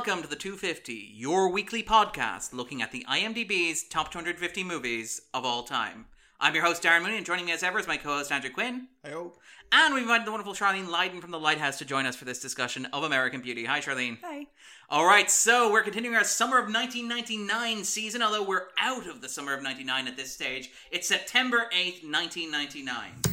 and welcome to the 250, your weekly podcast looking at the IMDb's top 250 movies of all time. I'm your host, Darren Mooney, and joining me as ever is my co host, Andrew Quinn. I hope. And we've invited the wonderful Charlene Lydon from the Lighthouse to join us for this discussion of American Beauty. Hi, Charlene. Hi. All right, so we're continuing our Summer of 1999 season, although we're out of the Summer of 99 at this stage. It's September 8th, 1999.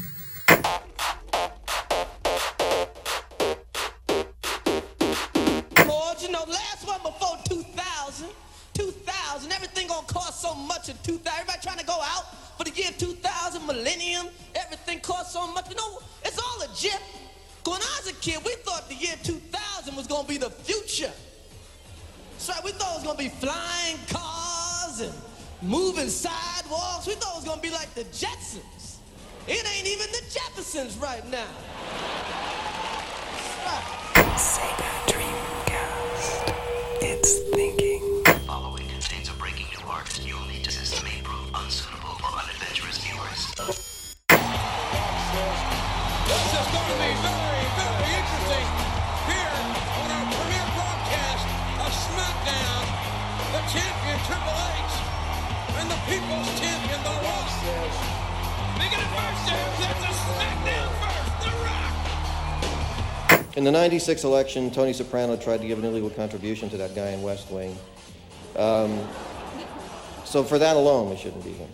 96 election, Tony Soprano tried to give an illegal contribution to that guy in West Wing. Um, so for that alone, we shouldn't be here.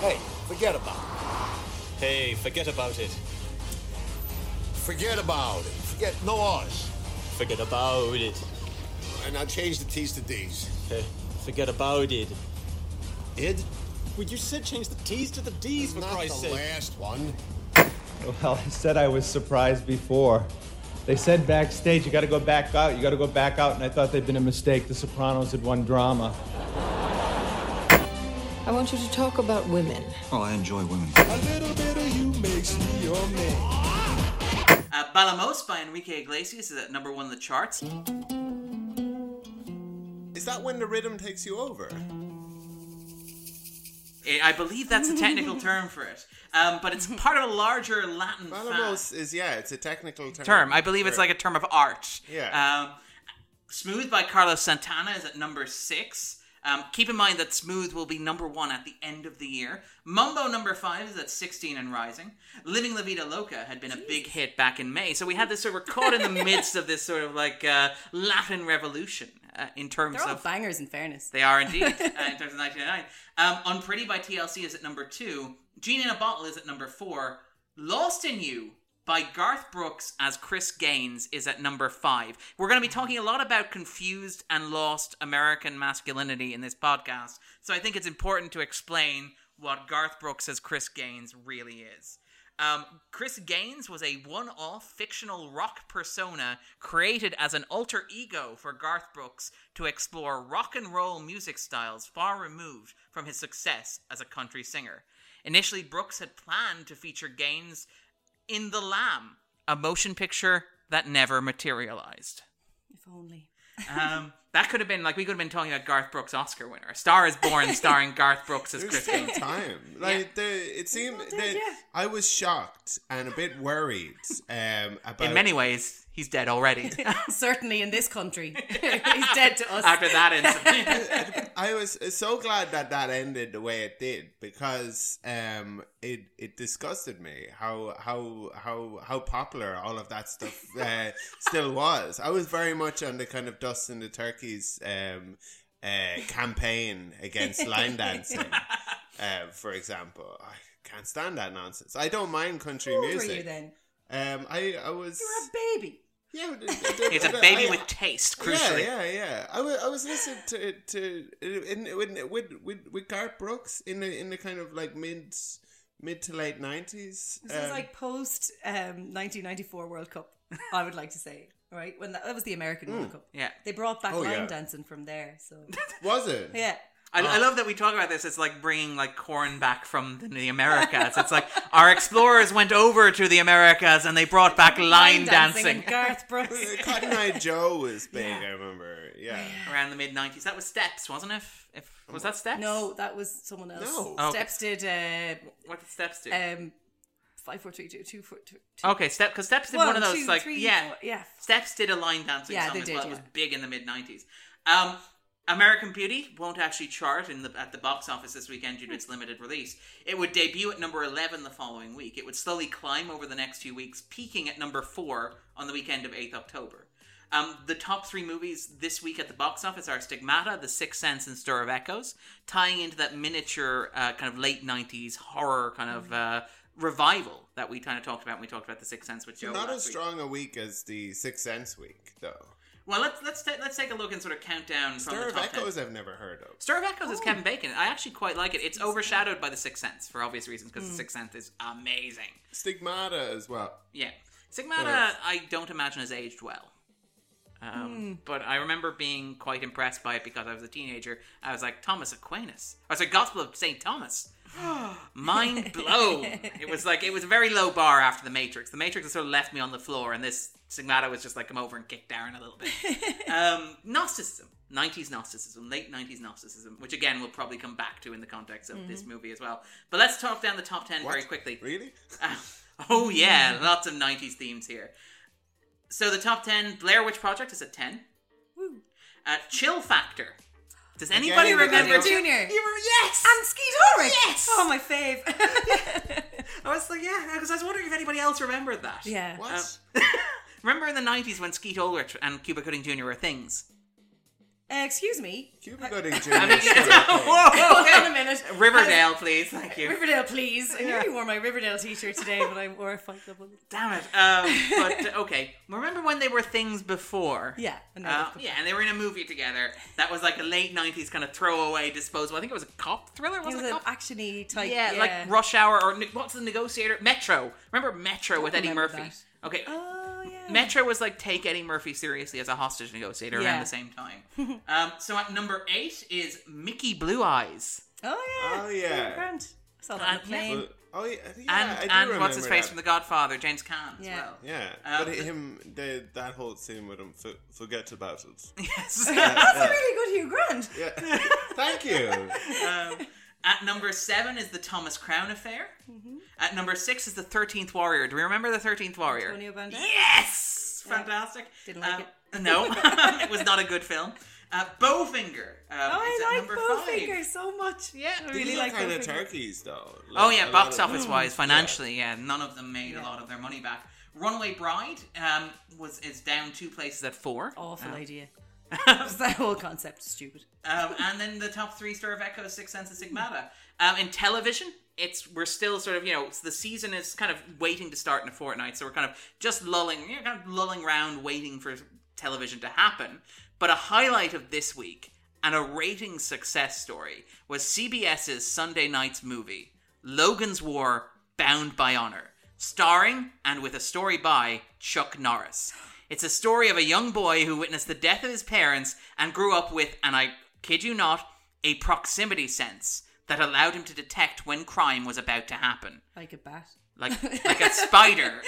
Hey, forget about it. Hey, forget about it. Forget about it. Forget no R's. Forget about it. And now change the T's to D's. Hey, forget about it. Id? Well, you said change the T's to the D's for Not Christ's the sake. last one. Well, I said I was surprised before. They said backstage, you got to go back out, you got to go back out, and I thought they'd been a mistake. The Sopranos had won drama. I want you to talk about women. Oh, I enjoy women. A little bit of you makes me your man. Uh, Bailamos by Enrique Iglesias is at number one on the charts. Is that when the rhythm takes you over? I I believe that's a technical term for it. Um, but it's part of a larger Latin Bailamos fa- is yeah, it's a technical term. term. I believe it's like a term of art. Yeah. Um, Smooth by Carlos Santana is at number six. Um, keep in mind that Smooth will be number one at the end of the year. Mambo number five is at 16 and rising. Living La Vida Loca had been a big hit back in May. So we had this sort of, we're caught in the midst of this sort of like uh, Latin revolution uh, in terms They're all of. bangers in fairness. They are indeed, uh, in terms of 1999. Um, Unpretty by TLC is at number two. Genie in a Bottle is at number four. Lost in You by Garth Brooks as Chris Gaines is at number five. We're going to be talking a lot about confused and lost American masculinity in this podcast. So I think it's important to explain what Garth Brooks as Chris Gaines really is. Um, Chris Gaines was a one off fictional rock persona created as an alter ego for Garth Brooks to explore rock and roll music styles far removed from his success as a country singer. Initially, Brooks had planned to feature Gaines in The Lamb, a motion picture that never materialized. If only. Um, that could have been like we could have been talking about Garth Brooks Oscar winner. A Star is Born starring Garth Brooks as There's Chris still time. Like the, it seemed that I was shocked and a bit worried um, about. In many ways, he's dead already. Certainly in this country. He's dead to us. After that incident. I was so glad that that ended the way it did because um, it it disgusted me how how how how popular all of that stuff uh, still was. I was very much on the kind of dust in the turkeys um, uh, campaign against line dancing, uh, for example. I can't stand that nonsense. I don't mind country How old music. were you then? Um, I I was. You were a baby. Yeah, but it- it- He's a I- baby I- with taste, crucially. yeah, yeah. I was, I was listening to to in, in, with with with Garth Brooks in the in the kind of like mid mid to late nineties. This is like post um, 1994 World Cup, I would like to say. Right? When that, that was the American World Cup. Yeah. They brought back Oh, line yeah. dancing from there. So, was it? yeah. I, I love that we talk about this. It's like bringing like corn back from the, the Americas. It's like our explorers went over to the Americas and they brought back line dancing, and Garth Brooks. Cotton Eye Joe was big. I remember. Yeah. around the mid '90s. That was Steps, wasn't it? If, if was that Steps? No, that was someone else. No. Oh. Steps did uh, What did Steps do? um, Five, four, three, two, two, four, two. Okay, step because steps did One, one of those two, like three, yeah, four- yeah. steps did a line dancing Yeah, song they as did, well. It was big in the mid nineties. Um, American Beauty won't actually chart in the at the box office this weekend due to its limited release. It would debut at number eleven the following week. It would slowly climb over the next few weeks, peaking at number four on the weekend of eighth October. Um, the top three movies this week at the box office are Stigmata, The Sixth Sense, and Stir of Echoes, tying into that miniature uh, kind of late '90s horror kind of uh, revival that we kind of talked about when we talked about The Sixth Sense which Joe. Not as week. strong a week as the Sixth Sense week, though. Well, let's let's ta- let's take a look and sort of count down from Stir the of top 10. Echoes, I've never heard of. Stir of Echoes is Kevin Bacon. I actually quite like it. It's overshadowed by The Sixth Sense for obvious reasons because The Sixth Sense is amazing. Stigmata as well. Yeah, Stigmata Yes. I don't imagine has aged well. Um, But I remember being quite impressed by it because I was a teenager. I was like Thomas Aquinas. I was like Gospel of Saint Thomas. Mind blown. It was like it was a very low bar after the Matrix. The Matrix sort of left me on the floor, and this Stigmata was just like come over and kick Darren a little bit. um, Gnosticism, nineties Gnosticism, late nineties Gnosticism, which again we'll probably come back to in the context of this movie as well. But let's talk down the top ten very quickly. Really? Uh, oh yeah, lots of '90s themes here. So the top ten, Blair Witch Project is at ten. Uh, Chill Factor. Does anybody Again, remember? Junior. You were yes. And Skeet Ulrich. Yes! Oh, my fave. I was like, yeah, because I was wondering if anybody else remembered that. yeah. What? Uh, remember in the '90s when Skeet Ulrich and Cuba Gooding Jr. were things? Uh, excuse me. Cuba Gooding Jr. I mean, is whoa, Hold on a minute. Riverdale, please, thank you. Riverdale, please. I nearly wore my Riverdale t-shirt today, but I wore a Fight Club one. Damn it. Um, but uh, okay, remember when they were things before? Yeah. I know. Uh, yeah, and they were in a movie together that was like a late '90s kind of throwaway disposable. I think it was a cop thriller. It Was was it a an cop? actiony type. yeah, Yeah, like Rush Hour or ne- what's the Negotiator? Metro. Remember Metro with Eddie Murphy? that. Okay. Oh yeah. Metro was like take Eddie Murphy seriously as a hostage negotiator around the same time. um, so at number eight is Mickey Blue Eyes. Oh yeah. Oh, yeah. Grand. I saw that Uh, on the plane. Well, oh, yeah, yeah and I do and what's his face that. from The Godfather, James Caan as well. Yeah, Um, but him, the, that whole scene with him, f- forget about it. Yes. That's a really good Hugh Grant. Yeah, thank you. Um, at number seven is the Thomas Crown Affair. Mm-hmm. At number six is the Thirteenth Warrior. Do we remember the Thirteenth Warrior? Antonio Banderas. Yes, Yeah. fantastic. Didn't like Um, it. No, it was not a good film. Uh, Bowfinger. Um, Oh, is at I number like five. Bowfinger so much. Yeah. I really These like are kind of Bowfinger. turkeys, though. Oh yeah, box lot of office wise, financially, yeah. none of them made a lot of their money back. Runaway Bride um, was is down two places at four. Awful Uh, idea. That whole concept is stupid. Um, and then the top three Star of Echo, Six Sense, and Stigmata. Um, in television, it's we're still sort of you know the season is kind of waiting to start in a fortnight, so we're kind of just lulling, you know, kind of lulling around, waiting for television to happen. But a highlight of this week and a rating success story was CBS's Sunday night's movie, Logan's War: Bound by Honor, starring and with a story by Chuck Norris. It's a story of a young boy who witnessed the death of his parents and grew up with, and I kid you not, a proximity sense that allowed him to detect when crime was about to happen. Like a bat. Like like a spider.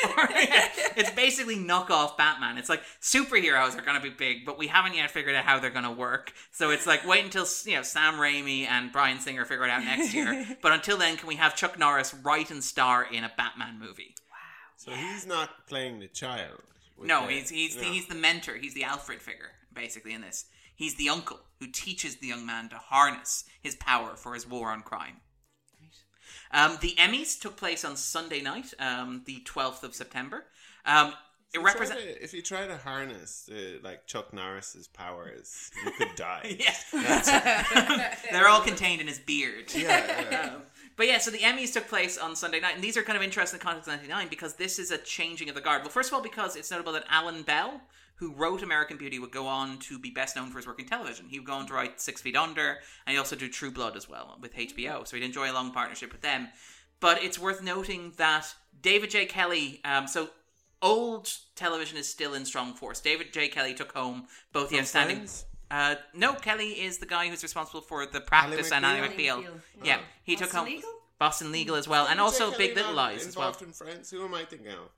it's basically knockoff Batman. It's like superheroes are going to be big, but we haven't yet figured out how they're going to work. So it's like wait until you know Sam Raimi and Bryan Singer figure it out next year. but until then, can we have Chuck Norris write and star in a Batman movie? Wow. So he's not playing the child. With No, the- he's he's no. he's the mentor. He's the Alfred figure, basically in this. He's the uncle who teaches the young man to harness his power for his war on crime. Um, the Emmys took place on Sunday night, um, the twelfth of September. Um, it If you try represents. to- if you try to harness uh, like Chuck Norris's powers, you could die. Yeah. They're all contained in his beard. Yeah, yeah. But yeah, so the Emmys took place on Sunday night, and these are kind of interesting in the context of 99 because this is a changing of the guard. Well, first of all, because it's notable that Alan Bell, who wrote American Beauty, would go on to be best known for his work in television. He would go on to write Six Feet Under, and he also do True Blood as well with HBO, so he'd enjoy a long partnership with them. But it's worth noting that David J. Kelley, um, so old television is still in strong force. David J. Kelley took home both the From outstanding. Friends? Uh, no, Kelley is the guy who's responsible for the practice and Ally McBeal? McBeal. McBeal, Yeah, yeah. he took Boston home Legal? Boston Legal as well, and also Big Little not Lies as well. Involved in Friends. Who am I thinking of?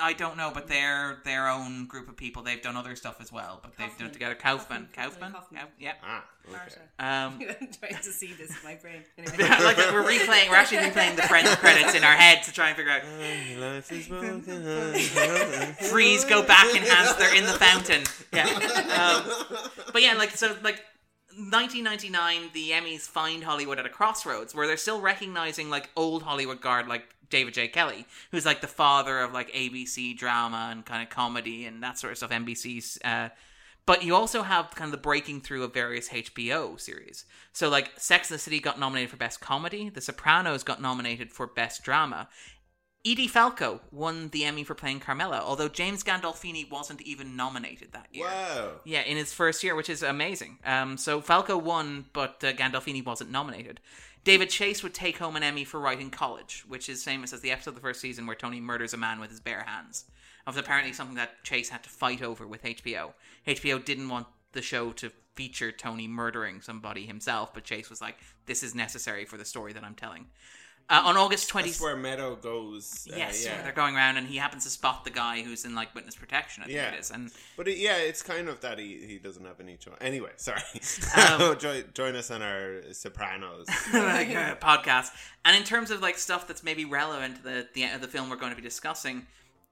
I don't know, but they're their own group of people. They've done other stuff as well, but they've done it together. Kauffman, Kauffman, Kauffman. Kau- yeah. Ah, okay. Um, I'm trying to see this in my brain. Anyway. like we're replaying, we're actually replaying the Friends credits in our head to try and figure out. Life. Freeze, go back, enhance. They're in the fountain. Yeah. Um, but yeah, like so, like 1999, the Emmys find Hollywood at a crossroads where they're still recognizing like old Hollywood guard like David J. Kelley, who's like the father of like ABC drama and kind of comedy and that sort of stuff. NBC's. Uh, but you also have kind of the breaking through of various HBO series. So, like, Sex and the City got nominated for Best Comedy, The Sopranos got nominated for Best Drama. Edie Falco won the Emmy for playing Carmela, although James Gandolfini wasn't even nominated that year. Wow. Yeah, in his first year, which is amazing. Um, so Falco won, but uh, Gandolfini wasn't nominated. David Chase would take home an Emmy for writing College, which is famous as the episode of the first season where Tony murders a man with his bare hands. Of apparently something that Chase had to fight over with HBO. HBO didn't want the show to feature Tony murdering somebody himself, but Chase was like, "This is necessary for the story that I'm telling." Uh, on August 20th, That's where Meadow goes. uh, yes, yeah. they're going around, and he happens to spot the guy who's in like witness protection. I think Yeah. it is, and But it, yeah, it's kind of that he, he doesn't have any choice. Anyway, sorry. Um, join, join us on our Sopranos. like, uh, podcast. And in terms of like stuff that's maybe relevant to the the, the film we're going to be discussing,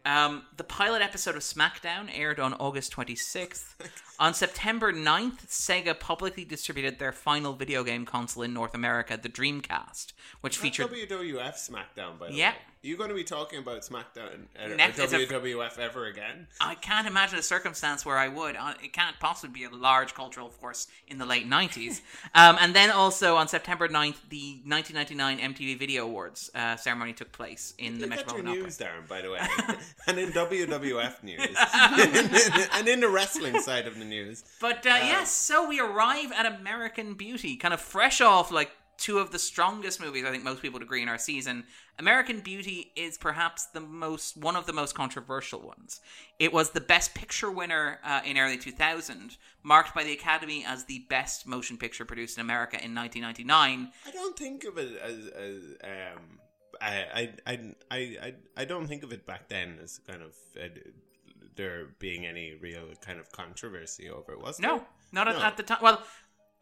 um, the pilot episode of SmackDown aired on August 26th. on September 9th, Sega publicly distributed their final video game console in North America, the Dreamcast, which Not featured WWF SmackDown, by the Yeah. way. Are you going to be talking about SmackDown uh, or Next- it's a- WWF ever again? I can't imagine a circumstance where I would. Uh, It can't possibly be a large cultural force in the late 90s. um, and then also on September 9th, the 1999 MTV Video Awards uh, ceremony took place in the You your Metropolitan Opera. news, Darren, by the way. and in WWF news. and in the wrestling side of the news. But uh, yes, so we arrive at American Beauty, kind of fresh off like two of the strongest movies I think most people would agree in our season. American Beauty is perhaps the most one of the most controversial ones. It was the Best Picture winner uh, in early 2000, marked by the Academy as the best motion picture produced in America in 1999. I don't think of it as, as um, I, I, I, I, I, don't think of it back then as kind of uh, there being any real kind of controversy over it, was No, there? not at, No. at the time. Well,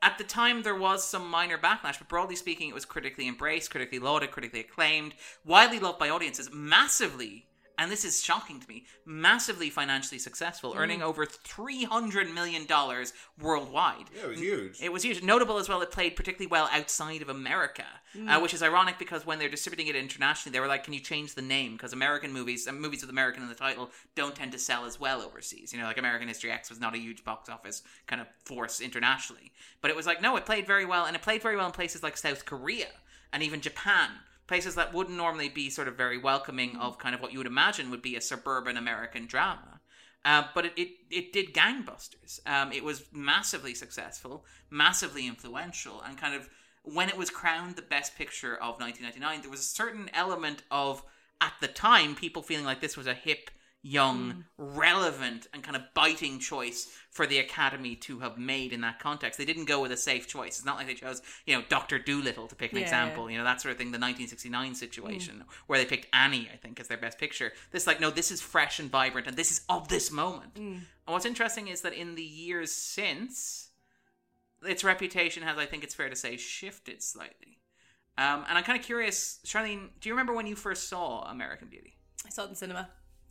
at the time there was some minor backlash, but broadly speaking, it was critically embraced, critically lauded, critically acclaimed, widely loved by audiences, massively. And this is shocking to me. Massively financially successful, earning over three hundred million dollars worldwide. Yeah, it was huge. It was huge. Notable as well, it played particularly well outside of America, uh, which is ironic because when they're distributing it internationally, they were like, "Can you change the name?" Because American movies, uh, movies with American in the title, don't tend to sell as well overseas. You know, like American History X was not a huge box office kind of force internationally, but it was like, no, it played very well, and it played very well in places like South Korea and even Japan. Places that wouldn't normally be sort of very welcoming of kind of what you would imagine would be a suburban American drama. Uh, but it, it, it did gangbusters. Um, it was massively successful, massively influential, and kind of when it was crowned the best picture of 1999, there was a certain element of, at the time, people feeling like this was a hip, young, hmm. relevant, and kind of biting choice for the Academy to have made in that context. They didn't go with a safe choice. It's not like they chose, you know, Doctor Dolittle to pick an Yeah. example, you know, that sort of thing, the 1969 situation, hmm. where they picked Annie, I think, as their best picture. This, like, no, this is fresh and vibrant, and this is of this moment. Hmm. And what's interesting is that in the years since, its reputation has, I think it's fair to say, shifted slightly. Um, and I'm kind of curious, Charlene, do you remember when you first saw American Beauty? I saw it in cinema.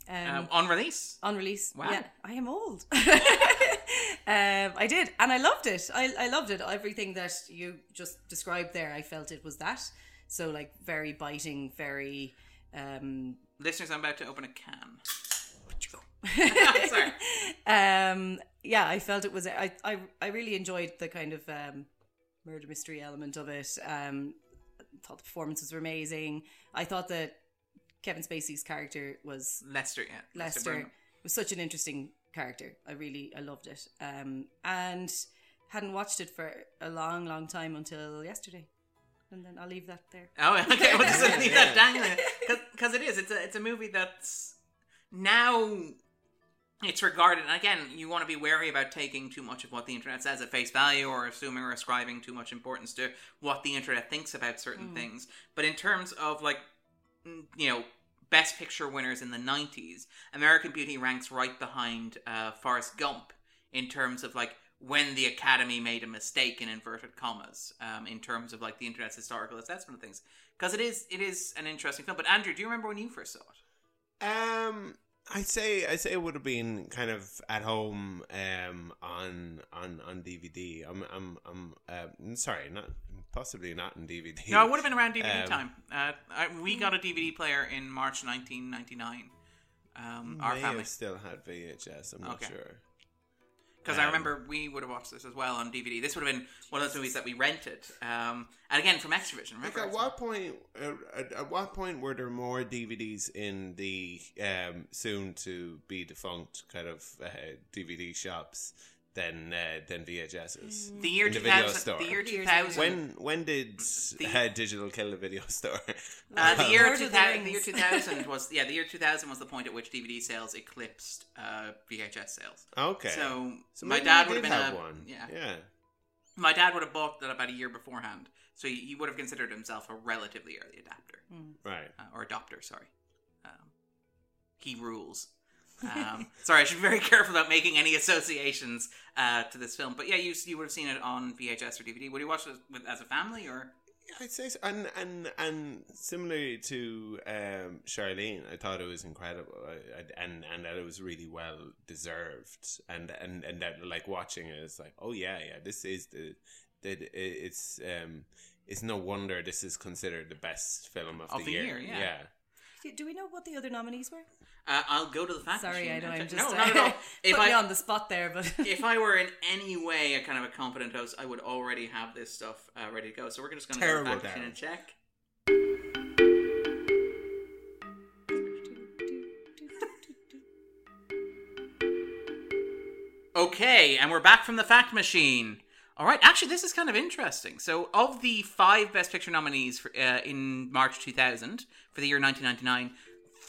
Um, Um, on release? on release. Wow. Yeah, I am old. um, I did, and I loved it. I, I loved it. Everything that you just described there, I felt it was that. So like very biting, very. Um, Listeners, I'm about to open a can. Sorry. um, yeah, I felt it was. I, I I really enjoyed the kind of um, murder mystery element of it. Um, thought the performances were amazing. I thought that Kevin Spacey's character was Lester, yeah. Lester Bruno. was such an interesting character. I really I loved it. Um, and hadn't watched it for a long, long time until yesterday. And then I'll leave that there. Oh, okay. We'll just leave that dangling because it is. It's a it's a movie that's now it's regarded. And again, you want to be wary about taking too much of what the internet says at face value, or assuming or ascribing too much importance to what the internet thinks about certain things. But in terms of like mm, you know Best Picture winners in the 90s, American Beauty ranks right behind uh, Forrest Gump in terms of like when the Academy made a mistake in inverted commas, um, in terms of like the internet's historical assessment of things. Because it is it is an interesting film. But Andrew, do you remember when you first saw it? Um, I'd say I say it would have been kind of at home um on on on DVD. I'm I'm I'm uh, sorry, not possibly not in DVD. No, it would have been around DVD Um, time. Uh, I, we got a DVD player in March 1999. Um, our family. still had VHS. I'm not Okay. sure. Because I Um, remember we would have watched this as well on DVD. This would have been one of those movies that we rented. Um, and again, from Xtra-vision. Like at what point? Uh, at, at what point were there more DVDs in the um, soon to be defunct kind of uh, DVD shops than uh, than VHSs? The year in the 2000 video store. the year 2000 When when did uh, digital kill the video store? Uh, the year Lord of the 2000, the year 2000 was yeah the year 2000 was the point at which DVD sales eclipsed uh, VHS sales. Okay. So, So my dad would have been have a, one. Yeah. Yeah. My dad would have bought that about a year beforehand, so he, he would have considered himself a relatively early adapter Right. uh, or adopter. Sorry, um, he rules. Um, sorry, I should be very careful about making any associations uh, to this film. But yeah, you you would have seen it on VHS or DVD. Would you watch it with, as a family or? I'd say, so. and and and similarly to um, Charlene, I thought it was incredible, I, I, and and that it was really well deserved, and and and that like watching it, it's like, oh yeah, yeah, this is the that it- it's um it's no wonder this is considered the best film of, Of the, the year. year, yeah. Do- Do we know what the other nominees were? Uh, I'll go to the fact Sorry, machine I know and I'm just no, uh, not at all. If putting I you on the spot there, but if I were in any way a kind of a competent host, I would already have this stuff uh, ready to go. So we're just going to go to the fact machine and check. Okay, and we're back from the fact machine. All right, actually, this is kind of interesting. So, of the five Best Picture nominees for, uh, in March 2000 for the year 1999,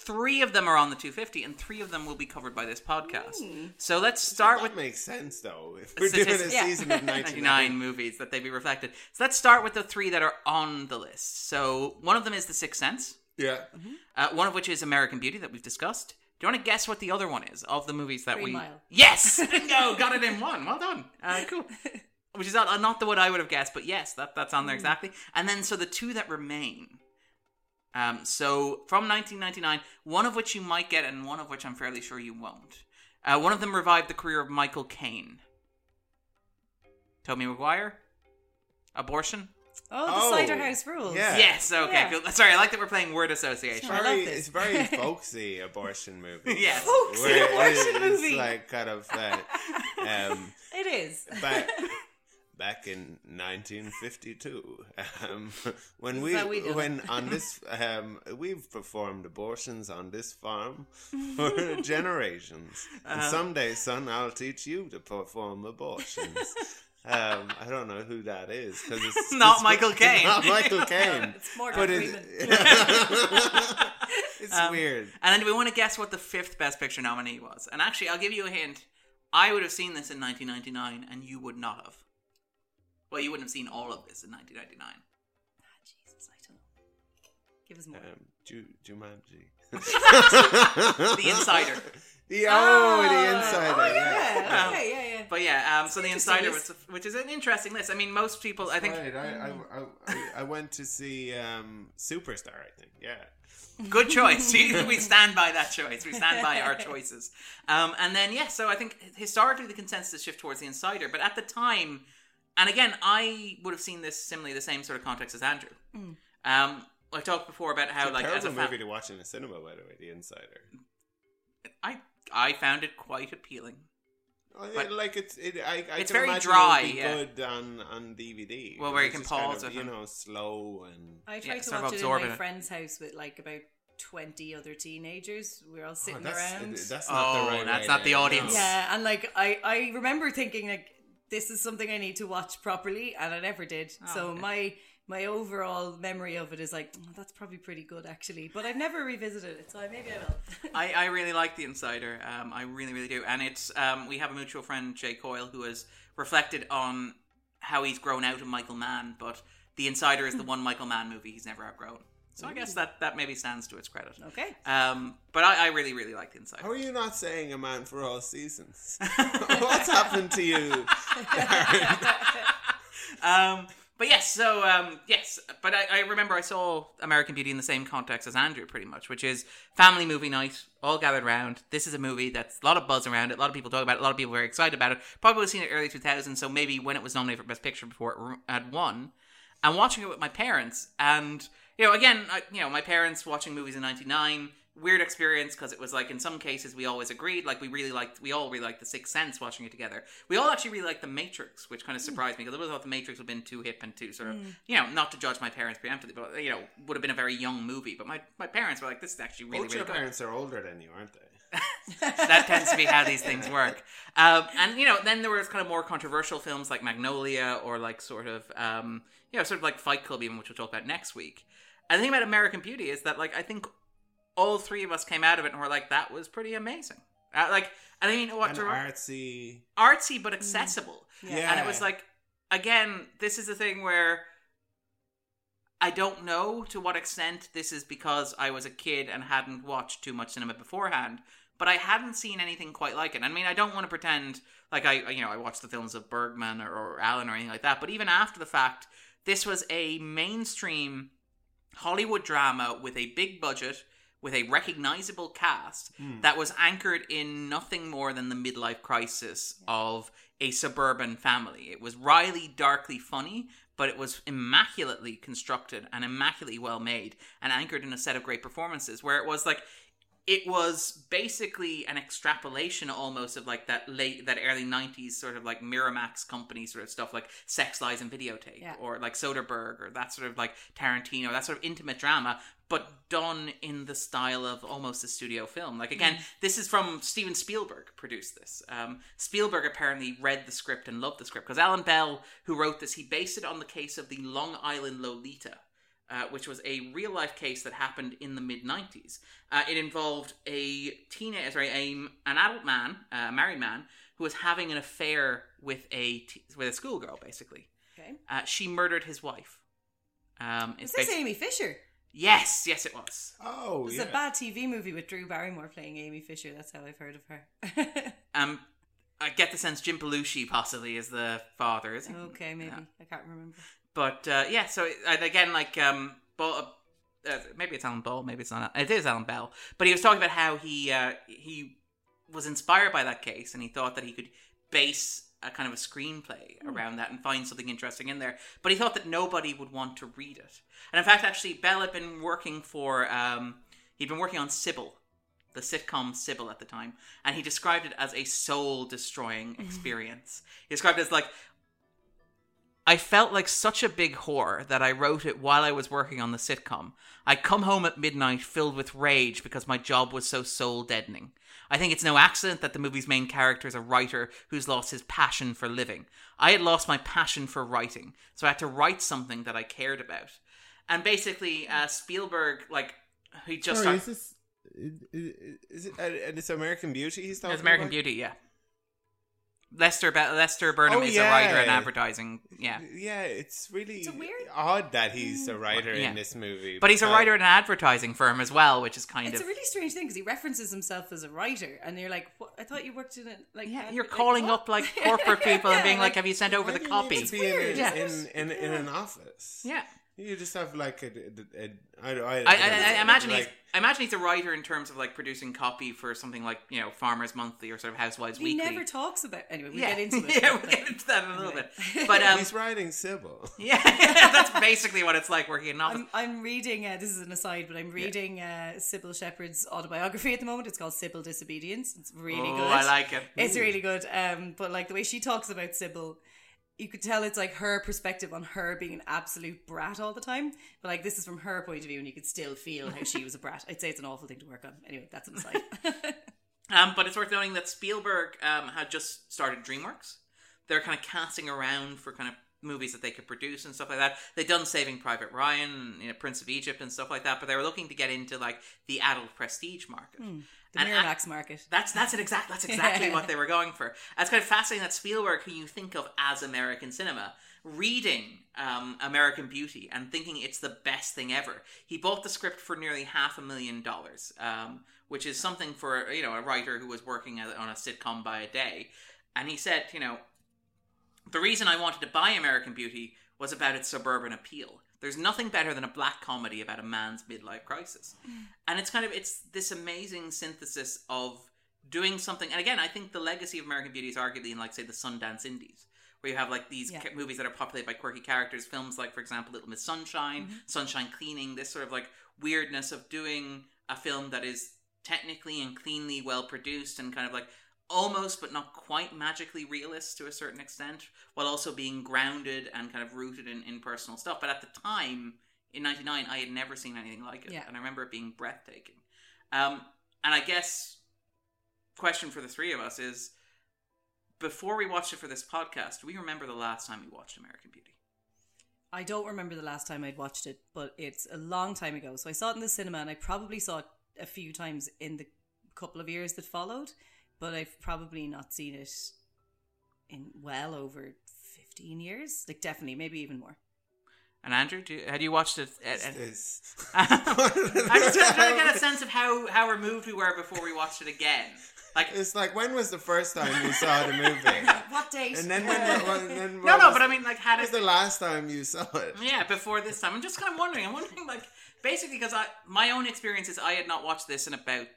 three of them are on the 250, and three of them will be covered by this podcast. So let's start That with makes sense though. If we're doing a statistics- season of 99 99, movies that they be reflected. So let's start with the three that are on the list. So one of them is The Sixth Sense, yeah, uh, one of which is American Beauty that we've discussed. Do you want to guess what the other one is of the movies that Green we? Mile. Yes, bingo, got it in one. Well done. Uh, cool. Which is not, not the one I would have guessed, but yes, that that's on there exactly. And then so the two that remain. Um, so from 1999, one of which you might get, and one of which I'm fairly sure you won't. Uh, one of them revived the career of Michael Caine. Tobey Maguire. Abortion. oh, the Oh, Cider House rules. yeah. Yes. Okay. Yeah. Cool. Sorry, I like that we're playing word association. I love very, this. it's very folksy abortion movie. Yes. Folksy abortion it's movie. like kind of uh, um, It is. back back in 1952 um, when we we when on this um, we've performed abortions on this farm for generations and Uh-huh. someday son I'll teach you to perform abortions um, I don't know who that is because it's Not it's- Michael Caine. not Michael Caine It's Morgan but it's, Freeman. it's Um, weird And then do we want to guess what the fifth Best Picture nominee was? And actually, I'll give you a hint. I would have seen this in 1999, and you would not have. Well, you wouldn't have seen all of this in 1999. Jesus, I don't. Give us more. um, Ju- Jumanji The Insider. The, oh, the Oh, insider. oh, yeah. yeah. Um, Okay, yeah, yeah. But yeah, um, so the. Insider, was, which is an interesting list. I mean, most people, I think, Right, I, I, I, I, I went to see um, Superstar. I think, yeah. Good choice. we stand by that choice. We stand by our choices. Um, and then, yeah, so I think historically the consensus shift towards the insider. But at the time, and again, I would have seen this similarly the same sort of context as Andrew. Mm. Um, I talked before about how, It's a like, as a terrible movie to watch in a cinema, by the way. The Insider. I I found it quite appealing. Oh, But- yeah, like it's, it, I, I It's can very imagine dry, It would be yeah. good on on DVD. Well, where you can just kind pause of, it you know, slow and. I Yeah, tried to sort of watch it in absorbing my it. friend's house with like about 20 other teenagers. We were all Oh, sitting that's, around. that's not Oh, the right that's way not to- the audience. Yeah, and like I, I remember thinking like this is something I need to watch properly, and I never did. Oh, so okay. my my overall memory of it is like "Oh, that's probably pretty good actually, but I've never revisited it, so maybe I will. I, I really like The Insider. Um, I really, really do. And it's um, we have a mutual friend, Jay Coyle, who has reflected on how he's grown out of Michael Mann, but The Insider is the one Michael Mann movie he's never outgrown. So I guess that that maybe stands to its credit. Okay. Um, but I, I really really liked Inside. How are you not saying a man for all seasons? What's happened to you? um, but yes, so um, yes, but I, I remember I saw American Beauty in the same context as Andrew, pretty much, which is family movie night, all gathered around. This is a movie that's a lot of buzz around it, a lot of people talk about it, a lot of people are very excited about it. Probably seen it early 2000s, so maybe when it was nominated for Best Picture before it had won. And watching it with my parents, and you know, again, I, you know, my parents watching movies in '99 weird experience because it was like in some cases we always agreed like we really liked we all really liked the sixth sense watching it together we all actually really liked the matrix which kind of surprised me because i would have thought the matrix would have been too hip and too sort of Mm. you know not to judge my parents preemptively but you know would have been a very young movie but my, my parents were like this is actually really Both really your good parents are older than you, aren't they? that tends to be how these things work. Um, and you know, then there was kind of more controversial films like Magnolia or like sort of um, you know, sort of like Fight Club, even which we'll talk about next week. And the thing about American Beauty is that like I think all three of us came out of it and were like, that was pretty amazing. Uh, like, and I mean, what And to- artsy. artsy but accessible. Yeah. And it was like, again, this is the thing where I don't know to what extent this is because I was a kid and hadn't watched too much cinema beforehand, but I hadn't seen anything quite like it. I mean, I don't want to pretend like I, you know, I watched the films of Bergman or, or Allen or anything like that, but even after the fact, this was a mainstream Hollywood drama with a big budget, with a recognizable cast Hmm. that was anchored in nothing more than the midlife crisis of a suburban family. It was wryly, darkly funny, but it was immaculately constructed and immaculately well made and anchored in a set of great performances where it was like it was basically an extrapolation almost of like that late that early 90s sort of like miramax company sort of stuff like sex lies and videotape Yeah. or like soderbergh or that sort of like tarantino that sort of intimate drama but done in the style of almost a studio film. Like again this is from steven spielberg produced this. Um, spielberg apparently read the script and loved the script because alan bell who wrote this he based it on the case of the long island lolita uh, which was a real life case that happened in the mid 90s. Uh, it involved a teenager, sorry, a, an adult man, uh, a married man, who was having an affair with a t- with a schoolgirl. Basically, Okay. uh, she murdered his wife. Um, Is it's this basi- Amy Fisher? Yes, yes, it was. Oh, It's yeah. a bad TV movie with Drew Barrymore playing Amy Fisher. That's how I've heard of her. Um, I get the sense Jim Belushi possibly is the father. Is he? okay, maybe. Yeah. I can't remember. But uh, yeah, so and again, like um, Ball, uh, maybe it's Alan Ball, maybe it's not. It is Alan Bell. But he was talking about how he uh, he was inspired by that case, and he thought that he could base a kind of a screenplay around that and find something interesting in there. But he thought that nobody would want to read it. And in fact, actually, Bell had been working for um, he'd been working on Cybill. The sitcom Cybill at the time, and he described it as a soul destroying experience. He described it as like, I felt like such a big whore that I wrote it while I was working on the sitcom. I come home at midnight filled with rage because my job was so soul deadening. I think it's no accident that the movie's main character is a writer who's lost his passion for living. I had lost my passion for writing, so I had to write something that I cared about. And basically, uh, Spielberg, like, he just Sorry, started. is this is, is it? uh, And it's American Beauty. He's talking It's American about? Beauty, yeah. Lester Be- Lester Burnham Oh, is a writer in advertising, yeah. Yeah, it's really It's weird- odd that he's a mm. writer Yeah. in this movie. But he's a writer in an advertising firm as well, which is kind It's of it's a really strange thing because he references himself as a writer, and you're like, what? I thought you worked in it. Like, yeah. ad- You're like, calling what? up like corporate people and being like, like, "Have you sent over the do you need copy?" to be in, Yeah. in, in, in an office. Yeah. You just have like a, a, a, a I, I, I, I, don't know, I imagine he's I imagine he's a writer in terms of like producing copy for something like you know Farmers Monthly or sort of Housewives He Weekly. He never talks about. Anyway, we yeah, get into it. yeah, but, we'll get into that in a little anyway. bit. But um, he's writing Cybill. yeah, that's basically what it's like working in an office. I'm, I'm reading, uh, this is an aside, but I'm reading uh, Cybill Shepherd's autobiography at the moment. It's called Cybill Disobedience. It's really good. oh, good. I like it. It's really good. Um, but like the way she talks about Cybill, you could tell it's like her perspective on her being an absolute brat all the time. But like this is from her point of view, and you could still feel how she was a brat. I'd say it's an awful thing to work on. Anyway, that's an aside. Um, but it's worth noting that Spielberg um, had just started DreamWorks. They're kind of casting around for kind of movies that they could produce and stuff like that. They'd done Saving Private Ryan, and, you know, Prince of Egypt, and stuff like that. But they were looking to get into like the adult prestige market. The And- Miramax market. That's that's an exact that's exactly what they were going for. It's kind of fascinating that Spielberg, who you think of as American cinema, reading um, American Beauty and thinking it's the best thing ever. He bought the script for nearly half a million dollars, um, which is something for you know a writer who was working on a sitcom by a day. And he said, you know, the reason I wanted to buy American Beauty was about its suburban appeal. There's nothing better than a black comedy about a man's midlife crisis. Mm. And it's kind of it's this amazing synthesis of doing something and again, I think the legacy of American Beauty is arguably in like say the Sundance Indies. Where you have like these Yeah. ca- movies that are populated by quirky characters, films like, for example, Little Miss Sunshine, mm-hmm. Sunshine Cleaning, this sort of like weirdness of doing a film that is technically and cleanly well produced and kind of like almost but not quite magically realist to a certain extent while also being grounded and kind of rooted in, in personal stuff but at the time in 99 i had never seen anything like it Yeah. and i remember it being breathtaking um, and i guess question for the three of us is before we watched it for this podcast do we remember the last time we watched american beauty I don't remember the last time I'd watched it, but it's a long time ago. So I saw it in the cinema, and I probably saw it a few times in the couple of years that followed. But I've probably not seen it in well over fifteen years. Like definitely, maybe even more. and andrew do you, had you watched it at, at- i'm just trying to get a sense of how, how removed we were before we watched it again like It's like when was the first time you saw the movie? What date? And then when, when, then no no was- but i mean like had when was it the last time you saw it? Yeah, before this time. I'm just kind of wondering. I'm wondering, like, basically, because I my own experience is I had not watched this in about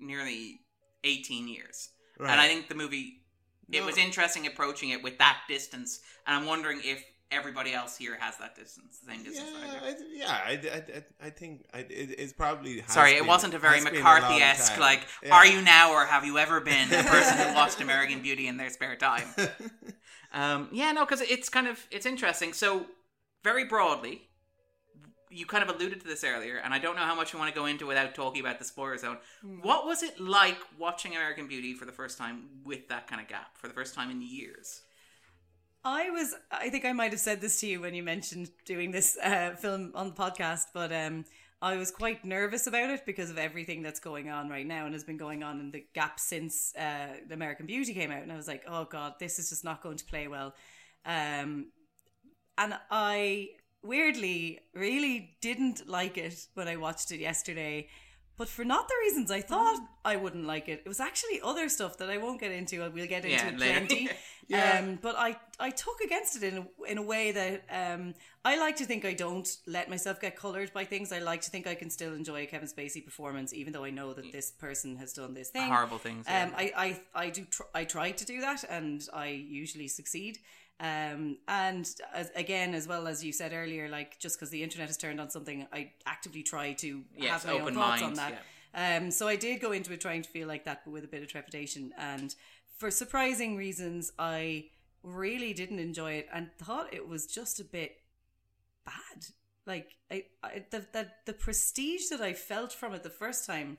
nearly 18 years, Right. and I think the movie it No. was interesting approaching it with that distance, and I'm wondering if everybody else here has that distance, the same Yeah, distance. that I. I, yeah, I, I, I- I think I, it, it's probably. has Sorry, it wasn't a very has been a McCarthy long esque, like, Yeah. are you now or have you ever been a person who watched American Beauty in their spare time? um, yeah, no, because it's kind of, it's interesting. So, very broadly, you kind of alluded to this earlier, and I don't know how much you want to go into without talking about the spoiler zone. What was it like watching American Beauty for the first time with that kind of gap, for the first time in years? I was. I think I might have said this to you when you mentioned doing this uh, film on the podcast, but um, I was quite nervous about it because of everything that's going on right now and has been going on in the gap since uh, the American Beauty came out, and I was like, oh god, this is just not going to play well. Um, and I weirdly really didn't like it when I watched it yesterday. But for not the reasons I thought I wouldn't like it. It was actually other stuff that I won't get into. and We'll get into Yeah, it plenty. Yeah. Um, but I, I took against it in a, in a way that um, I like to think I don't let myself get coloured by things. I like to think I can still enjoy a Kevin Spacey performance, even though I know that this person has done this thing. Horrible things, yeah. Um, I, I, I do. Tr- I try to do that, and I usually succeed. Um, and as, again, as well as you said earlier, like just because the internet is turned on something, I actively try to Yes, have my own thoughts mind, on that. Um, so I did go into it trying to feel like that, but with a bit of trepidation. And for surprising reasons, I really didn't enjoy it and thought it was just a bit bad. Like I, I the, the the prestige that I felt from it the first time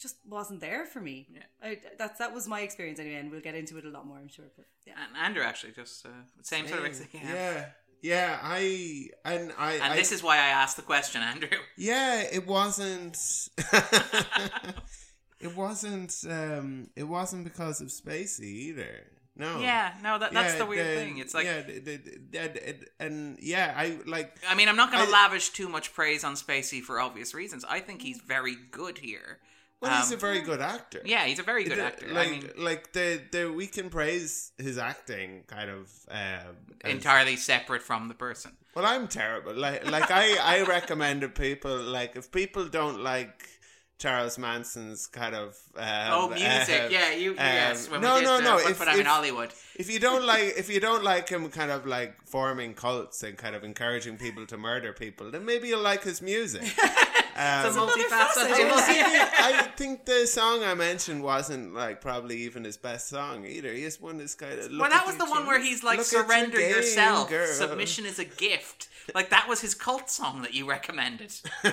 just wasn't there for me. Yeah. I, that that was my experience anyway, and we'll get into it a lot more, I'm sure. But yeah, And Andrew, actually, just uh, same sort of. ex- yeah. yeah, yeah. I and I. And I, this is why I asked the question, Andrew. Yeah, it wasn't. it wasn't. Um, it wasn't because of Spacey either. No. Yeah, no, that- that's Yeah, the weird thing. It's like- yeah, the, the, the, the- and yeah, I like. I mean, I'm not going to lavish too much praise on Spacey for obvious reasons. I think he's very good here. Well, he's Um, a very good actor. Yeah, he's a very good The- actor. Like, I mean, like the the we can praise his acting kind of um, as- entirely separate from the person. Well, I'm terrible. Like, like I, I recommended people like if people don't like Charles Manson's kind of um, Oh, music. uh, Yeah, you- yes, when we no, did, no, uh, no. Foot If, for Them in Hollywood. if you don't like, if you don't like him, kind of like forming cults and kind of encouraging people to murder people, then maybe you'll like his music. Um, It's a multifaceted. I think the song I mentioned wasn't like probably even his best song either. He just one this kind of. well, that was the one where he's like, Look at your surrender game, yourself. girl." Submission is a gift. Like, that was his cult song that you recommended.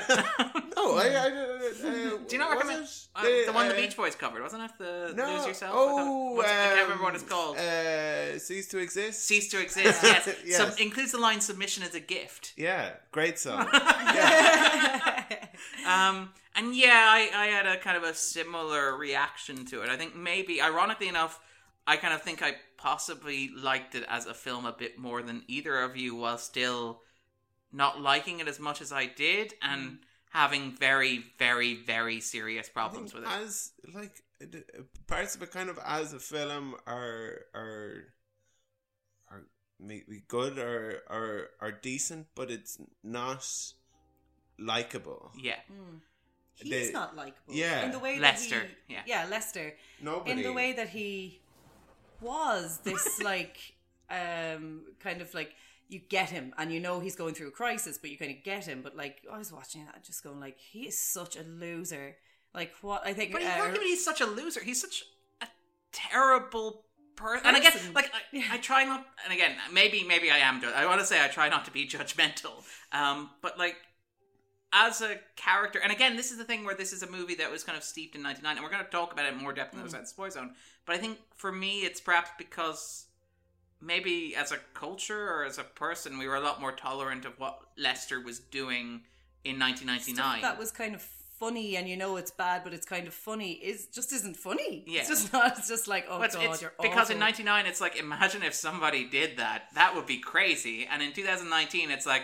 No, I, I, uh, Do you not recommend it? uh, The, the one the uh, Beach Boys covered? Wasn't it the No. Lose Yourself? I, Oh, thought- what's- I can't remember what it's um, called. Uh, cease to exist. Cease to exist. Yes, Yes. Sub- includes the line "Submission is a gift." Yeah, great song. Um, and yeah, I, I had a kind of a similar reaction to it. I think maybe, ironically enough, I kind of think I possibly liked it as a film a bit more than either of you, while still not liking it as much as I did, and having very, very, very serious problems with it. as like parts of it kind of as a film are are are maybe good or or are decent but it's not likable Yeah. He's They- not likable. yeah. In the way Lester, that he, yeah. yeah, Lester. Nobody. In the way that he was this like um kind of like you get him and you know he's going through a crisis, but you kind of get him. But like I was watching that, just going like he is such a loser. Like what I think. But he's uh, not even he's such a loser. He's such a terrible person. And again, Person. like I, I try not. And again, maybe maybe I am. I want to say I try not to be judgmental. Um, but like as a character, and again, this is the thing where this is a movie that was kind of steeped in '99, and we're going to talk about it in more depth in the Mm. other side of the spoiler zone. But I think for me, it's perhaps because maybe as a culture or as a person, we were a lot more tolerant of what Lester was doing in 1999. stuff that was kind of funny and you know it's bad but it's kind of funny is just isn't funny Yeah. it's just not it's just like oh But god you're because in awful. '99, it's like imagine if somebody did that. That would be crazy. And in 2019, it's like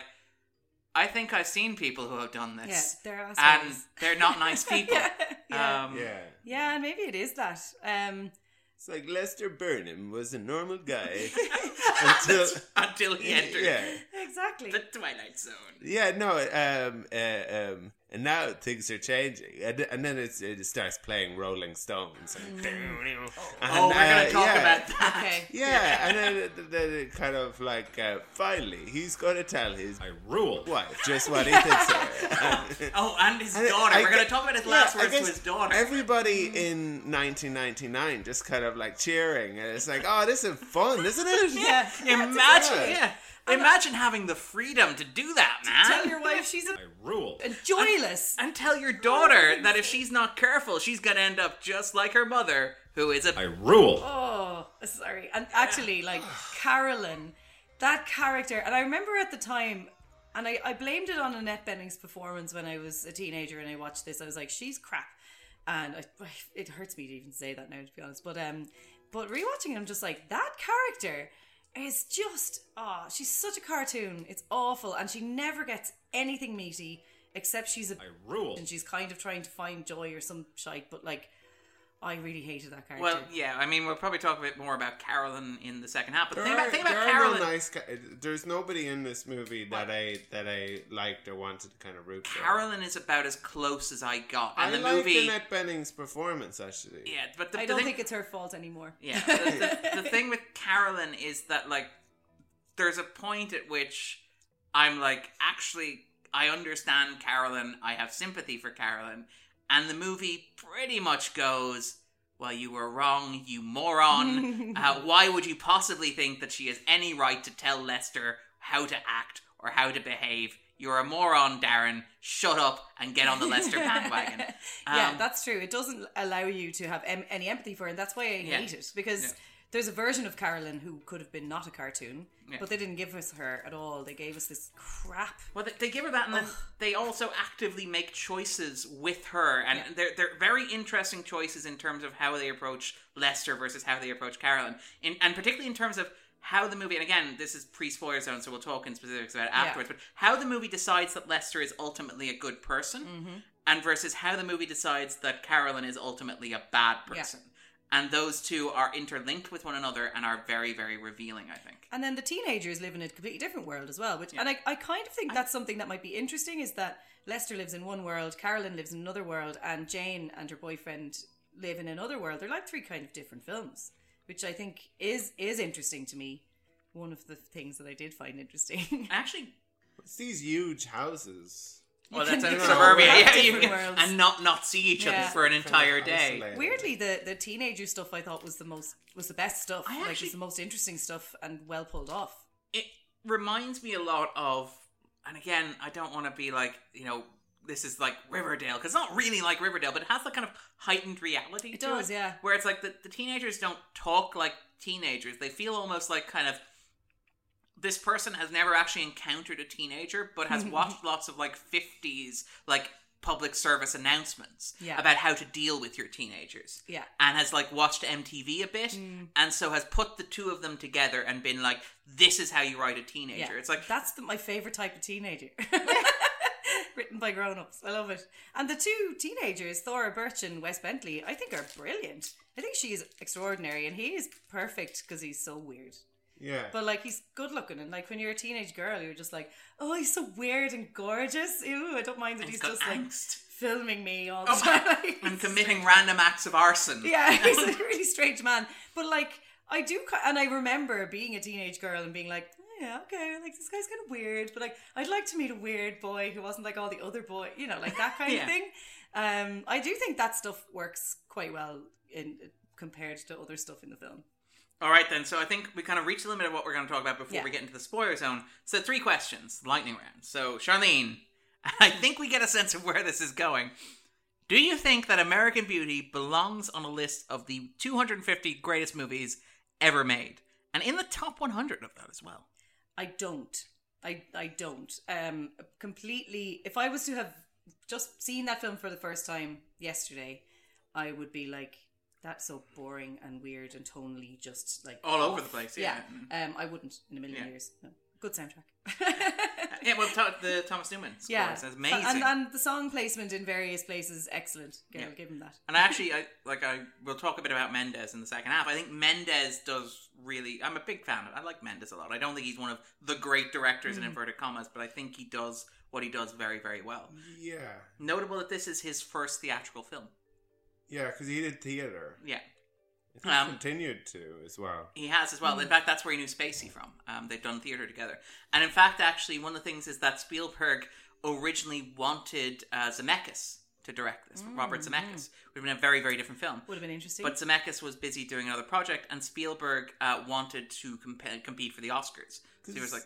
I think I've seen people who have done yeah this, they're and they're not nice people. yeah, yeah. Um, yeah. Yeah and maybe it is that. Um it's like Lester Burnham was a normal guy until until he entered yeah exactly. the Twilight Zone. yeah no um uh, um and now things are changing and, and then it's, it starts playing Rolling Stones and, oh, we're gonna uh, talk yeah. about that. okay Yeah, and then, it- then it kind of like uh, finally he's going to tell his I rule. wife just what he thinks of. Oh, and his And daughter. I we're gonna talk about his last I words to his daughter. Everybody in 1999 just kind of like cheering, and it's like, oh, this is fun, isn't it? yeah Imagine, yeah. Imagine having the freedom to do that, man. tell your wife she's a, I rule. a joyless and tell your daughter that if she's not careful, she's gonna end up just like her mother, who is a I rule. Oh, sorry. And actually, like Carolyn, that character, and I remember at the time, and I, I blamed it on Annette Bening's performance when I was a teenager and I watched this. I was like, she's crap, and I, it hurts me to even say that now, to be honest. But um, but rewatching it, I'm just like that character is just ah, she's such a cartoon. It's awful, and she never gets anything meaty except she's a I rule. and she's kind of trying to find joy or some shite. But like, I really hated that character. Well, yeah, I mean, we'll probably talk a bit more about Carolyn in the second half. But the There thing are, about, thing about there Carolyn, no nice. ca- uh, There's nobody in this movie that I that I liked or wanted to kind of root for. Carolyn is about as close as I got. I the liked movie, Annette Bening's performance actually. yeah, but the, I the don't thing, think it's her fault anymore. Yeah, the, the, the thing with Carolyn is that like there's a point at which I'm like, actually, I understand Carolyn. I have sympathy for Carolyn, and the movie pretty much goes. Well, you were wrong, you moron. uh, why would you possibly think that she has any right to tell Lester how to act or how to behave? You're a moron, Darren. Shut up and get on the Lester bandwagon. yeah, Um, that's true. It doesn't allow you to have em- any empathy for her, and that's why I Yeah. hate it because Yeah. There's a version of Carolyn who could have been not a cartoon, Yeah. but they didn't give us her at all. They gave us this crap. Well, they, they give her that, and then they also actively make choices with her, and they're they're very interesting choices in terms of how they approach Lester versus how they approach Carolyn, in, and particularly in terms of how the movie. And again, this is pre-spoiler zone, so we'll talk in specifics about it Yeah. afterwards. But how the movie decides that Lester is ultimately a good person, Mm-hmm. and versus how the movie decides that Carolyn is ultimately a bad Yeah. Person. And those two are interlinked with one another and are very, very revealing. I think. And then the teenagers live in a completely different world as well. Which, and I, I kind of think that's something that might be interesting. Is that Lester lives in one world, Carolyn lives in another world, and Jane and her boyfriend live in another world. They're like three kind of different films, which I think is is interesting to me. One of the things that I did find interesting. Actually, It's these huge houses. Well, that's you a suburbia, yeah, you can- worlds. and not not see each Yeah. other for an entire Kind day. isolated. Weirdly, the the teenager stuff I thought was the most was the best stuff. I like actually- it's the most interesting stuff and well pulled off. it reminds me a lot of and again i don't want to be like you know this is like riverdale because it's not really like riverdale but it has that kind of heightened reality It to does, yeah. where it's like the, the teenagers don't talk like teenagers they feel almost like kind of this person has never actually encountered a teenager but has watched lots of like 50s like public service announcements Yeah. about how to deal with your teenagers. Yeah. And has like watched MTV a bit mm. and so has put the two of them together and been like, this is how you write a teenager. It's like that's the, my favorite type of teenager. Written by grown-ups. I love it. And the two teenagers, Thora Birch and Wes Bentley, I think are brilliant. I think she's extraordinary and he is perfect because he's so weird. Yeah. But like he's good looking and like when you're a teenage girl, you're just like, oh, he's so weird and gorgeous. Ew, I don't mind that And he's he's got just like filming me all the Oh, time. Like, and committing random acts of arson. Yeah, he's a really strange man. But like, I do, and I remember being a teenage girl and being like, oh, yeah, okay, like this guy's kind of weird, but like, I'd like to meet a weird boy who wasn't like all the other boy, you know, like that kind Yeah. of thing. Um, I do think that stuff works quite well in compared to other stuff in the film. All right, then. So I think we kind of reached the limit of what we're going to talk about before Yeah. we get into the spoiler zone. So three questions, lightning round. So Charlene, I think we get a sense of where this is going. Do you think that American Beauty belongs on a list of the 250 greatest movies ever made, and in the top 100 of that as well? I don't. I I don't. Um, completely. If I was to have just seen that film for the first time yesterday, I would be like, "That's so boring and weird and tonally just like All over the place, yeah. Um, I wouldn't in a million Yeah. years. No. Good soundtrack. Yeah, well, to- the Thomas Newman score yeah, is amazing. And and the song placement in various places excellent. I'll Yeah. give him that. And actually, I like I will talk a bit about Mendes in the second half. I think Mendes does really. I'm a big fan of. I like Mendes a lot. I don't think he's one of the great directors in Mm. inverted commas, but I think he does what he does very, very well. Yeah. Notable that this is his first theatrical film. Yeah, because he did theater. Yeah, I think Um, continued to as well. he has as well. In fact, that's where he knew Spacey from. Um, they've done theater together. And in fact, actually, one of the things is that Spielberg originally wanted uh, Zemeckis to direct this. Robert Zemeckis would have been a very, very different film. Would have been interesting. But Zemeckis was busy doing another project, and Spielberg uh, wanted to comp- compete for the Oscars. So he was like,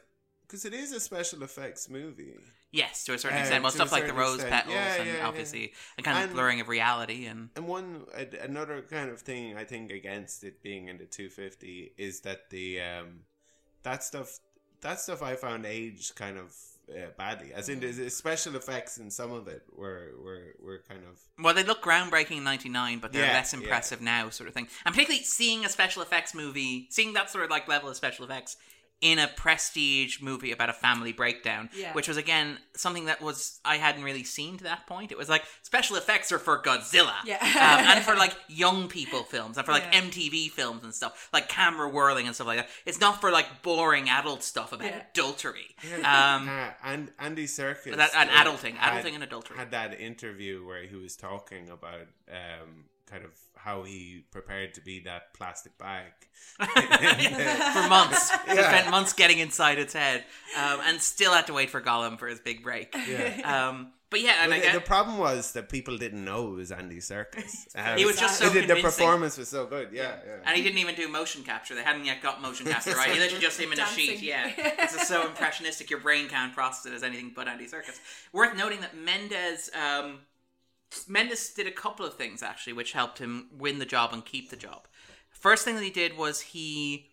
Because it is a special effects movie. Yes, to a certain extent. Well, stuff like the rose extent. petals Yeah, and yeah, yeah. obviously a kind of And- blurring of reality. And And one another kind of thing I think against it being in the 250 is that the um that stuff that stuff I found aged kind of uh, badly. As in Mm. the special effects in some of it were were were kind of well, they look groundbreaking in '99, but they're Yeah, less yeah. impressive now, sort of thing. And particularly seeing a special effects movie, seeing that sort of like level of special effects in a prestige movie about a family breakdown, Yeah. which was again something that was I hadn't really seen to that point. It was like special effects are for Godzilla, Yeah. um, and for like young people films, and for like Yeah. MTV films and stuff, like camera whirling and stuff like that. It's not for like boring adult stuff about Yeah. adultery. Um, uh, and Andy Serkis That- and uh, adulting, had- adulting and adultery. had that interview where he was talking about um kind of how he prepared to be that plastic bag for months. He Yeah. spent months getting inside its head, um, and still had to wait for Gollum for his big break. Yeah. Um, but yeah, and But I the, get, the problem was that people didn't know it was Andy Serkis. Um, He was just so the, the performance was so good. Yeah, yeah. and he didn't even do motion capture. They hadn't yet got motion capture right. He literally just him in a sheet. Yeah, this is so impressionistic. Your brain can't process it as anything but Andy Serkis. Worth noting that Mendes. Um, Mendes did a couple of things actually, which helped him win the job and keep the job. First thing that he did was he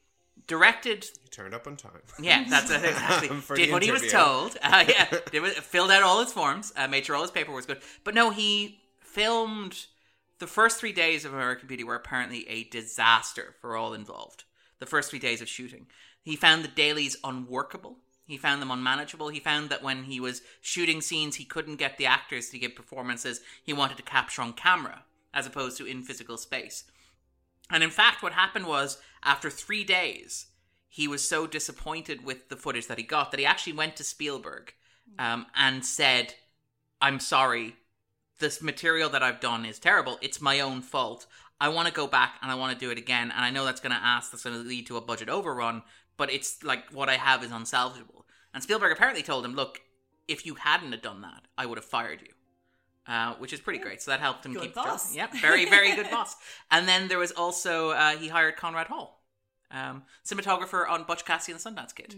directed He turned up on time. Yeah, that's it, exactly. Did what he was told. Uh, yeah, did filled out all his forms, uh, made sure all his paperwork was good. But no, he filmed the first three days of American Beauty were apparently a disaster for all involved. The first three days of shooting, he found the dailies unworkable. He found them unmanageable. He found that when he was shooting scenes, he couldn't get the actors to give performances he wanted to capture on camera, as opposed to in physical space. And in fact, what happened was after three days, he was so disappointed with the footage that he got that he actually went to Spielberg um, and said, I'm sorry, this material that I've done is terrible. It's my own fault. I want to go back and I want to do it again. And I know that's going to ask, that's going to lead to a budget overrun, but it's like what I have is unsalvageable. And Spielberg apparently told him, look, if you hadn't have done that, I would have fired you. Uh, which is pretty great. So that helped him Good keep the job. boss. Yep, very, very good boss. And then there was also uh, he hired Conrad Hall, um, cinematographer on Butch Cassidy and the Sundance Kid,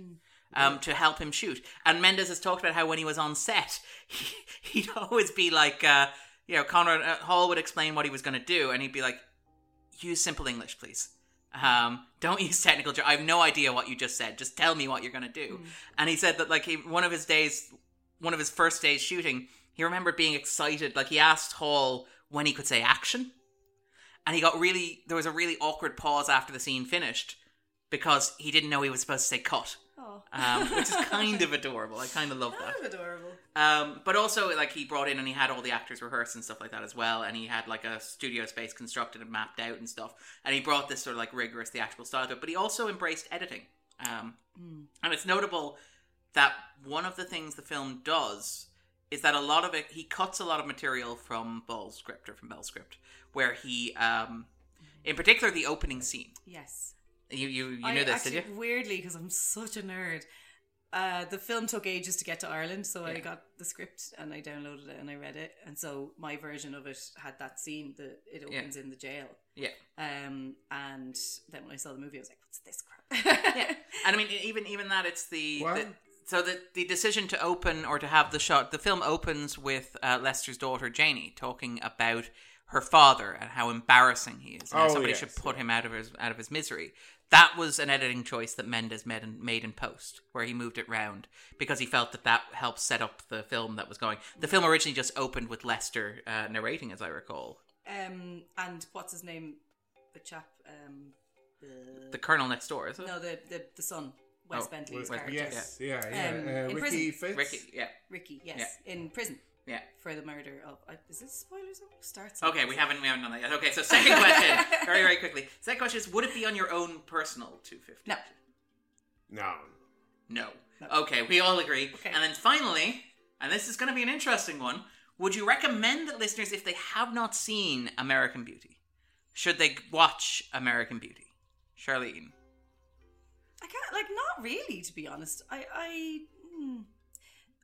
um, to help him shoot. And Mendes has talked about how when he was on set, he, he'd always be like, uh, you know, Conrad uh, Hall would explain what he was going to do, and he'd be like, "Use simple English, please." Um, don't use technical. Jar- I have no idea what you just said. Just tell me what you're going to do. And he said that like he, one of his days, one of his first days shooting, he remembered being excited. Like he asked Hall when he could say action, and he got really. There was a really awkward pause after the scene finished because he didn't know he was supposed to say cut, Oh. um, which is kind of adorable. I kind of love that. Adorable. Um, but also, like he brought in and he had all the actors rehearse and stuff like that as well, and he had like a studio space constructed and mapped out and stuff. And he brought this sort of like rigorous theatrical style to it. But he also embraced editing, um, and it's notable that one of the things the film does is that a lot of it he cuts a lot of material from Ball's script or from Bell's script, where he, um, in particular, the opening scene. Yes. You you you I knew this, actually, did you? Weirdly, because I'm such a nerd. Uh, the film took ages to get to Ireland, so I got the script and I downloaded it and I read it, and so my version of it had that scene that it Yeah. opens in the jail. Yeah. Um, and then when I saw the movie, I was like, "What's this crap?" yeah, and I mean, even even that, it's the, the so the the decision to open or to have the shot. The film opens with uh, Lester's daughter Janie talking about her father and how embarrassing he is, and Oh, somebody yes, should put him out of his out of his misery. That was an editing choice that Mendes made in, made in post, where he moved it round because he felt that that helped set up the film that was going. The film originally just opened with Lester uh, narrating, as I recall. Um, and what's his name? The chap. Um, the, The Colonel next door, is it? no, the the the son, Wes Oh, Bentley's Wes- character. Yes, yeah, yeah. Um, uh, in Ricky prison. Fitts. Ricky, yeah, Ricky, yes, in prison yeah. for the murder of. Uh, is this spoilers? Oh, starts. Okay, we haven't we haven't done that yet. Okay, so second question, very very quickly. Second question is: Would it be on your own personal 250? No. No. No. Okay, we all agree. Okay. And then finally, and this is going to be an interesting one. Would you recommend that listeners, if they have not seen American Beauty, should they watch American Beauty? Charlene. I can't like not really to be honest. I I hmm,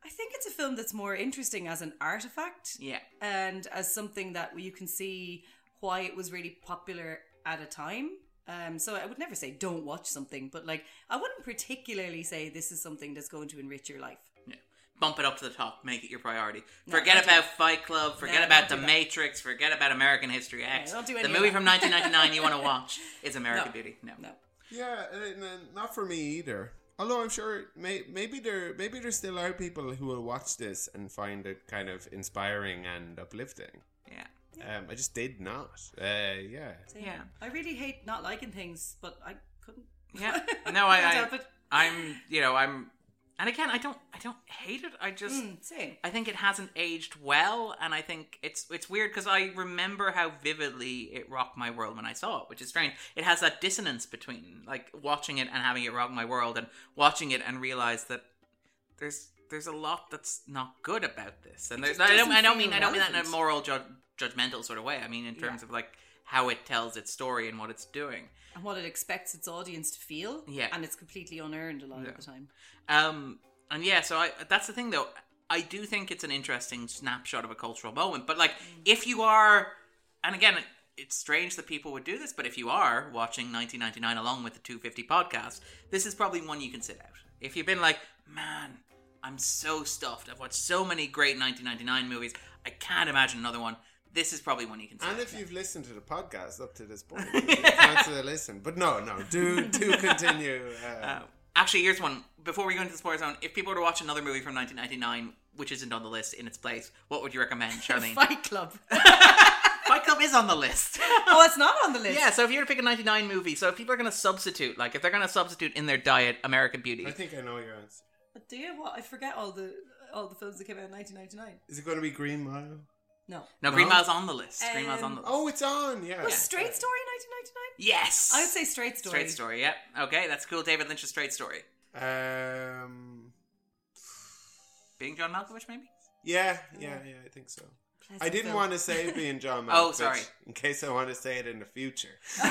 I think it's a film that's more interesting as an artifact Yeah. and as something that you can see why it was really popular at a time. Um, so I would never say don't watch something, but like I wouldn't particularly say this is something that's going to enrich your life. Yeah. Bump it up to the top. Make it your priority. No, forget don't do about. Fight Club. Forget No, about The. Matrix. Forget about American History X. don't do any the movie that. from 1999 you want to watch is American No. Beauty. No. No. Yeah, and, and not for me either. Although I'm sure may, maybe there maybe there still are people who will watch this and find it kind of inspiring and uplifting. Yeah. Um, I just did not. Uh, yeah. Same. Yeah. I really hate not liking things, but I couldn't. Yeah. No, I, Can't I. I'm, you know, I'm, and again, I don't, I don't hate it. I just, Mm, same. I think it hasn't aged well, and I think it's, it's weird because I remember how vividly it rocked my world when I saw it, which is strange. It has that dissonance between like watching it and having it rock my world, and watching it and realize that there's, there's a lot that's not good about this, and there's, I don't, I don't mean, feel I don't mean that in a moral ju- judgmental sort of way. I mean in terms Yeah. of like how it tells its story and what it's doing. And what it expects its audience to feel. Yeah. And it's completely unearned a lot Yeah. of the time. Um, and yeah, so I that's the thing though. I do think it's an interesting snapshot of a cultural moment. But like, if you are, and again, it, it's strange that people would do this, but if you are watching 1999 along with the 250 podcast, this is probably one you can sit out. If you've been like, man, I'm so stuffed. I've watched so many great 1999 movies. I can't imagine another one. This is probably one you can sit And out. if you've listened to the podcast up to this point, cancel a listen. But no, no, do do continue. Uh, Uh, actually, here's one. Before we go into the spoiler zone, if people were to watch another movie from 1999, which isn't on the list in its place, what would you recommend, Charlene? Fight Club. Fight Club is on the list. oh, it's not on the list. yeah, so if you were to pick a 99 movie, so if people are going to substitute, like if they're going to substitute in their diet American Beauty, I think I know your answer. Do you? What? I forget all the all the films that came out in 1999. Is it going to be Green Mile? No. no, Green No? Mile's on the list. Green Mile's on the list. Oh, it's on. Yeah. Was Straight Story 1999? yes! I would say Straight Story. Straight Story, yeah. Okay, that's cool. David Lynch's Straight Story. Um. Being John Malkovich, maybe? Yeah, yeah, yeah. I think so. I didn't want to say being John Malkovich. Oh, sorry. In case I want to say it in the future.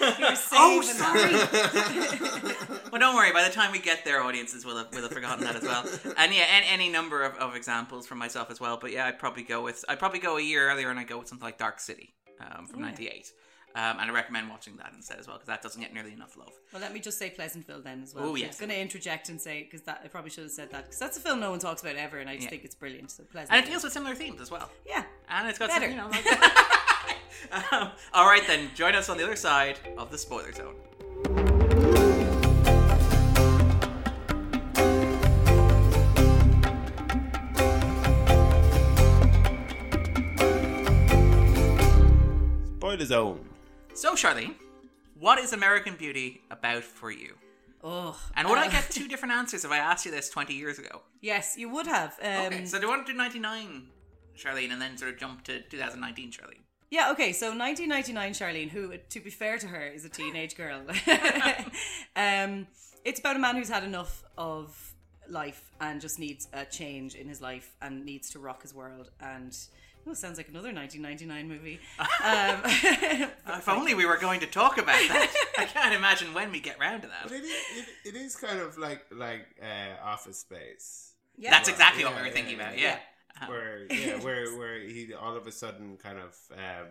You're Oh, saving sorry. that. Well, don't worry. By the time we get there, audiences will have, will have forgotten that as well. And yeah, any, any number of, of examples from myself as well. But yeah, I'd probably go with I'd probably go a year earlier, and I go with something like Dark City um, from Yeah. '98. Um, and I recommend watching that instead as well because that doesn't get nearly enough love. Well, let me just say Pleasantville then as well. Oh, yes. going to interject and say because that I probably should have said that because that's a film no one talks about ever, and I just Yeah. think it's brilliant. So And it deals with similar themes as well. yeah. And it's got Better. some, you know. Like, um, all right, then join us on the other side of the spoiler zone. Of his own. So, Charlene, what is American Beauty about for you? Oh. And would I uh, get two different answers if I asked you this 20 years ago? Yes, you would have. Um, okay, so do you want to do 99, Charlene, and then sort of jump to 2019, Charlene? Yeah, okay, so 1999 Charlene, who, to be fair to her, is a teenage girl. um, it's about a man who's had enough of life and just needs a change in his life and needs to rock his world. And oh, sounds like another 1999 movie. Um, If only we were going to talk about that. I can't imagine when we get round to that. But it, is- it, it is kind of like like uh, Office Space. Yeah. That's exactly what we were thinking about, yeah. Where yeah, where where he all of a sudden kind of um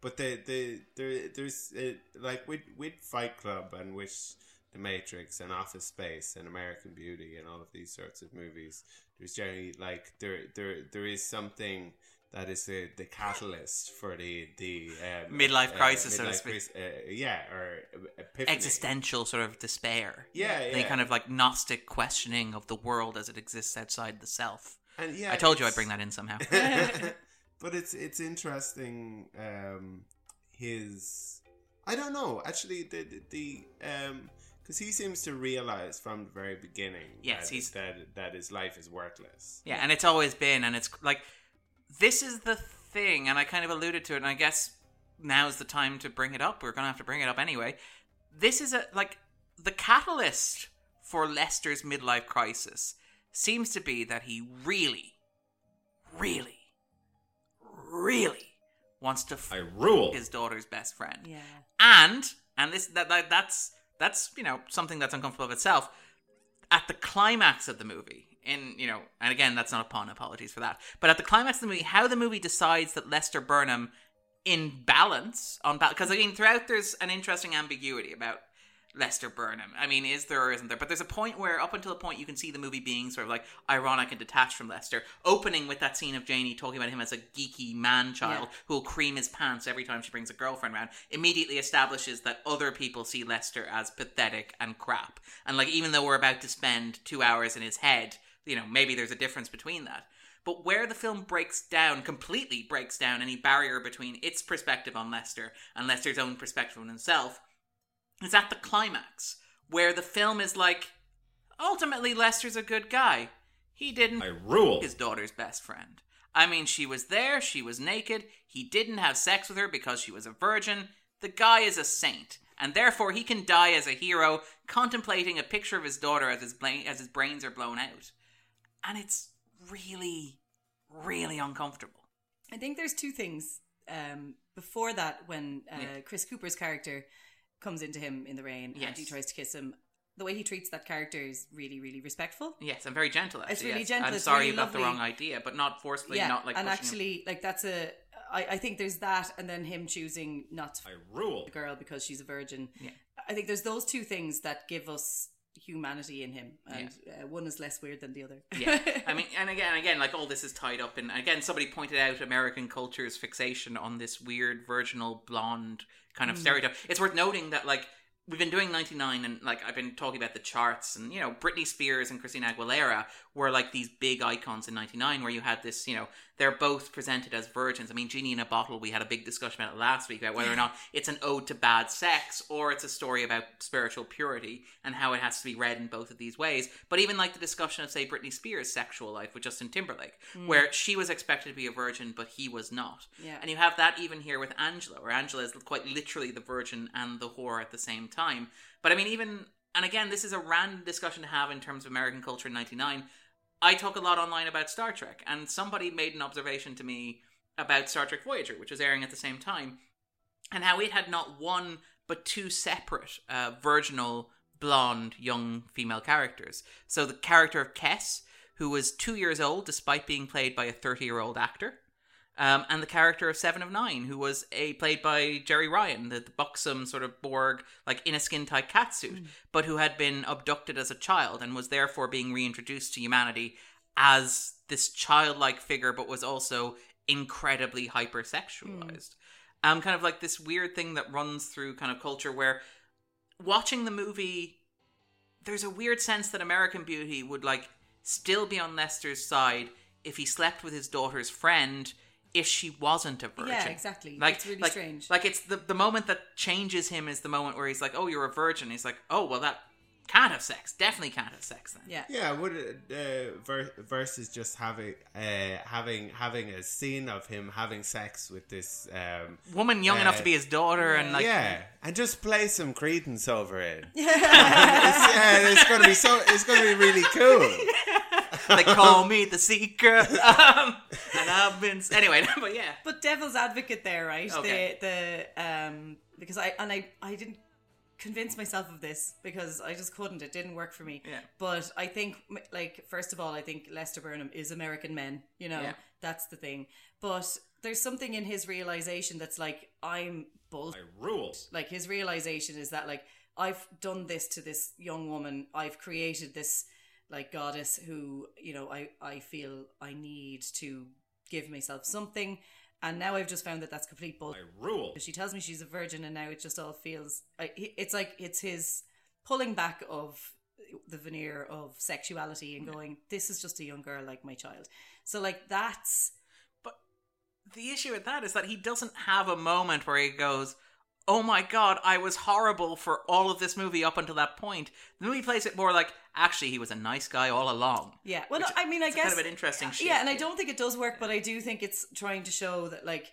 but the the there there's uh, like with with Fight Club and with The Matrix and Office Space and American Beauty and all of these sorts of movies, there's generally like there there there is something that is the, the catalyst for the the um, Midlife crisis, so to speak. crisis, uh, yeah, or epiphany. Existential sort of despair. Yeah, The yeah. kind of like Gnostic questioning of the world as it exists outside the self. And yeah, I told you I'd bring that in somehow. but it's it's interesting. Um, his I don't know actually the the, the um because he seems to realize from the very beginning Yes, that, he's- that that his life is worthless. Yeah, and it's always been, and it's like this is the thing, and I kind of alluded to it, and I guess now's the time to bring it up. We're gonna have to bring it up anyway. This is a like the catalyst for Lester's midlife crisis seems to be that he really, really, really wants to I rule. his daughter's best friend. Yeah. And and this that, that that's that's you know something that's uncomfortable of itself. At the climax of the movie, in you know, and again that's not a pun. Apologies for that. But at the climax of the movie, how the movie decides that Lester Burnham, in balance on because I mean throughout there's an interesting ambiguity about Lester Burnham. I mean, is there or isn't there? But there's a point where, up until a point, you can see the movie being sort of like ironic and detached from Lester, opening with that scene of Janie talking about him as a geeky man child Yeah. who'll cream his pants every time she brings a girlfriend around. Immediately establishes that other people see Lester as pathetic and crap. And like, even though we're about to spend two hours in his head, you know, maybe there's a difference between that. But where the film breaks down, completely breaks down any barrier between its perspective on Lester and Lester's own perspective on himself, is at the climax, where the film is like, ultimately, Lester's a good guy. He didn't I rule. his daughter's best friend. I mean, she was there, she was naked, he didn't have sex with her because she was a virgin. The guy is a saint, and therefore he can die as a hero, contemplating a picture of his daughter as his, bla- as his brains are blown out. And it's really, really uncomfortable. I think there's two things. Um, before that, when uh, Yeah. Chris Cooper's character comes into him in the rain and he tries to kiss him, the way he treats that character is really, really respectful. Yes, I'm very gentle. Actually, It's really yes. gentle, I'm it's sorry really you got the wrong idea, but not forcefully, yeah, not like and pushing him. actually, like that's a. I, I think there's that, and then him choosing not to I rule. the girl because she's a virgin. Yeah. I think there's those two things that give us humanity in him, and uh, one is less weird than the other. yeah i mean and again again like all this is tied up in again somebody pointed out american culture's fixation on this weird virginal blonde kind of Mm. stereotype it's worth noting that like we've been doing 99 and like i've been talking about the charts and you know britney spears and christina aguilera were like these big icons in 99 where you had this you know they're both presented as virgins i mean genie in a bottle we had a big discussion about it last week about whether or not it's an ode to bad sex or it's a story about spiritual purity and how it has to be read in both of these ways but even like the discussion of say britney spears sexual life with justin timberlake mm. where she was expected to be a virgin but he was not Yeah. and you have that even here with Angela, where Angela is quite literally the virgin and the whore at the same time. But I mean, even, and again, this is a random discussion to have in terms of American culture in 99. I talk a lot online about Star Trek, and somebody made an observation to me about Star Trek Voyager, which was airing at the same time, and how it had not one but two separate uh, virginal blonde young female characters. So the character of Kes, who was two years old despite being played by a 30 year old actor, um, and the character of Seven of Nine, who was a played by Jeri Ryan, the, the buxom sort of Borg, like in a skin tight catsuit, but who had been abducted as a child and was therefore being reintroduced to humanity as this childlike figure, but was also incredibly hypersexualized. Um, kind of like this weird thing that runs through kind of culture where watching the movie, there's a weird sense that American Beauty would like still be on Lester's side if he slept with his daughter's friend, if she wasn't a virgin. Yeah, exactly. Like It's really like, strange. Like it's the the moment that changes him is the moment where he's like, "Oh, you're a virgin." He's like, "Oh, well, that can't have sex. Definitely can't have sex then." Yeah. Yeah, would uh, ver- versus just having uh, having having a scene of him having sex with this um, Woman young enough uh, to be his daughter and like yeah, and just play some Creedence over it. it's, yeah, it's gonna be so. It's gonna be really cool. they call me the seeker. Um, and I've been anyway, but yeah. But devil's advocate there, right? Okay. The the um because I and I I didn't convince myself of this because I just couldn't. It didn't work for me. Yeah. But I think like first of all, I think Lester Burnham is American men. You know, Yeah. that's the thing. But there's something in his realization that's like I'm bull. rule. Like his realization is that like I've done this to this young woman. I've created this like goddess who you know I I feel I need to give myself something. And now I've just found that that's complete bull. I rule. She tells me she's a virgin, and now it just all feels. I- It's like it's his pulling back of the veneer of sexuality and going, "This is just a young girl like my child." So like that's But The issue with that is that he doesn't have a moment where he goes, "Oh my god, I was horrible for all of this movie up until that point." The movie plays it more like, actually, he was a nice guy all along. Yeah. Well, no, I mean, I guess kind of an interesting shift. Yeah, and I don't think it does work, but I do think it's trying to show that like,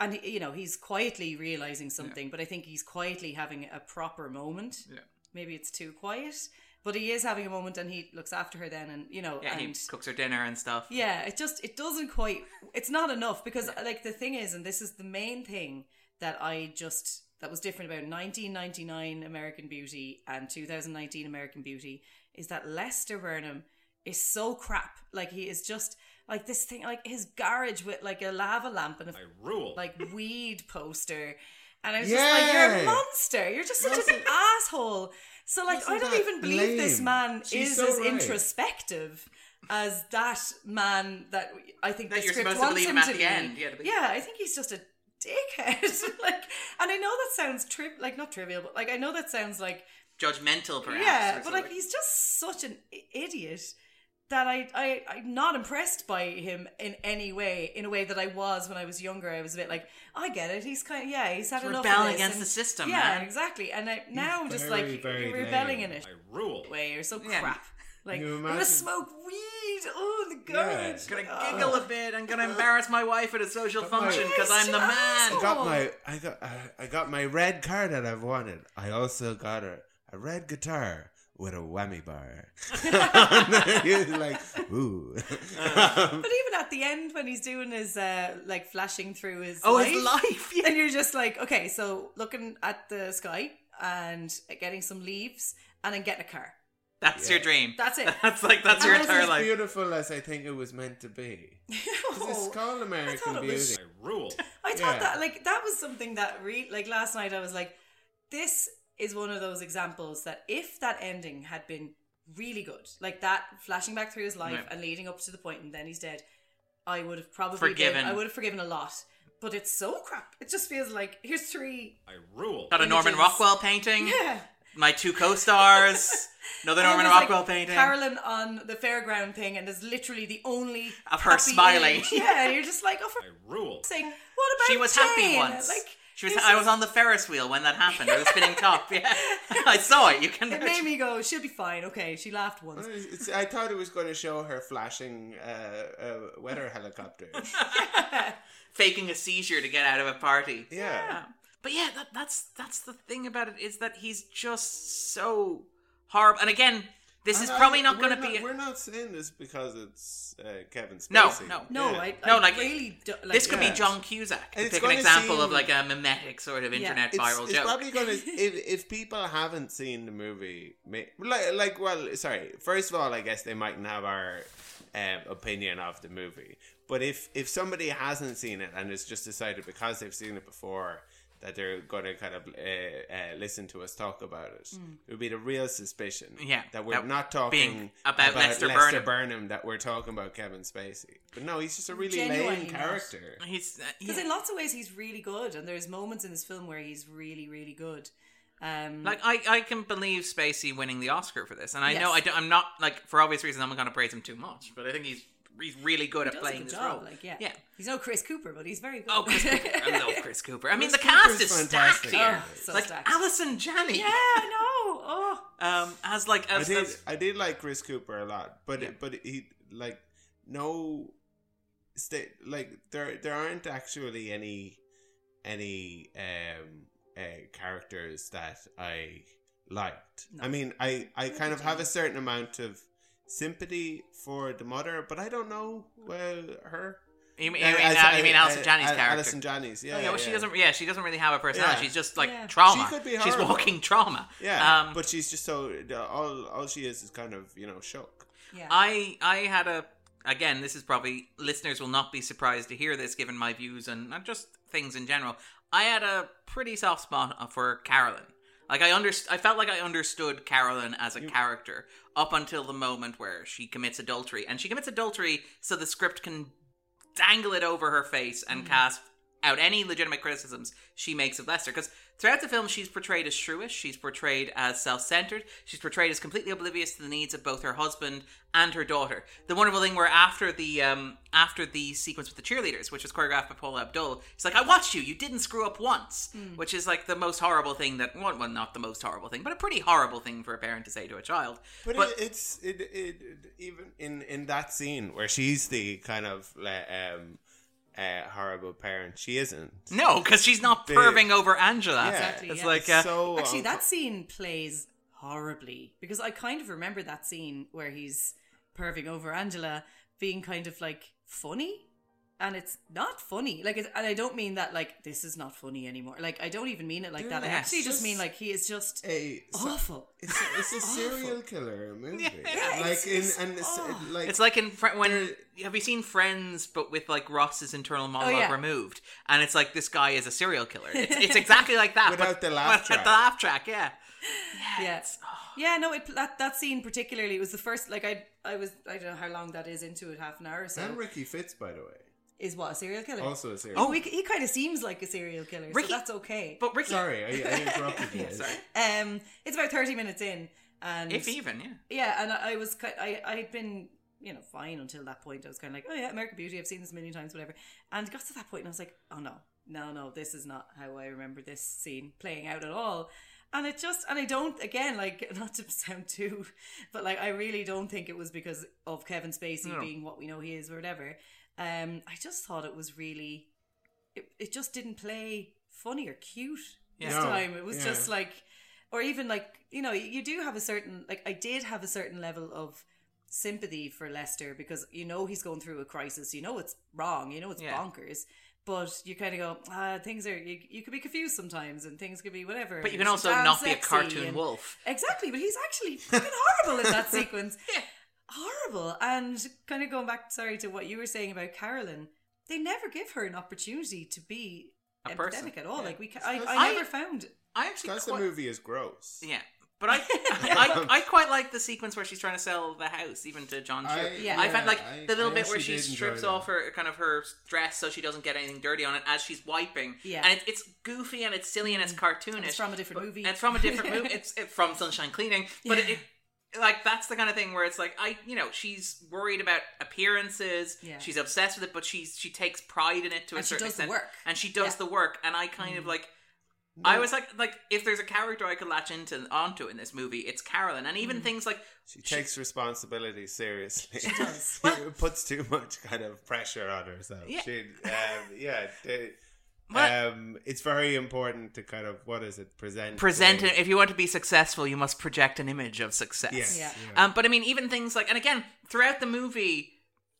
and you know, he's quietly realizing something, but I think he's quietly having a proper moment. Yeah. Maybe it's too quiet, but he is having a moment, and he looks after her then, and you know, Yeah, and he cooks her dinner and stuff. yeah, it just it doesn't quite. It's not enough because like the thing is, and this is the main thing that I just that was different about 1999 American Beauty and 2019 American Beauty is that Lester Burnham is so crap. Like he is just like this thing, like his garage with like a lava lamp and a rule. like weed poster. And I was just like, you're a monster. You're just such an asshole. So like, I Wasn't don't even believe this man She's is so as right. introspective as that man that I think That the you're script supposed to wants believe him him at to the be. end, yeah, to be- Yeah, I think he's just a dickhead. like, and I know that sounds tri- like not trivial, but like I know that sounds like Judgmental, perhaps. yeah, but like he's just such an i- idiot that I, I I'm not impressed by him in any way. In a way that I was when I was younger, I was a bit like, I get it. He's kind of yeah, he's had He's enough. rebelling of this, against and- the system, Yeah, man. exactly. And I, now I'm just very, like very you're rebelling lame. in it. rule. Way you're so Yeah. crap. Like you I'm gonna smoke weed. Oh, the garage. gonna Oh. giggle a bit. I'm gonna embarrass my wife at a social function because I'm the man. I got my I got I, I got my red car that I've wanted. I also got a, a red guitar with a whammy bar. Like, ooh. But even at the end, when he's doing his uh, like flashing through his Oh, life, his life, yeah. and you're just like, okay, so looking at the sky and getting some leaves, and then getting a car. That's your dream. That's it. That's like that's your Not entire as life. beautiful as I think it was meant to be. 'Cause oh, it's called American thought it Beauty. was- rule. I thought Yeah. that like that was something that re- like last night I was like, this is one of those examples that if that ending had been really good, like that flashing back through his life Yeah. and leading up to the point and then he's dead, I would have probably been- Forgiven. I would have forgiven a lot. But it's so crap. It just feels like here's three. I rule. Got a Norman Rockwell painting. Yeah. My two co-stars. Another And Norman there's, like, Rockwell painting. Carolyn on the fairground thing, and is literally the only Of her happy smiling. image. Yeah, you're just like, oh, for I rule. saying, what about she was Jane? happy once. Like, she was. this I was on the Ferris wheel when that happened. I was spinning top. Yeah, I saw it. You can. It made me go, she'll be fine. Okay, she laughed once. It's, I thought it was going to show her flashing uh, uh, weather helicopter. faking a seizure to get out of a party. Yeah. But yeah, that, that's that's the thing about it is that he's just so horrible. And again, this is I- probably not going to be. We're not saying this because it's uh, Kevin Spacey. No, no. No, Yeah. I, no, like, really do, like, this could yeah. be John Cusack. to It's pick an gonna example of like a mimetic sort of internet it's, viral it's joke. probably gonna if if people haven't seen the movie, like like well, sorry. First of all, I guess they mightn't have our um, opinion of the movie, but if if somebody hasn't seen it and has just decided because they've seen it before that they're going to kind of uh, uh, listen to us talk about it, it would be the real suspicion. Yeah, that we're that not talking being about Lester Burnham. Burnham, that we're talking about Kevin Spacey. But no, he's just a really Genuinely lame not. character. He's uh, Because yeah. in lots of ways he's really good, and there's moments in this film where he's really, really good. Um, Like I, I can believe Spacey winning the Oscar for this, and I know I don't, I'm not like for obvious reasons I'm not going to praise him too much, but I think he's he's really good He at does a playing good this job, role. Like, yeah. yeah. He's no Chris Cooper, but he's very good. Oh, Chris Cooper. I love Chris Cooper. I mean, Chris the cast Cooper's is fantastic. stacked here. Oh, so like stacked. Allison Janney. yeah, I know. Oh, Um, as like I did. as- I did like Chris Cooper a lot, but Yeah. but he like no, sta like there there aren't actually any any um uh, characters that I liked. I mean, I I kind of have a certain amount of sympathy for the mother, but I don't know well her. you mean, Uh, you mean, as uh, I- you mean Allison uh, Janney's Al- character? Allison Janney's, yeah. Oh, yeah, well, yeah. she doesn't. Yeah, she doesn't really have a personality. Yeah. She's just like Yeah. trauma. She could be She's walking trauma. Yeah, Um, but she's just so all all she is is kind of you know shock. yeah. I I had a again. This is probably listeners will not be surprised to hear this, given my views and not just things in general. I had a pretty soft spot for Carolyn. Like I underst- I felt like I understood Carolyn as a character up until the moment where she commits adultery, and she commits adultery so the script can dangle it over her face and mm. cast out any legitimate criticisms she makes of Lester. Because throughout the film, she's portrayed as shrewish, she's portrayed as self centered, she's portrayed as completely oblivious to the needs of both her husband and her daughter. The wonderful thing where after the um after the sequence with the cheerleaders, which was choreographed by Paula Abdul, it's like, I watched you, you didn't screw up once. Which is like the most horrible thing that well, well not the most horrible thing, but a pretty horrible thing for a parent to say to a child. But, it, it's it, it, it even in in that scene where she's the kind of like, um uh, horrible parent, she isn't. no, because she's not The- perving over Angela. Yeah. Exactly, It's yeah. like uh, so Actually, unco- that scene plays horribly because I kind of remember that scene where he's perving over Angela being kind of like funny. And it's not funny. Like, it's, and I don't mean that like this is not funny anymore. Like, I don't even mean it like that. I actually just just mean like he is just a awful. It's a, it's a serial killer movie. Yeah, like it's- in it's- and it's, oh. like It's like in Fri- when have you seen Friends, but with like Ross's internal oh, monologue Oh, yeah. removed, and it's like this guy is a serial killer. It's, it's exactly like that Without but- the laugh without track. the laugh track, yeah. yeah oh. yeah no it, that that scene particularly it was the first like i i was i don't know how long that is into it half an hour or so and Ricky Fitts, by the way, is what a serial killer also a serial. oh he, he kind of seems like a serial killer Ricky- so that's okay But Ricky, sorry, I, I interrupted you. sorry, um it's about 30 minutes in and if even, yeah. yeah and i, I was ki- i i had been you know fine until that point i was kind of like oh yeah american beauty i've seen this a million times whatever and it got to that point and i was like oh no no no this is not how i remember this scene playing out at all and it just and i don't again like not to sound too but like i really don't think it was because of kevin spacey No. being what we know he is or whatever um i just thought it was really it, it just didn't play funny or cute this No, time. It was yeah. just like or even like you know you do have a certain like i did have a certain level of sympathy for lester because you know he's going through a crisis. You know it's wrong. You know it's Yeah. bonkers. But you kind of go ah things are you, you could be confused sometimes and things could be whatever. But you can also not be a cartoon and- wolf. exactly but he's actually fucking horrible in that sequence horrible and kind of going back sorry to what you were saying about carolyn they never give her an opportunity to be A empathetic person, at all yeah. like we ca- I, Because- I I- never found I actually Because the movie is gross. yeah. But I, I, I quite like the sequence where she's trying to sell the house, even to John I- Stewart. Yeah. I found like the little I bit where she strips off her kind of her dress so she doesn't get anything dirty on it as she's wiping. Yeah. and it, it's goofy and it's silly and it's mm. cartoonish. it's from a different but- movie. and It's from a different movie. It's it, from Sunshine Cleaning, but it, it like that's the kind of thing where it's like I, you know, she's worried about appearances. Yeah. She's obsessed with it, but she's she takes pride in it to a And she certain does the extent, work. and she does Yeah. Mm. the work. And I kind of like. I was like, like if there's a character I could latch into onto in this movie, it's Carolyn, and Mm. even things like She takes responsibility seriously. She does. it puts too much kind of pressure on herself. Yeah. She, um, yeah. they- Well- um, it's very important to kind of what is it present? present the- it. If you want to be successful, you must project an image of success. Yes, Yeah. yeah. Um, but I mean, even things like, and again, throughout the movie,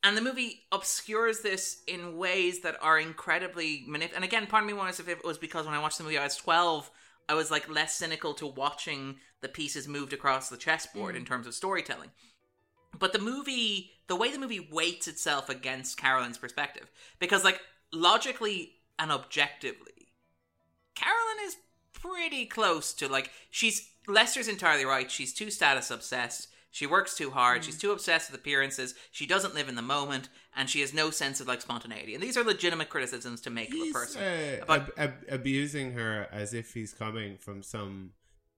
and the movie obscures this in ways that are incredibly manip. And again, part of me wonders if it was because when I watched the movie, I was twelve. I was like less cynical to watching the pieces moved across the chessboard in terms of storytelling. But the movie, the way the movie weights itself against Carolyn's perspective, because like logically and objectively, Carolyn is pretty close to like she's Lester's entirely right. She's too status obsessed. She works too hard. She's too obsessed with appearances. She doesn't live in the moment, and she has no sense of like spontaneity. And these are legitimate criticisms to make of a person. uh, ab- ab- abusing her as if he's coming from some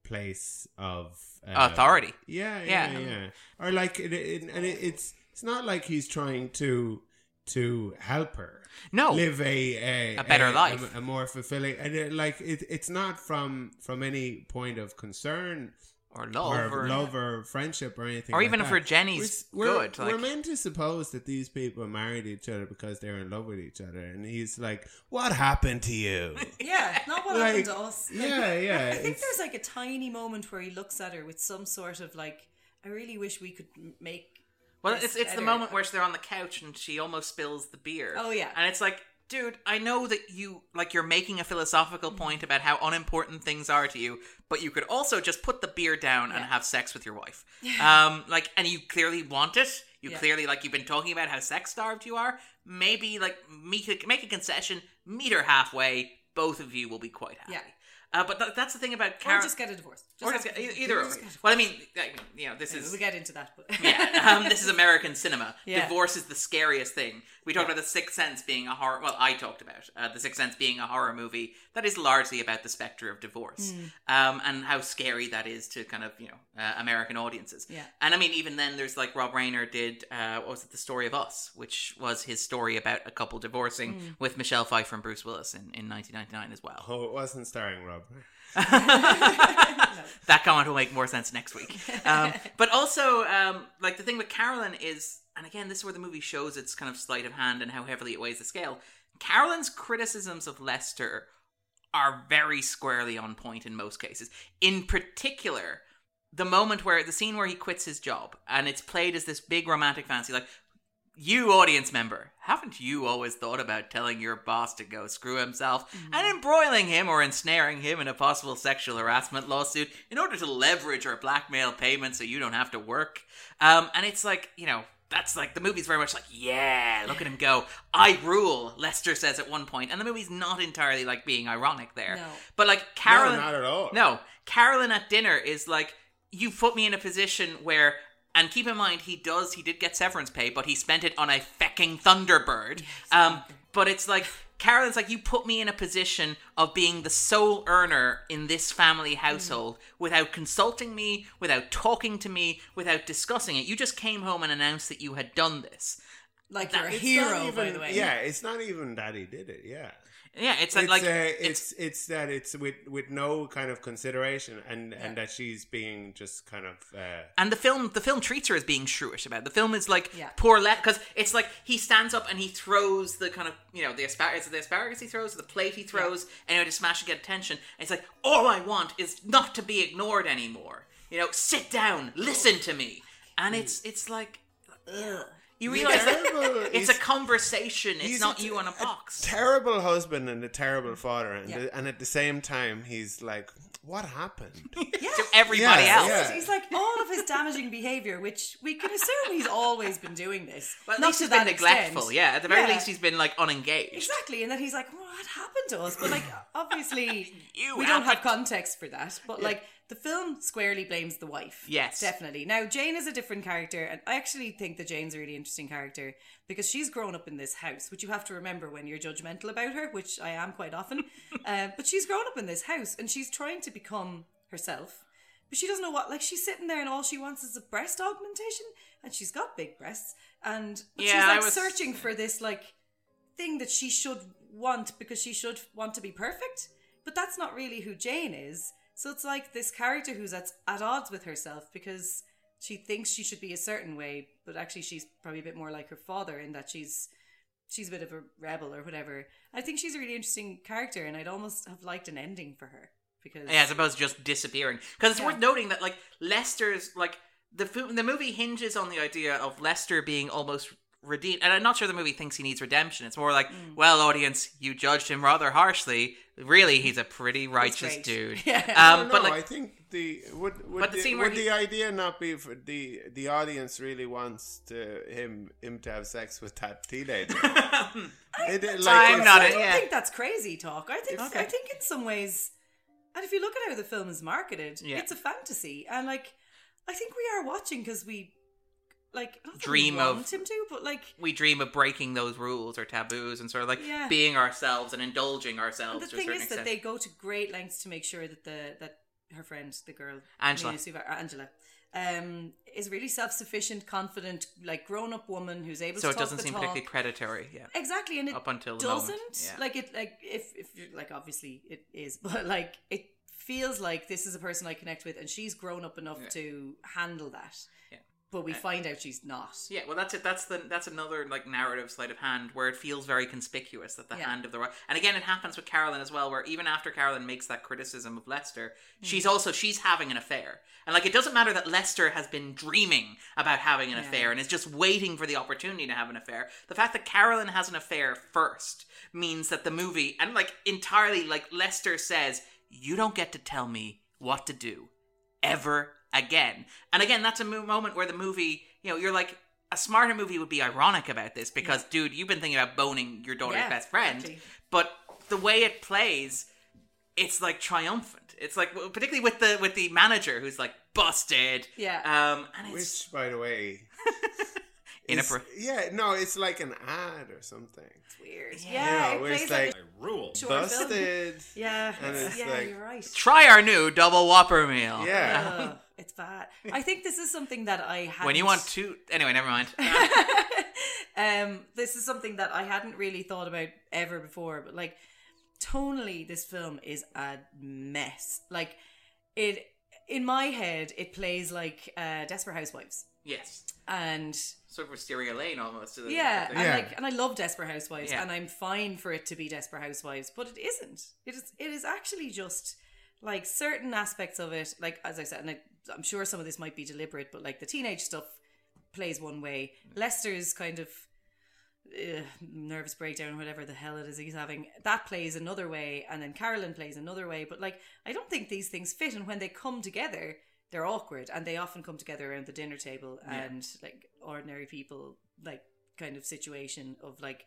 place of uh, Authority. Yeah, yeah, Yeah. yeah. Or like, it, it, and it, it's it's not like he's trying to to help her. No. live a a, A better life. a, a more fulfilling, and it, like it, it's not from from any point of concern or love or, or- love or friendship or anything, Or like even if that. her Jenny's we're, good, We're, like- we're meant to suppose that these people married each other because they're in love with each other, and he's like, "What happened to you?" Yeah, not what Like, happened to us. Like, yeah, yeah, I think there's like a tiny moment where he looks at her with some sort of like, I really wish we could make. Well, it's it's the moment where they're on the couch and she almost spills the beer. Oh, yeah. and it's like, dude, I know that you like you're making a philosophical point about how unimportant things are to you, but you could also just put the beer down and have sex with your wife. Um, like, and you clearly want it. You Yeah. clearly like you've been talking about how sex starved you are. Maybe like meet a, make a concession, meet her halfway. Both of you will be quite happy. Yeah. Uh, but th- that's the thing about Or Karen. just get a divorce. or have just get, either or. Just get a Well, I mean, I- you know, this divorce. is We'll get into that. But yeah, um, this is American cinema. Yeah. Divorce is the scariest thing. We talked about The Sixth Sense being a horror. Well, I talked about uh, The Sixth Sense being a horror movie that is largely about the specter of divorce Mm. um, and how scary that is to kind of you know uh, American audiences. Yeah. And I mean, even then, there's like Rob Reiner did. Uh, what was it? The Story of Us, which was his story about a couple divorcing Mm. with Michelle Pfeiffer and Bruce Willis in, in 1999 as well. Oh, it wasn't starring Rob. that comment will make more sense next week. Um, but also, um, like the thing with Carolyn is, and again, this is where the movie shows its kind of sleight of hand and how heavily it weighs the scale. Carolyn's criticisms of Lester are very squarely on point in most cases. In particular, the moment where the scene where he quits his job and it's played as this big romantic fantasy, like you audience member, haven't you always thought about telling your boss to go screw himself and embroiling him or ensnaring him in a possible sexual harassment lawsuit in order to leverage or blackmail payment so you don't have to work? Um, and it's like, you know, that's like the movie's very much like, yeah, look at him go. I rule, Lester says at one point, and the movie's not entirely like being ironic there. No. But like Carolyn not at all. No. Carolyn at dinner is like, you put me in a position where and keep in mind he does he did get severance pay, but he spent it on a fecking Thunderbird. Um but it's like Carolyn's like you put me in a position of being the sole earner in this family mm. household without consulting me, without talking to me, without discussing it. You just came home and announced that you had done this. like you're a hero, even, by the way. Yeah, it's not even that he did it. Yeah. Yeah, it's like, like uh, it's, it's it's that it's with with no kind of consideration and and that she's being just kind of uh, and the film the film treats her as being shrewish about it. the film is like Yeah. poor let because it's like he stands up and he throws the kind of you know the asparagus the asparagus he throws the plate he throws anyway to smash and get attention and it's like all I want is not to be ignored anymore you know sit down listen to me and it's it's like ugh. You realize that it's a conversation it's not a- you on a box terrible husband and a terrible father, and Yeah. and at the same time he's like, what happened? to everybody Yeah, else yeah. He's like all of his damaging behavior, which we can assume he's always been doing this. but at Not least to he's been that neglectful extent. yeah at the very Yeah. least he's been like unengaged Exactly, and then he's like, "What happened to us?" But like, obviously, You we don't have context for that. But like, the film squarely blames the wife. Yes. definitely. Now, Jane is a different character, and I actually think that Jane's a really interesting character because she's grown up in this house, which you have to remember when you're judgmental about her, which I am quite often. uh, but she's grown up in this house, and she's trying to become herself. But she doesn't know what. Like, she's sitting there, and all she wants is a breast augmentation, and she's got big breasts, and Yeah, she's like was- searching for this like thing that she should want because she should want to be perfect. But that's not really who Jane is. So it's like this character who's at, at odds with herself because she thinks she should be a certain way, but actually she's probably a bit more like her father in that she's she's a bit of a rebel or whatever. I think she's a really interesting character, and I'd almost have liked an ending for her because Yeah, as opposed to just disappearing. Because it's Yeah. worth noting that like Lester's like the the movie hinges on the idea of Lester being almost redeemed, and I'm not sure the movie thinks he needs redemption. It's more like, Mm. well, audience, you judged him rather harshly. Really, he's a pretty righteous dude. Yeah. Um, no, but like, I think the would would But the the, scene would he- the idea not be for the the audience really wants to him him to have sex with that teenager? It- it- I'm it's not I don't yeah. think that's crazy talk. I think Okay. I think in some ways, and if you look at how the film is marketed, Yeah. it's a fantasy, and like I think we are watching because we like Dream we of- him to, but like we dream of breaking those rules or taboos and sort of like Yeah. being ourselves and indulging and ourselves the to a thing certain is that they go to great lengths to make sure that the that her friend, the girl Angela. Mena Suva- Angela, um, is really self-sufficient, confident, like grown-up woman who's able So to it talk doesn't the seem talk. particularly predatory. Yeah. Exactly, and it Up until the doesn't yeah. like it. Like if if like obviously it is, but like it feels like this is a person I connect with, and she's grown up enough Yeah. to handle that. Yeah. But we Uh, find out she's not. Yeah, well, that's it. That's the that's another like narrative sleight of hand where it feels very conspicuous that the Yeah. hand of the and again it happens with Carolyn as well, where even after Carolyn makes that criticism of Lester, Hmm. she's also she's having an affair, and like it doesn't matter that Lester has been dreaming about having an Yeah. affair and is just waiting for the opportunity to have an affair. The fact that Carolyn has an affair first means that the movie and like entirely like Lester says, you don't get to tell me what to do ever again. And again, that's a moment where the movie, you know, you're like, a smarter movie would be ironic about this because, dude, you've been thinking about boning your daughter's Yeah, best friend. exactly. But the way it plays, it's like triumphant. It's like particularly with the with the manager who's like busted. Yeah. Um, and it's Which, by the way, inappro- is- yeah, no, it's like an ad or something. It's weird. Yeah. Yeah, You know, it it's plays like, like Rule. busted. Yeah, And it's yeah, like- you're right. Try our new double Whopper meal. Yeah. Ugh, it's bad. I think this is something that I had. When you want to, anyway, never mind. um, this is something that I hadn't really thought about ever before, but like tonally, this film is a mess. Like it in my head, it plays like uh, Desperate Housewives, yes, and sort of steering a lane almost. To the, yeah, the- and like, and I love Desperate Housewives, Yeah. and I'm fine for it to be Desperate Housewives, but it isn't. It is. It is actually just like certain aspects of it. Like as I said, and I, I'm sure some of this might be deliberate, but like the teenage stuff plays one way. Lester's kind of uh, nervous breakdown, whatever the hell it is he's having, that plays another way, and then Carolyn plays another way. But like, I don't think these things fit, and when they come together, they're awkward, and they often come together around the dinner table Yeah. and like ordinary people, like kind of situation of like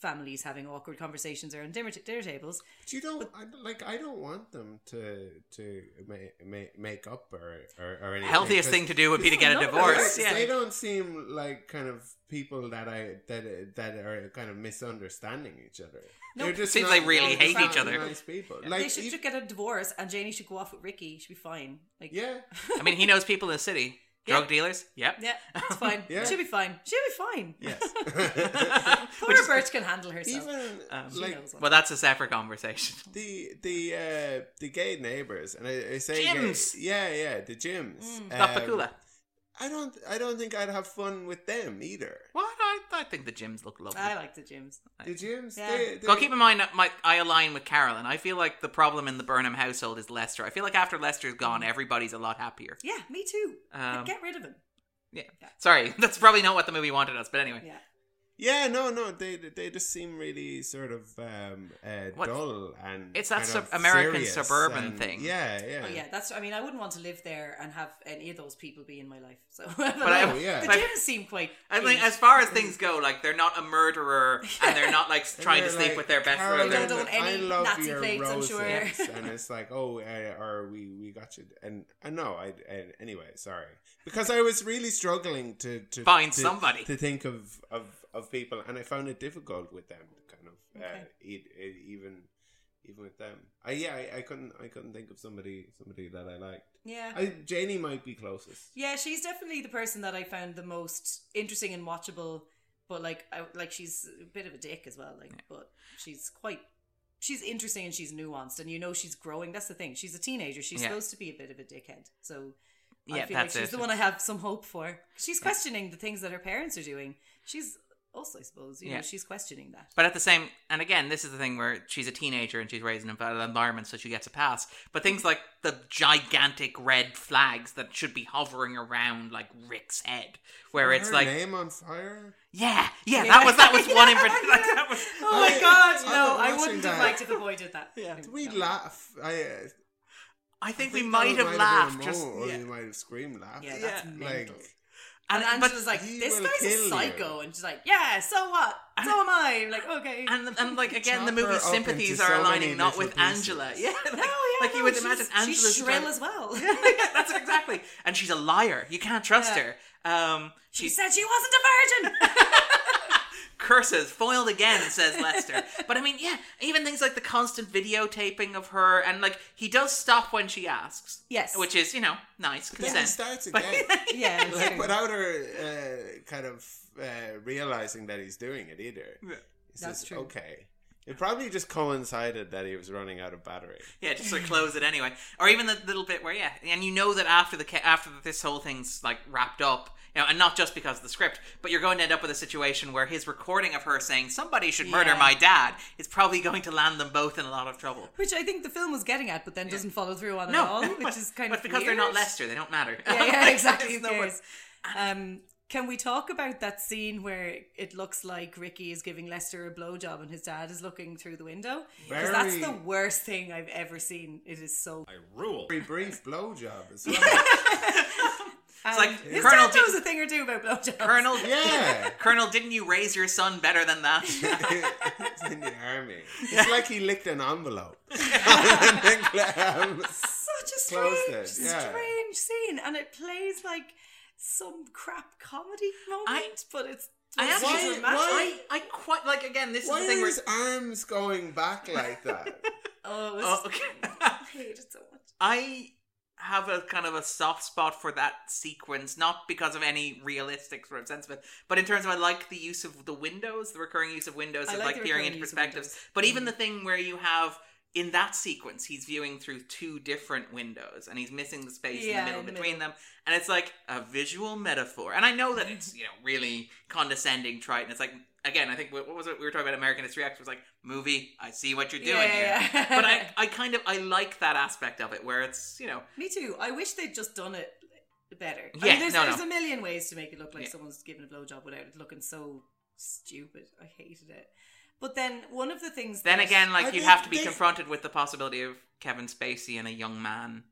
families having awkward conversations around dinner, dinner tables. But you don't I, like. I don't want them to to make make, make up or or, or anything. Healthiest thing to do would be to get a No, no, divorce. They, Yeah. they don't seem like kind of people that I that that are kind of misunderstanding each other. No. They're just Seems not- they really hate each other. Nice people. they Like should ev- just get a divorce, and Janie should go off with Ricky. She'd be fine. Like, yeah. I mean, he knows people in the city. Drug dealers. Yep. yeah, it's fine. Yeah. She'll be fine. She'll be fine. Yes. Poor Bert can handle herself. Even Um, like knows what- Well, that's a separate conversation. the the uh the gay neighbors and I, I say gay- Jims. yeah yeah the Jims Mm. Um, Tapakula. I don't I don't think I'd have fun with them either What? I, I think the Jims look lovely. I like the Jims. the Jims Yeah. they, they, Well, keep in mind that my, I align with Carolyn. I feel like the problem in the Burnham household is Lester. I feel like after Lester's gone, everybody's a lot happier. Yeah, me too. Um, get rid of him. Yeah. Sorry, that's probably not what the movie wanted us, but anyway. Yeah. Yeah no no they they just seem really sort of um uh, What- dull and It's that sub- American suburban and- thing. yeah yeah Oh yeah, that's. I mean, I wouldn't want to live there and have any of those people be in my life. So, but, I- like, yeah. the but- Jims seem quite. I mean, as far as things go, like they're not a murderer and they're not like trying to sleep like, with their best friend. They don't own I any love Nazi your plates, I'm sure." roses," and it's like, oh, uh, or we we got you, and I know, I uh, anyway, sorry, because I was really struggling to to Find to- somebody. to think of of of people, and I found it difficult with them, to kind of, uh, Okay. e- e- even even with them. I yeah, I, I couldn't I couldn't think of somebody somebody that I liked. yeah. I, Janie might be closest. Yeah, she's definitely the person that I found the most interesting and watchable. But like, I, like she's a bit of a dick as well. Like, but she's quite. She's interesting and she's nuanced, and you know she's growing. That's the thing. She's a teenager. She's Yeah. supposed to be a bit of a dickhead. So I Yeah, feel like she's it. the one I have some hope for. She's questioning the things that her parents are doing. She's us, I suppose. You Yeah. know, she's questioning that. But at the same, and again, this is the thing where she's a teenager and she's raised in an environment, so she gets a pass. But things like the gigantic red flags that should be hovering around like Rick's head, where it's Her like, name on fire. yeah, yeah, Yeah. that was that was one in Yeah, particular. Like, that was, Oh my I- god, I no! I wouldn't have liked if the boy did that. Yeah. Did We No. laugh. I. Uh, I think I we might have might laughed. been Just, more, or yeah. we might have screamed laughed. Yeah, that's Yeah. mental. Like, And, And- but Angela's like, this guy's a kill you." psycho, and she's like, yeah, so what? So am I. I'm like, okay. And, and like again, the Chop movie's sympathies are so aligning not little with Angela. Yeah, like, no, yeah, like you would imagine Angela's she's shrill as well. yeah, that's exactly. And she's a liar. You can't trust Yeah. her. Um, she she's said she wasn't a virgin. Curses, foiled again, says Lester. but I mean, yeah, even things like the constant videotaping of her, and like he does stop when she asks. Yes. which is you know nice Then he consent. starts again. Yeah, like without her uh, kind of uh, realizing that he's doing it either. Yeah. He That's says, true. Okay. It probably just coincided that he was running out of battery. Yeah, just sort of close it anyway. Or even the little bit where yeah, and you know that after the after this whole thing's like wrapped up, you know, and not just because of the script, but you're going to end up with a situation where his recording of her saying somebody should murder Yeah. my dad is probably going to land them both in a lot of trouble. Which I think the film was getting at, but then doesn't follow through on No, at all, which but- is kind but of because weird. they're not Lester, they don't matter. Yeah, yeah, Like, exactly. there's Who no? Um, can we talk about that scene where it looks like Ricky is giving Lester a blowjob and his dad is looking through the window? Because that's the worst thing I've ever seen. It is so. I rule. Very brief blowjob as well. Um, like, his Colonel dad knows a thing or two about blowjobs. Colonel, Yeah. Colonel, didn't you raise your son better than that? He's in the army. It's like he licked an envelope. and then, um, Such a strange, yeah. strange scene, and it plays like some crap comedy moment, but it's. I it's actually, dramatic. I, I quite like again. This is why the thing where his arms going back like that? Oh, it was, Oh, okay. I hate it so much. I have a kind of a soft spot for that sequence, not because of any realistic sort of sense of it, but in terms of I like the use of the windows, the recurring use of windows, I of like like the peering into perspectives. windows. But even mm. the thing where you have in that sequence, he's viewing through two different windows, and he's missing the space Yeah, in the middle in the between middle. them, and it's like a visual metaphor. And I know that it's you know really condescending, trite, and it's like. Again, I think what what was it we were talking about? American History X was like movie. I see what you're doing Yeah, here, yeah. but I, I kind of I like that aspect of it where it's you know Me too. I wish they'd just done it better. I Yeah, mean, there's, no, there's no. a million ways to make it look like someone's giving a blowjob without it looking so stupid. I hated it. But then one of the things. Then again, like I you'd think have to be they- confronted with the possibility of Kevin Spacey and a young man.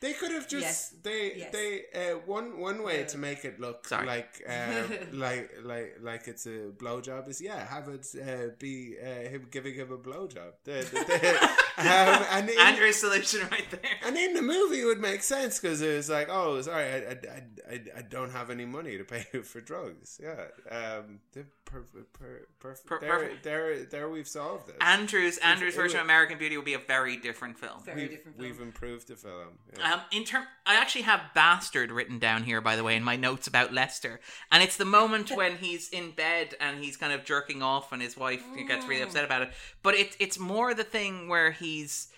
They could have just Yes. they Yes. they uh, one one way Yeah. to make it look Sorry. like uh, like like like it's a blowjob is yeah have it uh, be uh, him giving him a blowjob. The, the, the, um, and in, Andrew's solution right there. and in the movie it would make sense because it was like oh sorry I, I, I, I, I don't have any money to pay you for drugs yeah um the per, per, per, Per- there, perfect. there there we've solved this. Andrew's Andrew's it version would- of American Beauty will be a very different film. Very we've, different film. we've improved the film. Yeah. Um, in term, I actually have "bastard" written down here, by the way, in my notes about Lester, and it's the moment when he's in bed and he's kind of jerking off, and his wife gets really upset about it. But it, it's more the thing where he's,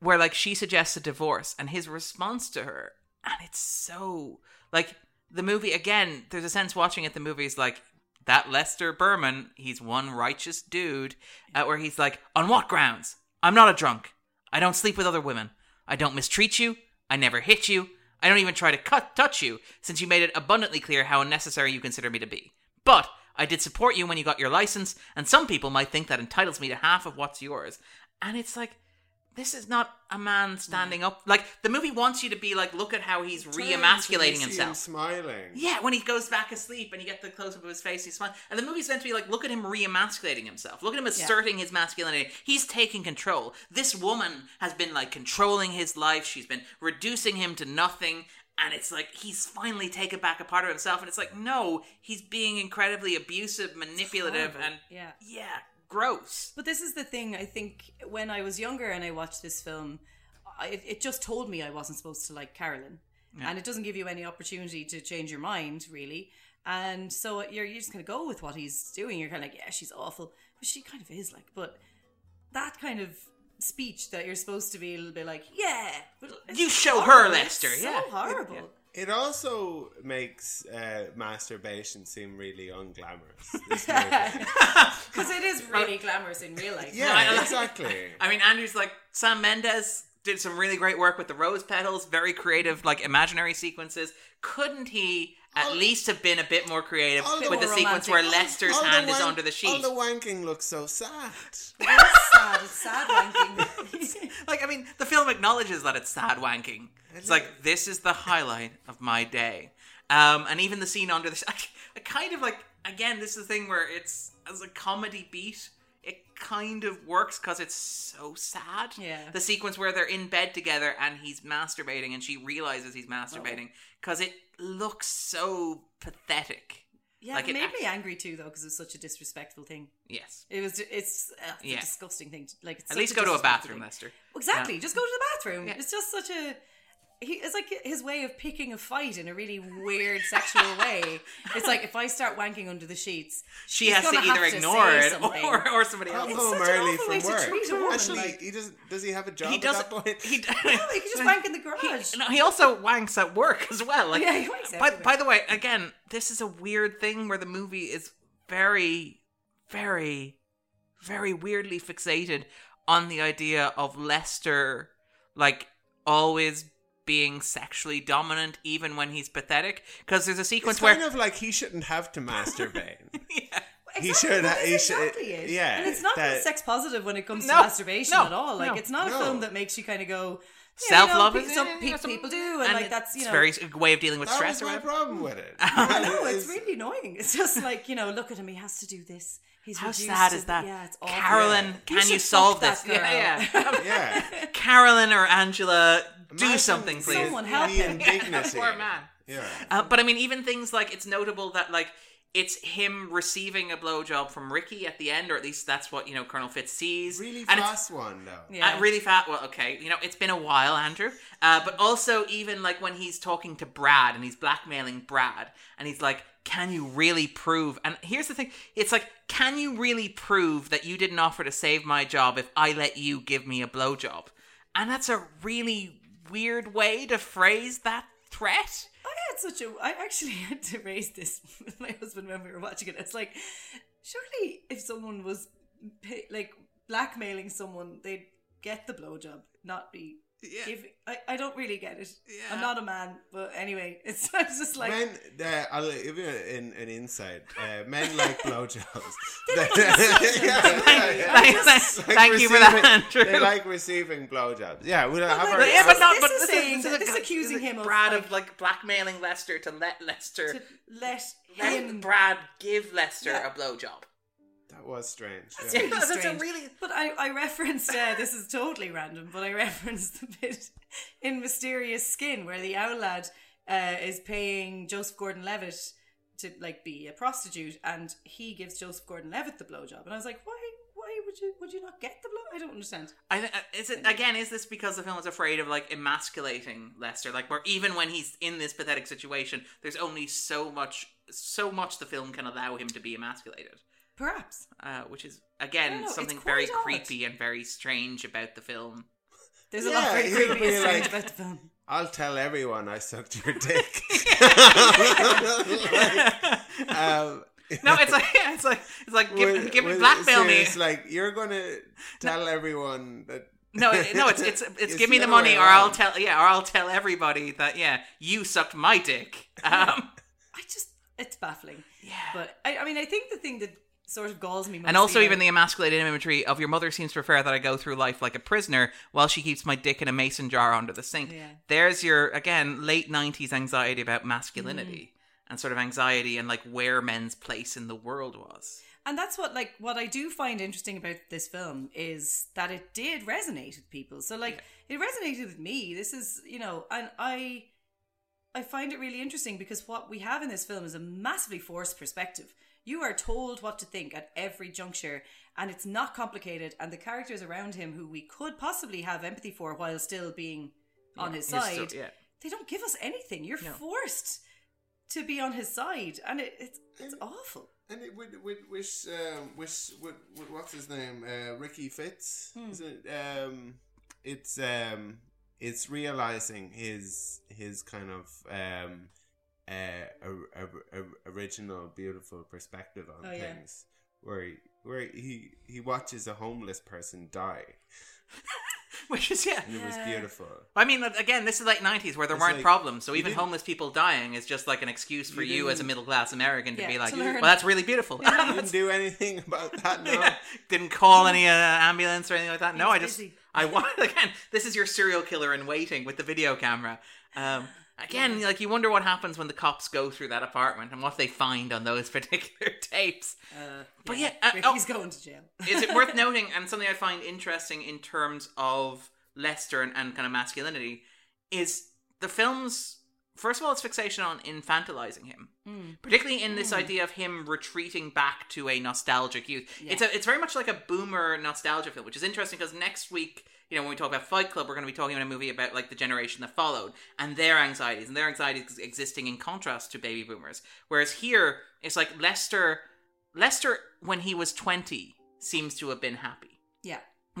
where like she suggests a divorce, and his response to her, and it's so like the movie again. There's a sense watching it. The movie is like that Lester Burnham. He's one righteous dude, uh, where he's like, on what grounds? I'm not a drunk. I don't sleep with other women. I don't mistreat you. I never hit you. I don't even try to cut touch you, since you made it abundantly clear how unnecessary you consider me to be. But I did support you when you got your license, and some people might think that entitles me to half of what's yours. And it's like, this is not a man standing up. Like the movie wants you to be like, look at how he's re-emasculating see him himself. smiling. Yeah, when he goes back asleep and you get the close up of his face, he's smiling. And the movie's meant to be like, look at him re-emasculating himself. Look at him asserting his masculinity. He's taking control. This woman has been like controlling his life. She's been reducing him to nothing. And it's like he's finally taken back a part of himself. And it's like, no, he's being incredibly abusive, manipulative, and Yeah. yeah, gross. But this is the thing. I think when I was younger and I watched this film, I, it, it just told me I wasn't supposed to like Carolyn, and it doesn't give you any opportunity to change your mind really. And so you're you're just gonna go with what he's doing. You're kind of like, yeah, she's awful, but she kind of is like. But that kind of speech that you're supposed to be a little bit like, yeah, but You show her. Lester, It's yeah. so horrible. It also makes uh, masturbation seem really unglamorous. Because it is really glamorous in real life. yeah, exactly. I mean, Andrew's like Sam Mendes did some really great work with the rose petals, very creative, like imaginary sequences. Couldn't he at least have been a bit more creative all the with the more sequence where Lester's All the hand is under the sheet? All the wanking looks so sad. It's sad. It's sad wanking. like, I mean, the film acknowledges that it's sad wanking. It's like this is the highlight of my day, um, and even the scene under the. I kind of like again. This is the thing where it's as a comedy beat. It kind of works because it's so sad. Yeah. The sequence where they're in bed together and he's masturbating and she realizes he's masturbating because it looks so pathetic. Yeah, like it made me angry too, though, because it was such a disrespectful thing. Yes. It was. It's, uh, it's Yeah. a disgusting thing. To, like, it's At least go to a bathroom, thing. Lester. Exactly. Just go to the bathroom. Yeah. It's just such a. He, it's like his way of picking a fight in a really weird sexual way. It's like if I start wanking under the sheets, She has to either have ignore say it or, or somebody else. It's home such early awful from way to work. treat a woman, Actually, like- he doesn't. Does he have a job He at doesn't. that point? He, No, he could just wank in the garage. No, he also wanks at work as well. Like, Yeah, he wanks by, by the way, again, this is a weird thing where the movie is very, very, very weirdly fixated on the idea of Lester, like, always being sexually dominant even when he's pathetic. Because there's a sequence It's where. kind of like he shouldn't have to masturbate. He Exactly, should. that ha- is He should. exactly it. Yeah, and it's not that- sex positive when it comes No, to masturbation no, at all. Like no. it's not a No. film that makes you kind of go yeah, Self love you know, is some yeah, pe- some- people do, and, like that's you it's know. very way of dealing with That stress was or my problem with it. I know it's It's- really annoying. It's just like you know, look at him. He has to do this. He's How reduced sad to is the- that? Yeah, it's awful. Carolyn, You can you should solve this? Yeah, yeah. Yeah. Carolyn or Angela, do Imagine something, please. Someone help the him. indignity. Poor man. Yeah. Uh, but I mean, even things like it's notable that like it's him receiving a blowjob from Ricky at the end, or at least that's what you know Colonel Fitts sees. Really and fast one though. Yeah. Uh, really fat. Well, okay, you know it's been a while, Andrew. Uh, but also even like when he's talking to Brad and he's blackmailing Brad, and he's like, "Can you really prove?" And here's the thing: it's like, "Can you really prove that you didn't offer to save my job if I let you give me a blowjob?" And that's a really weird way to phrase that threat. I had such a. I actually had to raise this with my husband when we were watching it. It's like, surely if someone was like blackmailing someone, they'd get the blowjob, not be. Yeah. Giving, I, I don't really get it. Yeah. I'm not a man, but anyway, it's I was just like men, uh, I'll give you an, an insight. Uh, men like blowjobs. Yeah, yeah. Thank, thank- Like thank you for that, receiving- Andrew. They like receiving blowjobs. Yeah, we'll have like, our. yeah, but not. This But is this, saying- is, this, is, this is accusing this is him of, Brad like- of like blackmailing Lester to let Lester to let let him. Brad give Lester Yeah. a blowjob. That was strange. It's yeah. really That's a really- But I, I referenced uh, this is totally random, but I referenced the bit in Mysterious Skin where the owl lad uh, is paying Joseph Gordon-Levitt to like be a prostitute, and he gives Joseph Gordon-Levitt the blowjob, and I was like, why? Why would you? Would you not get the blow? I don't understand. I th- uh, is it again? Is this because the film is afraid of like emasculating Lester? Like, where even when he's in this pathetic situation, there's only so much, so much the film can allow him to be emasculated. Perhaps. Uh, which is again something very odd. creepy and very strange about the film. There's a Yeah, lot very creepy and strange like- about the film. I'll tell everyone I sucked your dick. um, No, it's like it's like it's like give, with- give with- blackmail me. serious, Like you're gonna tell everyone that. No, no, it's it's it's It's give me the the money, way or I'll tell yeah, or I'll tell everybody that yeah, you sucked my dick. Um, I just it's baffling. yeah. But I, I mean, I think the thing that sort of galls me, And also, even the emasculated imagery of your mother seems to prefer that I go through life like a prisoner while she keeps my dick in a mason jar under the sink. Yeah. There's your, again, late 90s anxiety about Mm. masculinity and sort of anxiety and like where men's place in the world was. and that's what like what I do find interesting about this film is that it did resonate with people. So like it resonated with me. This is you know, and I I find it really interesting because what we have in this film is a massively forced perspective. You are told what to think at every juncture, and it's not complicated. And the characters around him, who we could possibly have empathy for while still being on his he's side, still- yeah. they don't give us anything. You're No. forced to be on his side, and it, it's it's awful. And it, with with with um, with, with, with what's his name? Uh, Ricky Fitts. Hmm. Is it? Um, it's um, it's realizing his his kind of um, uh, a, a, a- original, beautiful perspective on Oh, yeah. things, where he, where he he watches a homeless person die, Which is, yeah. and it was beautiful. I mean, again, this is like 90s where there It's weren't like, problems. So even homeless people dying is just like an excuse for You you, as a middle class American to Yeah, be like, to well, that's really beautiful. You didn't do anything about that, no. Yeah. Didn't call any uh, ambulance or anything like that. No, He's I just busy. I want again. This is your serial killer in waiting with the video camera. Um, again, like you wonder what happens when the cops go through that apartment and what they find on those particular tapes. Uh, But yeah, uh, Ricky's oh. going to jail. Is it worth noting and something I find interesting in terms of Lester and, and kind of masculinity is the film's first of all, its fixation on infantilizing him, particularly in this idea of him retreating back to a nostalgic youth. It's a, it's very much like a boomer nostalgia film, which is interesting because next week, you know, when we talk about Fight Club, we're going to be talking about a movie about like the generation that followed and their anxieties and their anxieties existing in contrast to baby boomers. Whereas here, it's like Lester, Lester when he was twenty seems to have been happy.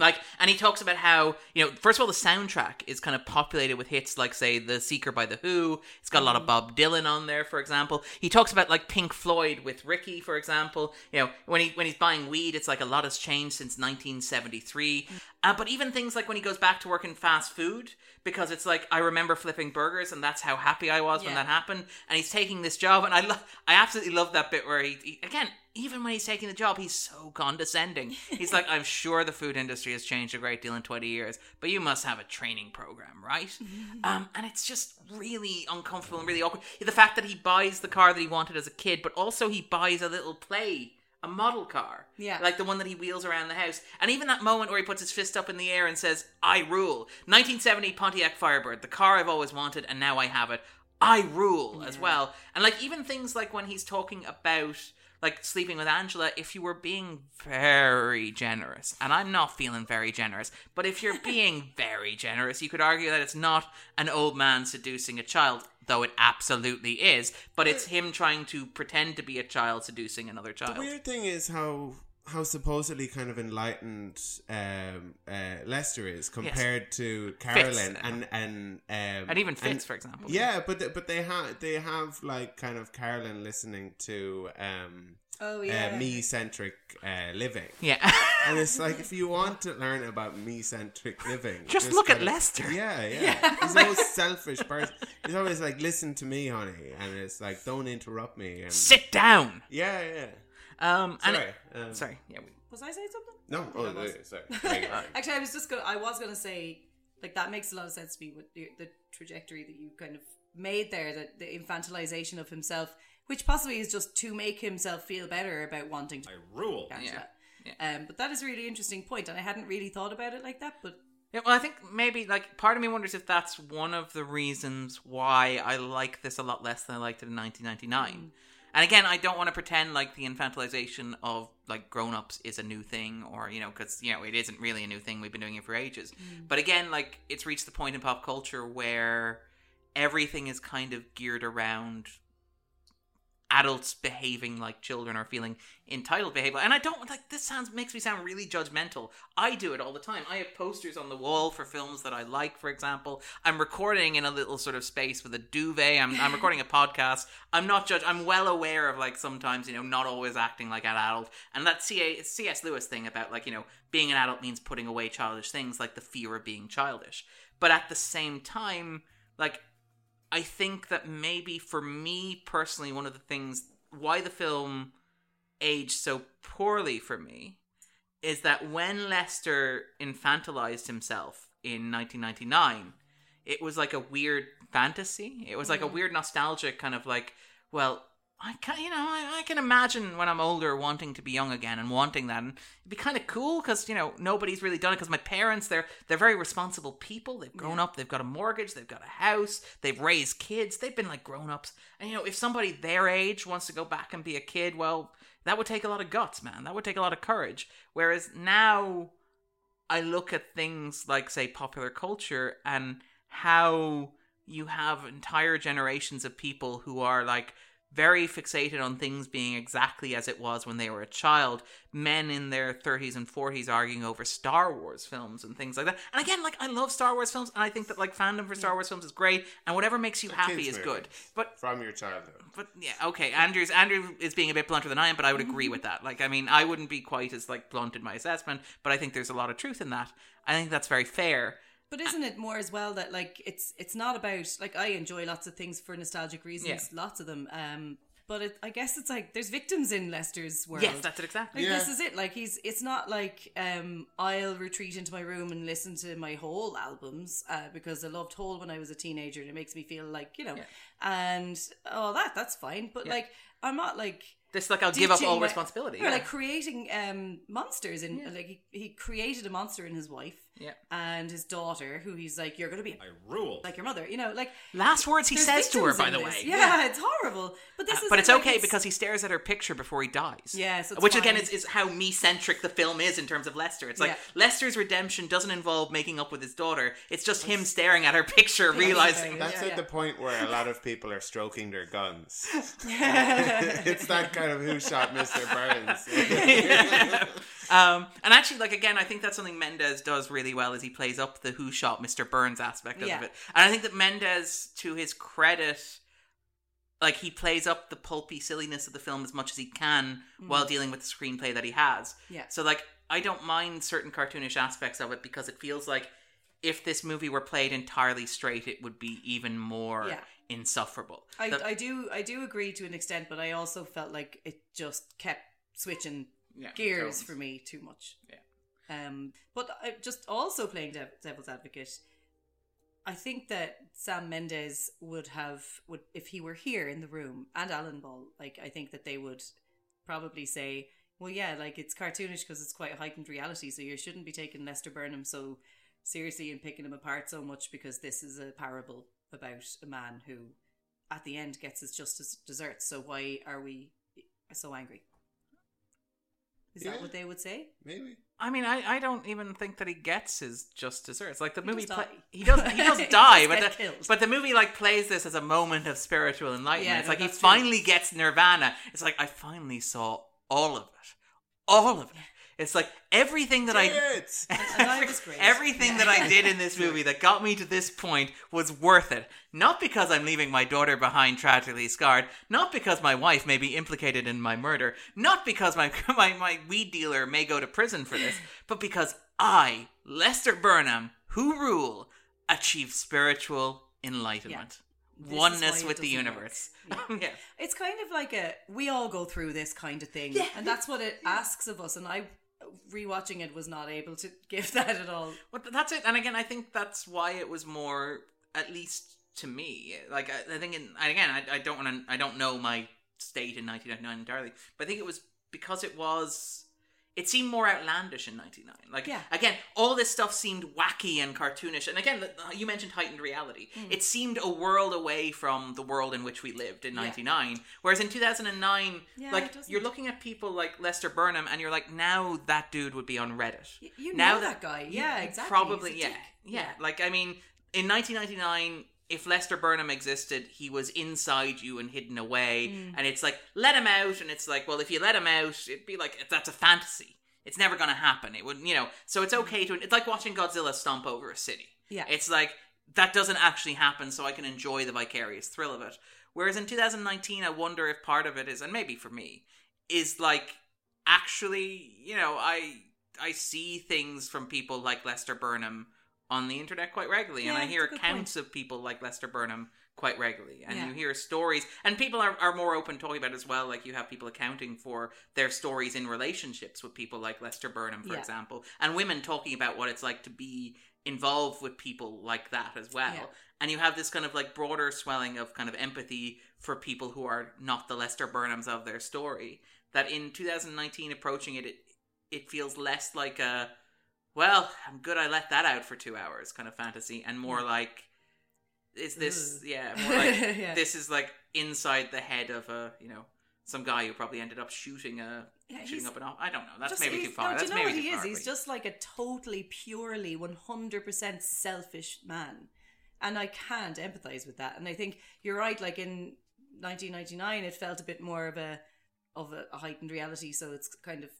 Yeah. Like, and he talks about how, you know, first of all, the soundtrack is kind of populated with hits like, say, The Seeker by The Who. It's got a lot of Bob Dylan on there, for example. He talks about, like, Pink Floyd with Ricky, for example. You know, when, he, when he's buying weed, it's like a lot has changed since 1973. Uh, but even things like when he goes back to work in fast food, because it's like, I remember flipping burgers and that's how happy I was when that happened. And he's taking this job. And I, lo- I absolutely love that bit where he, he, again, even when he's taking the job, he's so condescending. He's like, I'm sure the food industry has changed a great deal in 20 years, but you must have a training program, right? um, and it's just really uncomfortable and really awkward. The fact that he buys the car that he wanted as a kid, but also he buys a little play, a model car. Yeah. Like the one that he wheels around the house. And even that moment where he puts his fist up in the air and says, I rule. 1970 Pontiac Firebird, the car I've always wanted, and now I have it. I rule as well. And like even things like when he's talking about like sleeping with Angela, if you were being very generous, and I'm not feeling very generous, but if you're being very generous, you could argue that it's not an old man seducing a child, though it absolutely is, but it's him trying to pretend to be a child seducing another child. The weird thing is how how supposedly kind of enlightened um, uh, Lester is compared to Carolyn and and um, And even Fitts, for example. Yeah, but they, but they have they have like kind of Carolyn listening to um, Oh, uh, yeah. me centric uh, living. Yeah. and it's like if you want to learn about me centric living, Just look at kinda- Lester. Yeah, yeah. He's the most selfish person. He's always like, "Listen to me, honey," and it's like, "Don't interrupt me." And Sit down. Yeah, yeah. Um, and Sorry. it- um, sorry. Yeah. We, Was I saying something? No, oh, I was. uh, sorry. There you go. Actually, I was just gonna. I was gonna say, like that makes a lot of sense to me with the, the trajectory that you kind of made there. That the infantilization of himself, which possibly is just to make himself feel better about wanting to. I rule. Angela. Um, but that is a really interesting point, and I hadn't really thought about it like that. But Yeah, well, I think maybe like part of me wonders if that's one of the reasons why I like this a lot less than I liked it in 1999. And again, I don't want to pretend like the infantilization of like grown-ups is a new thing, or you know, because you know it isn't really a new thing. We've been doing it for ages. Mm. But again, like it's reached the point in pop culture where everything is kind of geared around adults behaving like children or feeling entitled behavior. And i don't like this sounds makes me sound really judgmental. I do it all the time. I have posters on the wall for films that i like for example. I'm recording in a little sort of space with a duvet. I'm, I'm recording a podcast. I'm not judge i'm well aware of like sometimes you know not always acting like an adult. And that C- cs lewis thing about like you know being an adult means putting away childish things like the fear of being childish. But at the same time like I think that maybe for me personally, one of the things why the film aged so poorly for me is that when Lester infantilized himself in 1999, it was like a weird fantasy. It was like a mm-hmm. weird nostalgic kind of like, well, I can you know I, I can imagine when I'm older wanting to be young again and wanting that and it'd be kind of cool because you know nobody's really done it because my parents they're they're very responsible people. They've grown up they've got a mortgage they've got a house they've raised kids they've been like grown ups and you know if somebody their age wants to go back and be a kid well that would take a lot of guts man. That would take a lot of courage. Whereas now I look at things like say popular culture and how you have entire generations of people who are like very fixated on things being exactly as it was when they were a child. Men in their 30s and 40s arguing over Star Wars films and things like that. And again, like I love Star Wars films, and I think that like fandom for Star Wars films is great, and whatever makes you happy is good. But from your childhood. but yeah, okay. Andrew's Andrew is being a bit blunter than I am, but I would agree with that. Like, I mean, I wouldn't be quite as like blunt in my assessment, but I think there's a lot of truth in that. I think that's very fair. But isn't it more as well that like it's it's not about like I enjoy lots of things for nostalgic reasons, lots of them. Um, but it, I guess it's like there's victims in Lester's world. Yes, that's it exactly. Like, This is it. Like he's. It's not like um, I'll retreat into my room and listen to my whole albums uh, because I loved Hole when I was a teenager and it makes me feel like you know, and all that. That's fine. But Yeah. like I'm not like This like I'll give up all my- responsibility. Yeah, Yeah. like creating um monsters and like he, he created a monster in his wife. Yeah. and his daughter, who he's like, "You're going to be I rule. like your mother," you know, like Last words he there's says to her, victims by in the this. way. Yeah, it's horrible. But this Uh, is but it's like, okay because he stares at her picture before he dies. Yeah, so it's which again fine. is, is how me centric the film is in terms of Lester. It's like Yeah. Lester's redemption doesn't involve making up with his daughter. It's just him staring at her picture, realizing That's yeah. at the point where a lot of people are stroking their guns. it's that kind of who shot Mr. Burns. Um, and actually, like again, I think that's something Mendes does really well. Is he plays up the "Who shot Mr. Burns" aspect of it, and I think that Mendes, to his credit, like he plays up the pulpy silliness of the film as much as he can while dealing with the screenplay that he has. Mm. Yeah. So like, I don't mind certain cartoonish aspects of it because it feels like if this movie were played entirely straight, it would be even more Yeah. insufferable. I, The- I do I do agree to an extent, but I also felt like it just kept switching Yeah, gears tones. for me too much. Yeah. Um, but I, just also playing devil's advocate, I think that Sam Mendes would have would if he were here in the room and Alan Ball, like I think that they would probably say, well, yeah, like it's cartoonish because it's quite heightened reality, so you shouldn't be taking Lester Burnham so seriously and picking him apart so much because this is a parable about a man who, at the end, gets his just as desserts. So why are we so angry? Is Yeah. that what they would say? Maybe. I mean, I, I don't even think that he gets his just desserts. Like the He movie, does pla- he does he does die, does but the, killed. but the movie like plays this as a moment of spiritual enlightenment. Yeah, it's no, like he that's true. finally gets nirvana. It's like I finally saw all of it, all of it. It's like everything that I It's And I was great. Everything that I did in this movie that got me to this point was worth it. Not because I'm leaving my daughter behind tragically scarred, not because my wife may be implicated in my murder, not because my my, my weed dealer may go to prison for this, but because I, Lester Burnham, who rule, achieve spiritual enlightenment. This Oneness with the universe. Yeah. yeah. It's kind of like a we all go through this kind of thing, and that's what it asks of us. And I, rewatching it, was not able to give that at all. But that's it. And again, I think that's why it was more, at least to me. Like I, I think, in, and again, I, I don't want to, I don't know my state in 1999 entirely, but I think it was because it was. It seemed more outlandish in '99. Like Yeah. again, all this stuff seemed wacky and cartoonish. And again, you mentioned heightened reality. It seemed a world away from the world in which we lived in Hmm. Yeah. '99. Whereas in 2009, Yeah, like you're looking at people like Lester Burnham, and you're like, now that dude would be on Reddit. Y- you now know that guy. Yeah, exactly. Probably, yeah, yeah, Yeah. Like, I mean, in 1999, if Lester Burnham existed, he was inside you and hidden away, Mm. and it's like let him out, and it's like, well, if you let him out, it'd be like that's a fantasy. It's never gonna happen. It would, you know. So it's okay to. It's like watching Godzilla stomp over a city. Yeah. It's like that doesn't actually happen, so I can enjoy the vicarious thrill of it. Whereas in 2019, I wonder if part of it is, and maybe for me, is like actually, you know, I I see things from people like Lester Burnham on the internet quite regularly, and I hear it's a good point. accounts of people like Lester Burnham quite regularly, and Yeah. you hear stories, and people are, are more open talking about it as well. Like you have people accounting for their stories in relationships with people like Lester Burnham, for Yeah. example, and women talking about what it's like to be involved with people like that as well. Yeah. And you have this kind of like broader swelling of kind of empathy for people who are not the Lester Burnhams of their story. That in 2019, approaching it, it, it feels less like a, well, I'm good I let that out for two hours kind of fantasy, and more mm. like, is this, yeah, more like, Yeah. this is like inside the head of a, you know, some guy who probably ended up shooting a, Yeah, shooting up an off. I don't know. That's Just- maybe he's- too far. No, do That's you know maybe what too he is? far, He's but- just like a totally, purely, one hundred percent selfish man, and I can't empathize with that. And I think you're right. Like in 1999, it felt a bit more of a of a, a heightened reality, so it's kind of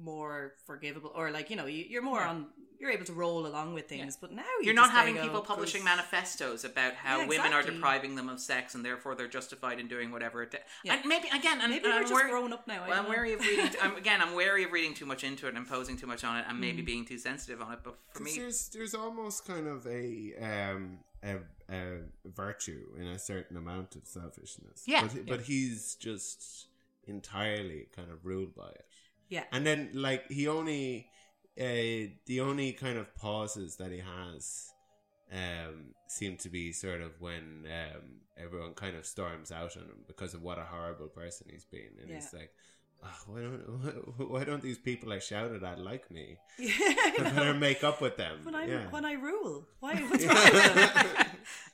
more forgivable, or like you know, you, you're more Yeah. on. You're able to roll along with things, but now you You're not having go, people publishing "Oof." manifestos about how Yeah, women are depriving them of sex and therefore they're justified in doing whatever it. Yeah. And maybe again, and, Maybe and we're I'm just wary- grown up now. I Well, I'm wary of reading. I'm, again, I'm wary of reading too much into it and imposing too much on it, and Mm. maybe being too sensitive on it. But for me, there's there's almost kind of a um a, a virtue in a certain amount of selfishness. Yeah. but, but he's just entirely kind of ruled by it. Yeah. and then like he only uh the only kind of pauses that he has um seem to be sort of when um everyone kind of storms out on him because of what a horrible person he's been and he's like "Oh, why don't why don't these people I shouted at like me? Yeah, I better make up with them. when I yeah. when I rule, why? What's wrong with them?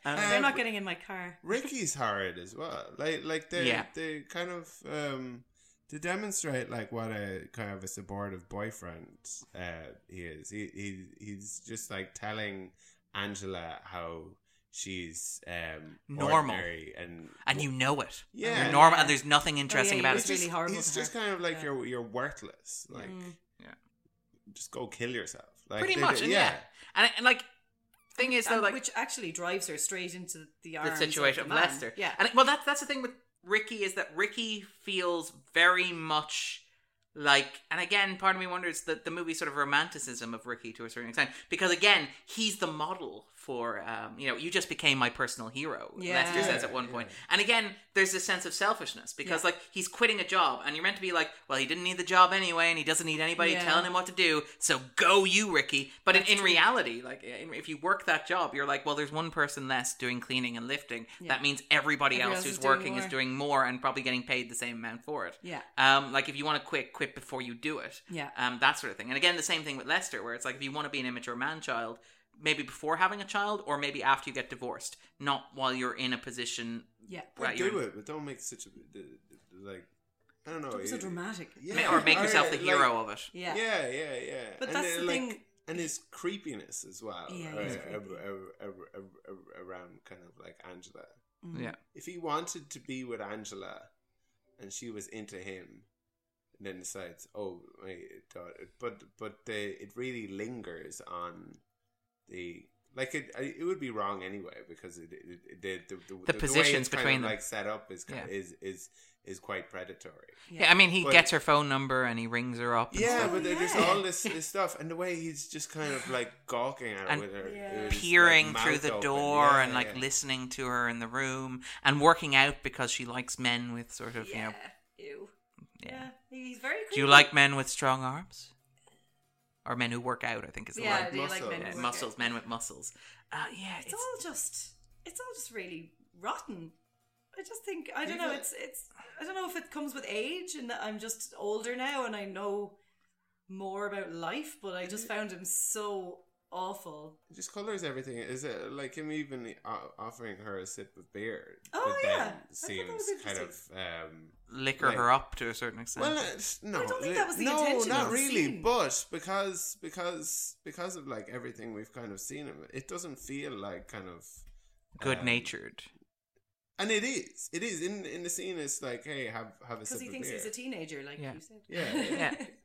Um, They're not getting in my car. Ricky's hard as well. Like like they Yeah. they kind of um to demonstrate like what a kind of a supportive boyfriend uh he is. He he he's just like telling Angela how she's um Normal. ordinary and and you know it. Yeah. You're normal, and there's nothing interesting yeah, about it. was really horrible He's just her. kind of like Yeah. you're you're worthless. Like Yeah. just go kill yourself. Like Pretty they- much, and yeah. And, and like, thing is though, like which actually drives her straight into the the situation of, of, the man. Lester. Yeah, and well, that's that's the thing with Ricky is that Ricky feels very much like, and again, part of me wonders that the movie sort of romanticism of Ricky to a certain extent, because again, he's the model for, um, you know, you just became my personal hero. Yeah. Lester says at one point, and again, there's this sense of selfishness because Yeah. like he's quitting a job, and you're meant to be like, well, he didn't need the job anyway, and he doesn't need anybody Yeah. telling him what to do, so go you, Ricky. But in, in reality, like if you work that job, you're like, well, there's one person less doing cleaning and lifting. Yeah. That means everybody Everyone else else who's is working is doing more and probably getting paid the same amount for it. Yeah. Um, like if you want to quit, quit before you do it. Yeah. Um, that sort of thing. And again, the same thing with Lester, where it's like if you want to be an immature man child, maybe before having a child, or maybe after you get divorced, not while you're in a position. yeah. But Right, do it, but don't make such a the- the- like I don't know. Don't so dramatic. Yeah, Or make yourself the like- hero of it. Yeah. Yeah, yeah, yeah. But and that's then, the like, thing- and his creepiness as well. Yeah, ar- around kind of like Angela. Mm. Yeah. If he wanted to be with Angela, and she was into him, and then decides, oh, wait, it don't- but but the, it really lingers on the. Like it, it would be wrong anyway because it, it, it the, the, the, The way positions it's kind of them. like set up is ki- Yeah. is is is quite predatory. Yeah. I mean, he But- gets her phone number and he rings her up. and Yeah, stuff. but there- there's all this, this stuff, and the way he's just kind of like gawking at her And with her, Yeah. his, peering like, through the open. door Yeah, and like yeah. listening to her in the room and working out because she likes men with sort of you Yeah. know Ew. Yeah. Yeah. He's very. Do you like men with strong arms? Or men who work out, I think is the Yeah. word. Do you like men Yeah, muscles, out? men with muscles. Uh, yeah, It's, it's, all just. It's all just really rotten. I just think I don't know. It's it's. I don't know if it comes with age and that I'm just older now and I know more about life. But I just found him so awful. Just colors everything. Is it like him even offering her a sip of beer? Oh, but yeah. Then that seems kind of um, liquor like- her up to a certain extent. Well, no, I don't think that was the no, intention not of the really. scene. But because because because of like everything we've kind of seen him, it doesn't feel like kind of Good um, natured. and it is. It is in in the scene. It's like, hey, have have a sip Because he of thinks beer. he's a teenager, like Yeah. you said. Yeah, yeah. Yeah.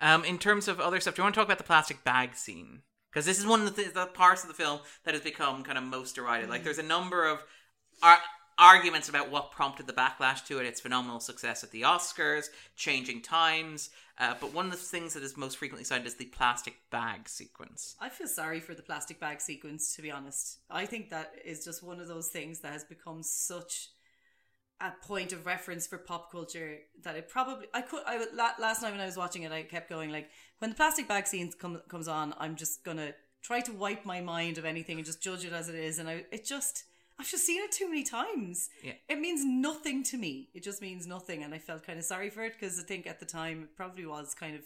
Um, in terms of other stuff, do you want to talk about the plastic bag scene? Because this is one of the, th- the parts of the film that has become kind of most derided. Like, there's a number of ar- arguments about what prompted the backlash to it. Its phenomenal success at the Oscars, changing times. Uh, but one of the things that is most frequently cited is the plastic bag sequence. I feel sorry for the plastic bag sequence, to be honest. I think that is just one of those things that has become such a point of reference for pop culture that it probably I could I would- last night when I was watching it I kept going like when the plastic bag scene come, comes on I'm just gonna try to wipe my mind of anything and just judge it as it is and I it just I've just seen it too many times. Yeah. It means nothing to me. It just means nothing and I felt kind of sorry for it because I think at the time it probably was kind of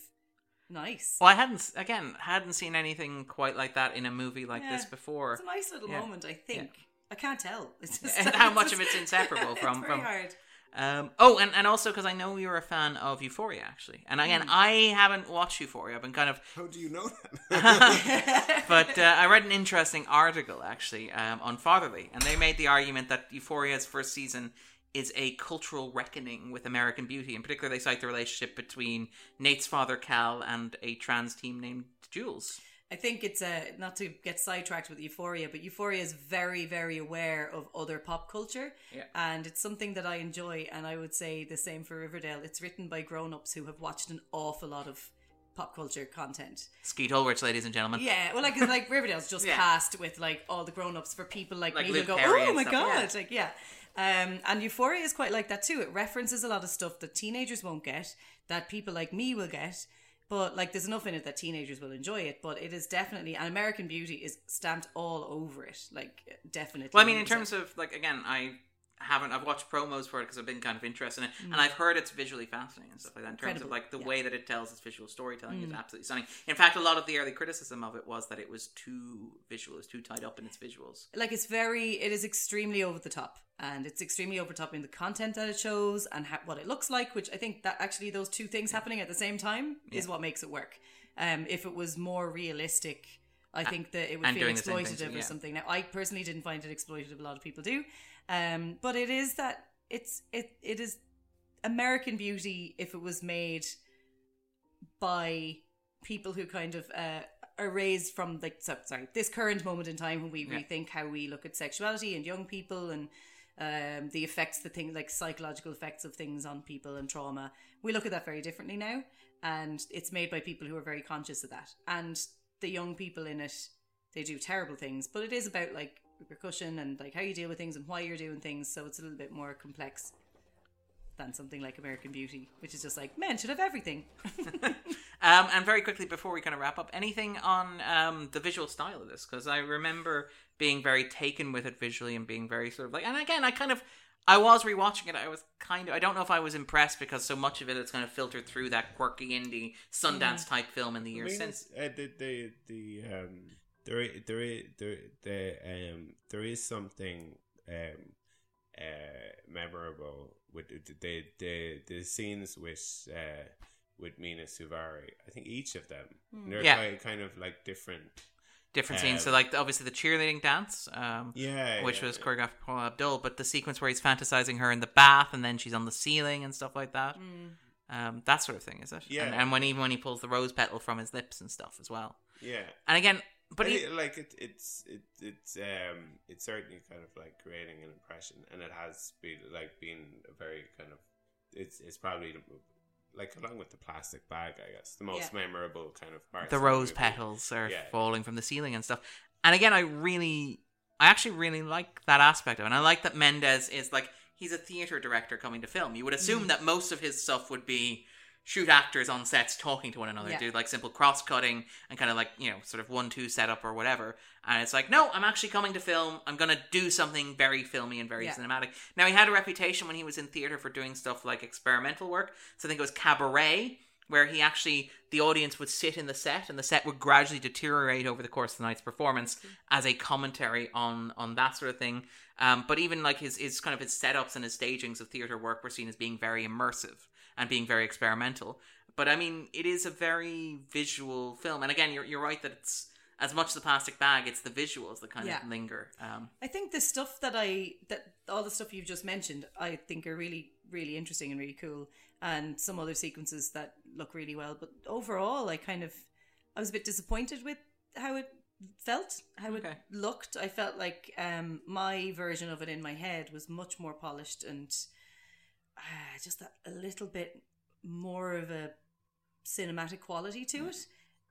nice. Well, I hadn't, again, hadn't seen anything quite like that in a movie like this before. It's a nice little Yeah. moment, I think. I can't tell. It's just, And how much of it's inseparable from- it's very from- hard. Um, oh, and, and also because I know you're a fan of Euphoria, actually. And again, Hmm. I haven't watched Euphoria. I've been kind of. How do you know that? but uh, I read an interesting article, actually, um, on Fatherly. And they made the argument that Euphoria's first season is a cultural reckoning with American beauty. In particular, they cite the relationship between Nate's father, Cal, and a trans team named Jules. I think it's uh, not to get sidetracked with Euphoria, but Euphoria is very, very aware of other pop culture, Yeah. and it's something that I enjoy. And I would say the same for Riverdale. It's written by grown-ups who have watched an awful lot of pop culture content. Skeet Ulrich, ladies and gentlemen. Yeah, well, like like Riverdale's just Yeah. cast with like all the grown-ups for people like, Like me Luke who go, Perry oh my stuff, god, yeah. like yeah. Um, and Euphoria is quite like that too. It references a lot of stuff that teenagers won't get, that people like me will get. But like, there's enough in it that teenagers will enjoy it. But it is definitely, and American Beauty is stamped all over it. Like, definitely. Well, I mean, in terms of like again, I haven't. I've watched promos for it because I've been kind of interested in it, and I've heard it's visually fascinating and stuff like that. In terms of like the yeah. way that it tells its visual storytelling is absolutely stunning. In fact, a lot of the early criticism of it was that it was too visual, it was too tied up in its visuals. like it's very it is extremely over the top and it's extremely over the top in the content that it shows and ha- what it looks like which i think that actually those two things happening at the same time is what makes it work um if it was more realistic i think that it would feel doing the same things, exploitative or something now i personally didn't find it exploitative a lot of people do um but it is that it's it it is american beauty if it was made by people who kind of uh, are raised from like so, sorry this current moment in time when we Yeah. rethink how we look at sexuality and young people and um, the effects the things like psychological effects of things on people and trauma we look at that very differently now and it's made by people who are very conscious of that and the young people in it they do terrible things but it is about like repercussion and like how you deal with things and why you're doing things so it's a little bit more complex than something like American Beauty, which is just like men should have everything. Um, and very quickly before we kind of wrap up, anything on um, the visual style of this? Because I remember being very taken with it visually and being very sort of like, and again, I kind of, I was rewatching it. I was kind of, I don't know if I was impressed because so much of it is kind of filtered through that quirky indie Sundance type film in the I years mean, since. it's, uh, the the the um there i- there there um there is something um uh memorable with the the the, the scenes with uh with Mena Suvari. I think each of them they're Yeah. kind, kind of like different. Different scenes. So, Um, like, obviously, the cheerleading dance, um, Yeah, which yeah, was yeah. choreographed by Paula Abdul, but the sequence where he's fantasizing her in the bath and then she's on the ceiling and stuff like that. Um, that sort of thing, is it? Yeah. And, and when even when he pulls the rose petal from his lips and stuff as well. Yeah. And again, but But he, it, like it, it's it, it's um it's certainly kind of like creating an impression, and it has been like been a very kind of it's it's probably the, like along with the plastic bag, I guess the most Yeah. memorable kind of part. the rose movie. petals are Yeah. falling from the ceiling and stuff. And again, I really, I actually really like that aspect of it. And I like that Mendes is like, he's a theater director coming to film. You would assume Mm. that most of his stuff would be shoot actors on sets talking to one another, Yeah. do like simple cross cutting and kind of like, you know, sort of one two setup or whatever. And it's like, no, I'm actually coming to film. I'm going to do something very filmy and very Yeah. cinematic. Now, he had a reputation when he was in theater for doing stuff like experimental work. So I think it was Cabaret, where he actually, the audience would sit in the set and the set would gradually deteriorate over the course of the night's performance as a commentary on on that sort of thing. Um, but even like his, his kind of his setups and his stagings of theater work were seen as being very immersive and being very experimental. But I mean, it is a very visual film. And again, you're, you're right that it's as much the plastic bag, it's the visuals that kind Yeah. of linger. Um, I think the stuff that I that all the stuff you've just mentioned, I think are really really interesting and really cool, and some other sequences that look really well. But overall, I kind of I was a bit disappointed with how it felt, how Okay. it looked. I felt like um, my version of it in my head was much more polished and uh, just a, a little bit more of a cinematic quality to it.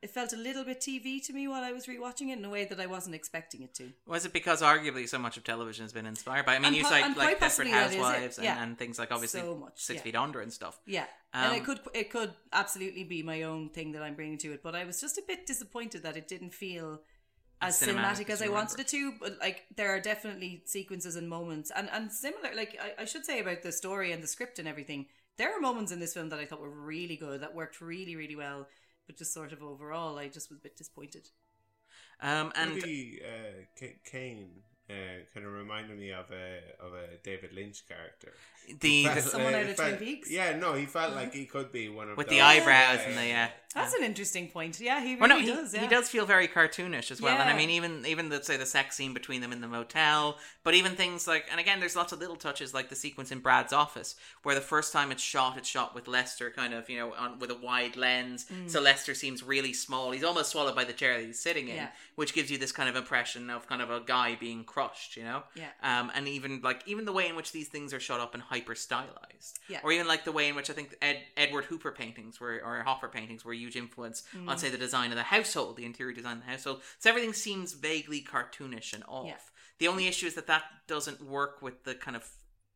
It felt a little bit TV to me while I was rewatching it in a way that I wasn't expecting it to. Was it because arguably so much of television has been inspired by? I mean, And you po- cite like Desperate possibly that is it, Housewives and, and things like obviously So much, Six yeah. Feet Under and stuff. Yeah, Um, and it could it could absolutely be my own thing that I'm bringing to it, but I was just a bit disappointed that it didn't feel as As cinematic cinematic, as as I wanted it to. But like, there are definitely sequences and moments, and and similar. Like I, I should say about the story and the script and everything. There are moments in this film that I thought were really good, that worked really really well, but just sort of overall, I just was a bit disappointed. Um, and Maybe uh, K- Kane uh, kind of reminded me of a of a David Lynch character. the, He the felt- Someone uh, out of felt- Twin Peaks? Yeah, no, he felt like he could be one of with those. the eyebrows Yeah, and the yeah. uh, That's an interesting point. Yeah, he really Well, no, he, does. Yeah. he does feel very cartoonish as well. And I mean, even even the say the sex scene between them in the motel, but even things like, and again, there's lots of little touches like the sequence in Brad's office where the first time it's shot, it's shot with Lester kind of you know on with a wide lens, Mm. so Lester seems really small. He's almost swallowed by the chair that he's sitting in, Yeah. which gives you this kind of impression of kind of a guy being crushed, you know. Yeah. Um, and even like even the way in which these things are shot up and hyper stylized, Yeah. or even like the way in which I think Ed, Edward Hooper paintings were or Hopper paintings were a huge influence Mm. on say the design of the household, the interior design of the household. So everything seems vaguely cartoonish and off. Yeah. The only issue is that that doesn't work with the kind of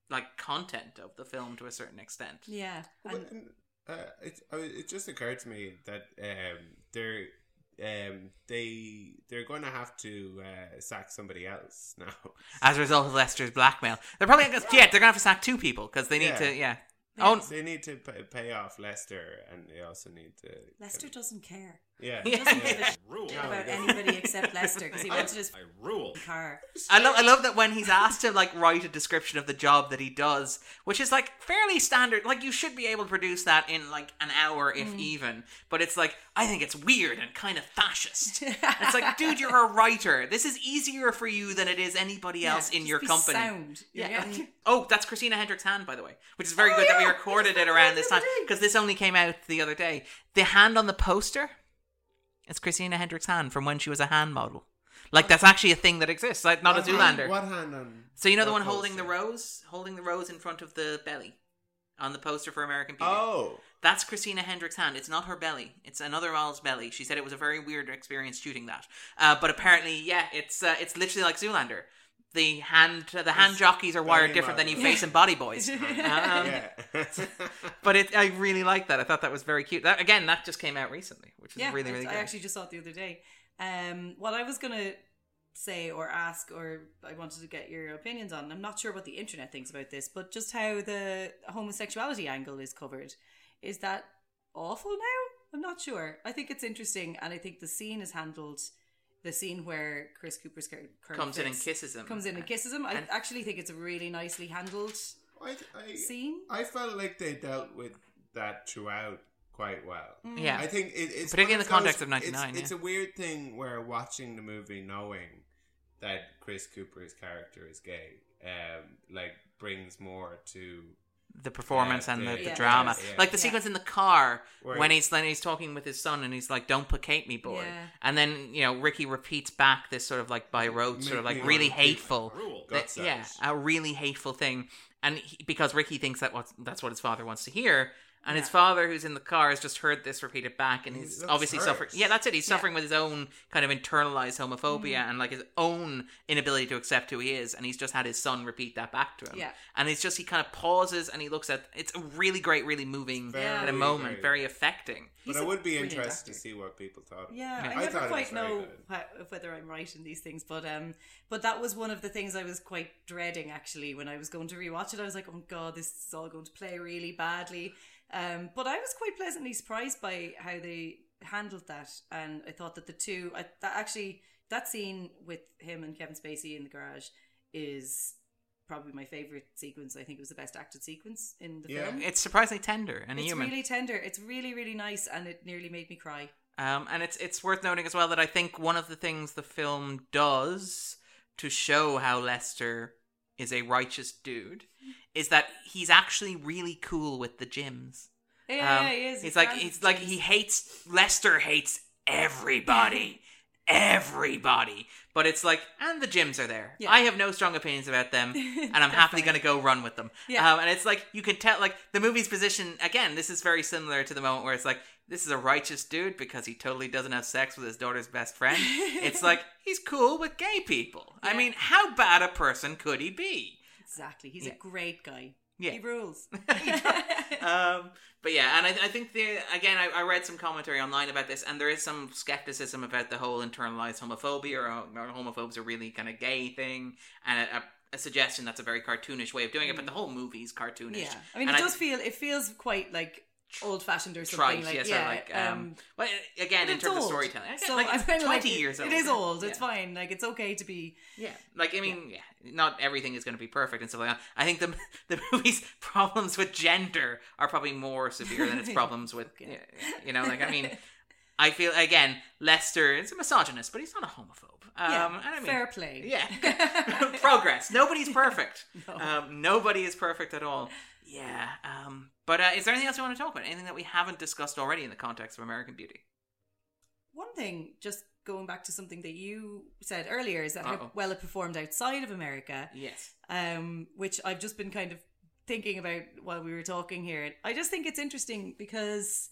like content of the film to a certain extent. Yeah, Well, and- and, uh, it uh, it just occurred to me that um, there um, they they're going to have to uh, sack somebody else now. As a result of Lester's blackmail, they're probably gonna, yeah they're gonna have to sack two people because they need Yeah. to yeah. Oh, they need to pay, pay off Lester, and they also need to. Leicester doesn't care. Yeah, He doesn't give yeah. a shit about anybody except Lester because he wanted his rule. car. I love I love that when he's asked to like write a description of the job that he does, which is like fairly standard. Like you should be able to produce that in like an hour, if Mm. even. But it's like I think it's weird and kind of fascist. it's like, dude, you're a writer. This is easier for you than it is anybody Yeah, else in your be company. sound. Yeah. Yeah. Oh, that's Christina Hendricks' hand, by the way, which is very Oh, good that we yeah. recorded it around this time because this only came out the other day. The hand on the poster, it's Christina Hendricks' hand from when she was a hand model. Like that's actually a thing that exists, like not What a hand- Zoolander. what hand on So you know the one holding the rose, holding the rose in front of the belly on the poster for American Beauty. Oh, That's Christina Hendricks' hand. It's not her belly. It's another model's belly. She said it was a very weird experience shooting that. Uh, but apparently, yeah, it's uh, it's literally like Zoolander. The hand the hand jockeys are wired different than you model. face in Body Boys. Um, but it, I really like that. I thought that was very cute. That again, that just came out recently, which is yeah, really I- really I, good. actually just saw it the other day. Um, what I was gonna say or ask, or I wanted to get your opinions on. I'm not sure what the internet thinks about this, but just how the homosexuality angle is covered. Is that awful now? I'm not sure. I think it's interesting, and I think the scene is handled. The scene where Chris Cooper's character Comes in and kisses him. Comes in and kisses him. I And- actually think it's a really nicely handled I, I, scene. I felt like they dealt with that throughout quite well. Yeah. I think it, it's Particularly in the those- context of it's- 99, It's, yeah. a weird thing where watching the movie knowing that Chris Cooper's character is gay, um, like brings more to the performance Yeah, and the, the- the Yeah. drama. yeah. Like the Yeah. sequence in the car Where- when he's when he's talking with his son and he's like, "Don't placate me, boy." Yeah. And then you know Ricky repeats back this sort of like by rote, sort of like really hateful, rule. that- yeah, a really hateful thing. And he, because Ricky thinks that what that's what his father wants to hear. And his father, who's in the car, has just heard this repeated back, and he's looks obviously hurt. suffering. Yeah, that's it. He's Yeah. suffering with his own kind of internalized homophobia Mm. and like his own inability to accept who he is. And he's just had his son repeat that back to him. Yeah. And it's just he kind of pauses and he looks at. It's a really great, really moving Very, kind of moment, very- very affecting. But He's I a would be brilliant interested to see what people thought. of it. Yeah, Yeah. I I never thought quite know how, whether I'm right in these things, but um, but that was one of the things I was quite dreading actually when I was going to rewatch it. I was like, oh god, this is all going to play really badly. Um, but I was quite pleasantly surprised by how they handled that, and I thought that the two, I, that actually that scene with him and Kevin Spacey in the garage is probably my favorite sequence. I think it was the best acted sequence in the Yeah. film. It's surprisingly tender and It's human. really tender. It's really really nice, and it nearly made me cry. Um, and it's it's worth noting as well that I think one of the things the film does to show how Lester is a righteous dude is that he's actually really cool with the Jims. Yeah, Um, yeah, he is. He's He like he's like he hates Lester hates everybody. Everybody, but it's like, and the Jims are there. Yeah. I have no strong opinions about them, and I'm happily going to go run with them. Yeah. Um, and it's like you can tell, like the movie's position again. This is very similar to the moment where it's like, this is a righteous dude because he totally doesn't have sex with his daughter's best friend. it's like he's cool with gay people. I mean, how bad a person could he be? Exactly. He's Yeah. a great guy. Yeah. He rules. um, but yeah, and I, I think the again, I, I read some commentary online about this, and there is some skepticism about the whole internalized homophobia or, or homophobes are really kind of gay thing, and a, a, a suggestion that's a very cartoonish way of doing it. But the whole movie's cartoonish. yeah. I mean, And it does feel, it feels quite like old fashioned or trite, something. like, yes, yeah. like um, well, again in terms of old. storytelling, So like it's kinda like, twenty years old. It is old. It's Yeah. fine. Like, it's okay to be. Yeah, like I mean, yeah, not everything is going to be perfect and stuff like that. I think the the movie's problems with gender are probably more severe than its problems with, Okay. you know, like I mean, I feel again Lester is a misogynist, but he's not a homophobe. Um, Yeah, and I mean, fair play. Yeah, progress. Nobody's perfect. No. um, nobody is perfect at all. Yeah. Um, but uh, is there anything else you want to talk about? Anything that we haven't discussed already in the context of American Beauty? One thing, just going back to something that you said earlier, is that Uh-oh. how well it performed outside of America. Yes. um, which I've just been kind of thinking about while we were talking here. I just think it's interesting because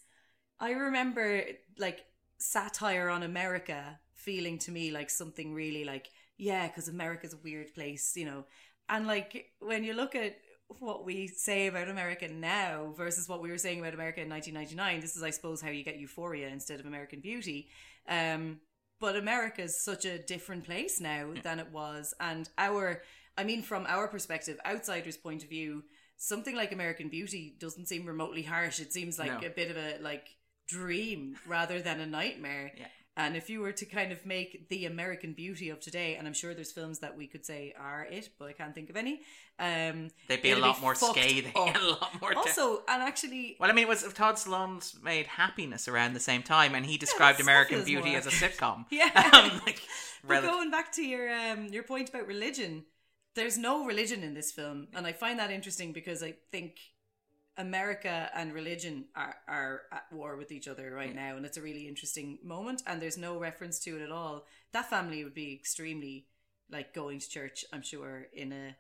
I remember like satire on America feeling to me like something really like, yeah, because America's a weird place, you know. And like when you look at what we say about America now versus what we were saying about America in 1999. This is, I suppose, how you get Euphoria instead of American Beauty. Um, but America's such a different place now than it was, and our, I mean, from our perspective, outsiders' point of view, something like American Beauty doesn't seem remotely harsh. It seems like No. a bit of a like dream rather than a nightmare. Yeah. And if you were to kind of make the American Beauty of today, and I'm sure there's films that we could say are it, but I can't think of any. Um, They'd be a lot more fucked scathing, a lot more. de- Also, and actually, well, I mean, it was Todd Solondz made Happiness around the same time, and he described that American Beauty more- as a sitcom. Yeah. um, like, but going back to your um, your point about religion, there's no religion in this film, and I find that interesting because I think America and religion are, are at war with each other right now, and it's a really interesting moment. And there's no reference to it at all. That family would be extremely like going to church. I'm sure in a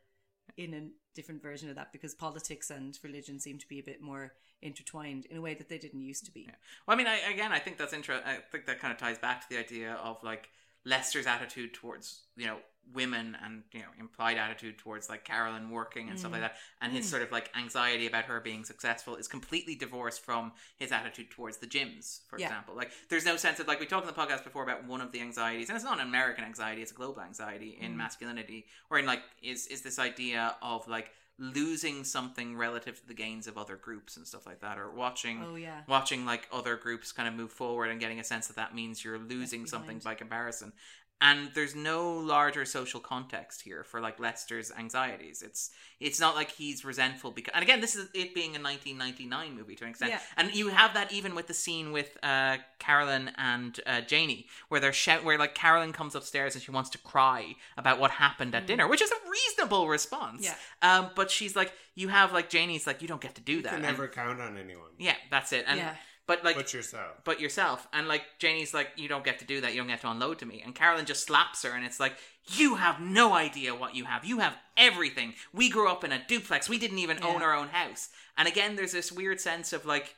in a different version of that because politics and religion seem to be a bit more intertwined in a way that they didn't used to be. Well, I mean, I, again, I think that's interesting. I think that kind of ties back to the idea of like Lester's attitude towards you know women and you know implied attitude towards like Carolyn working and stuff like mm. that, and his mm. sort of like anxiety about her being successful is completely divorced from his attitude towards the Jims, for Yeah. example. Like, there's no sense of like we talked in the podcast before about one of the anxieties, and it's not an American anxiety; it's a global anxiety in mm. masculinity, or in like is is this idea of like losing something relative to the gains of other groups and stuff like that or watching Oh, yeah. watching like other groups kind of move forward and getting a sense that that means you're losing something by comparison and there's no larger social context here for like Lester's anxieties. It's it's not like he's resentful because and again this is it being a 1999 movie to an extent. Yeah. And you have that even with the scene with uh, Carolyn and uh, Janie where they're shout where like Carolyn comes upstairs and she wants to cry about what happened at dinner, which is a reasonable response. Yeah. Um but she's like you have like Janie's like you don't get to do that. You can And- never count on anyone. yeah, that's it. And Yeah. But like But yourself. but yourself. And like Janie's like, you don't get to do that. You don't get to unload to me. And Carolyn just slaps her, and it's like, you have no idea what you have. You have everything. We grew up in a duplex. We didn't even own our own house. And again, there's this weird sense of like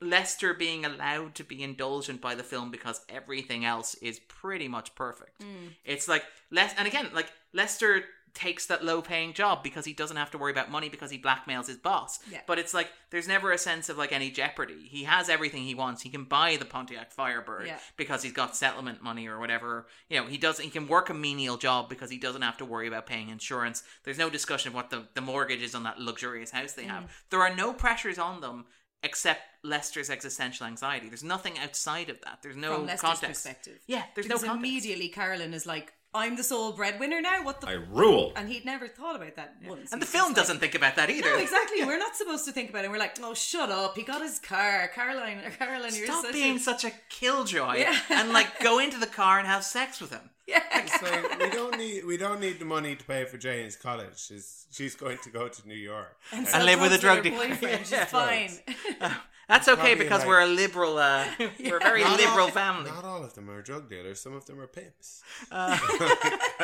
Lester being allowed to be indulgent by the film because everything else is pretty much perfect. Mm. It's like less, and again, like Lester takes that low paying job because he doesn't have to worry about money because he blackmails his boss. Yeah. But it's like there's never a sense of like any jeopardy. He has everything he wants. He can buy the Pontiac Firebird Yeah. because he's got settlement money or whatever. You know, he does he can work a menial job because he doesn't have to worry about paying insurance. There's no discussion of what the, the mortgage is on that luxurious house they Mm. have. There are no pressures on them except Lester's existential anxiety. There's nothing outside of that. There's no From Lester's context. perspective. Yeah, there's because no context. immediately Carolyn is like, I'm the sole breadwinner now. What the? I rule. and he'd never thought about that once. And the film doesn't think about that either. No, exactly. We're not supposed to think about it. We're like, oh, shut up. He got his car. Caroline, Caroline, you're Stop such being a... such a killjoy Yeah. and like go into the car and have sex with him. Yeah. It's like we don't need we don't need the money to pay for Jane's college. She's she's going to go to New York. And And live with a drug dealer. boyfriend. She's Yeah. fine. That's okay because like- we're a liberal. Uh, We're a very Not liberal all, family. Not all of them are drug dealers. Some of them are pimps. Uh,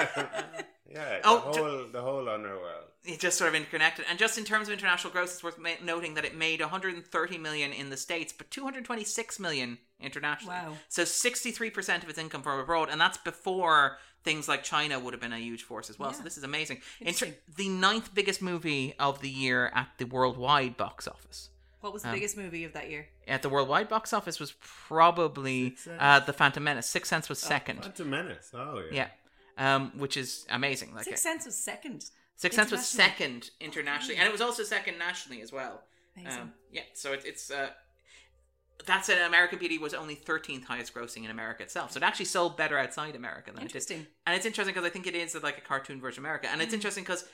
yeah, the Oh, ju- whole the whole underworld. it's just sort of interconnected. And just in terms of international gross, it's worth ma- noting that it made 130 million in the states, but 226 million internationally. Wow. So 63% of its income from abroad, and that's before things like China would have been a huge force as well. So this is amazing. In Interesting. the ninth biggest movie of the year at the worldwide box office. What was the Um, biggest movie of that year? At the worldwide box office was probably uh, the Phantom Menace. Sixth Sense was second. Phantom Menace. Oh yeah. yeah, um, which is amazing. Like Sixth Sense was second. Sixth Sense was Internationally. second internationally, and it was also second nationally as well. Um, yeah, so it, it's uh, that's it. American Beauty was only 13th highest grossing in America itself, so it actually sold better outside America than Interesting. it did. And it's interesting because I think it is like a cartoon version of America, and it's Mm. interesting because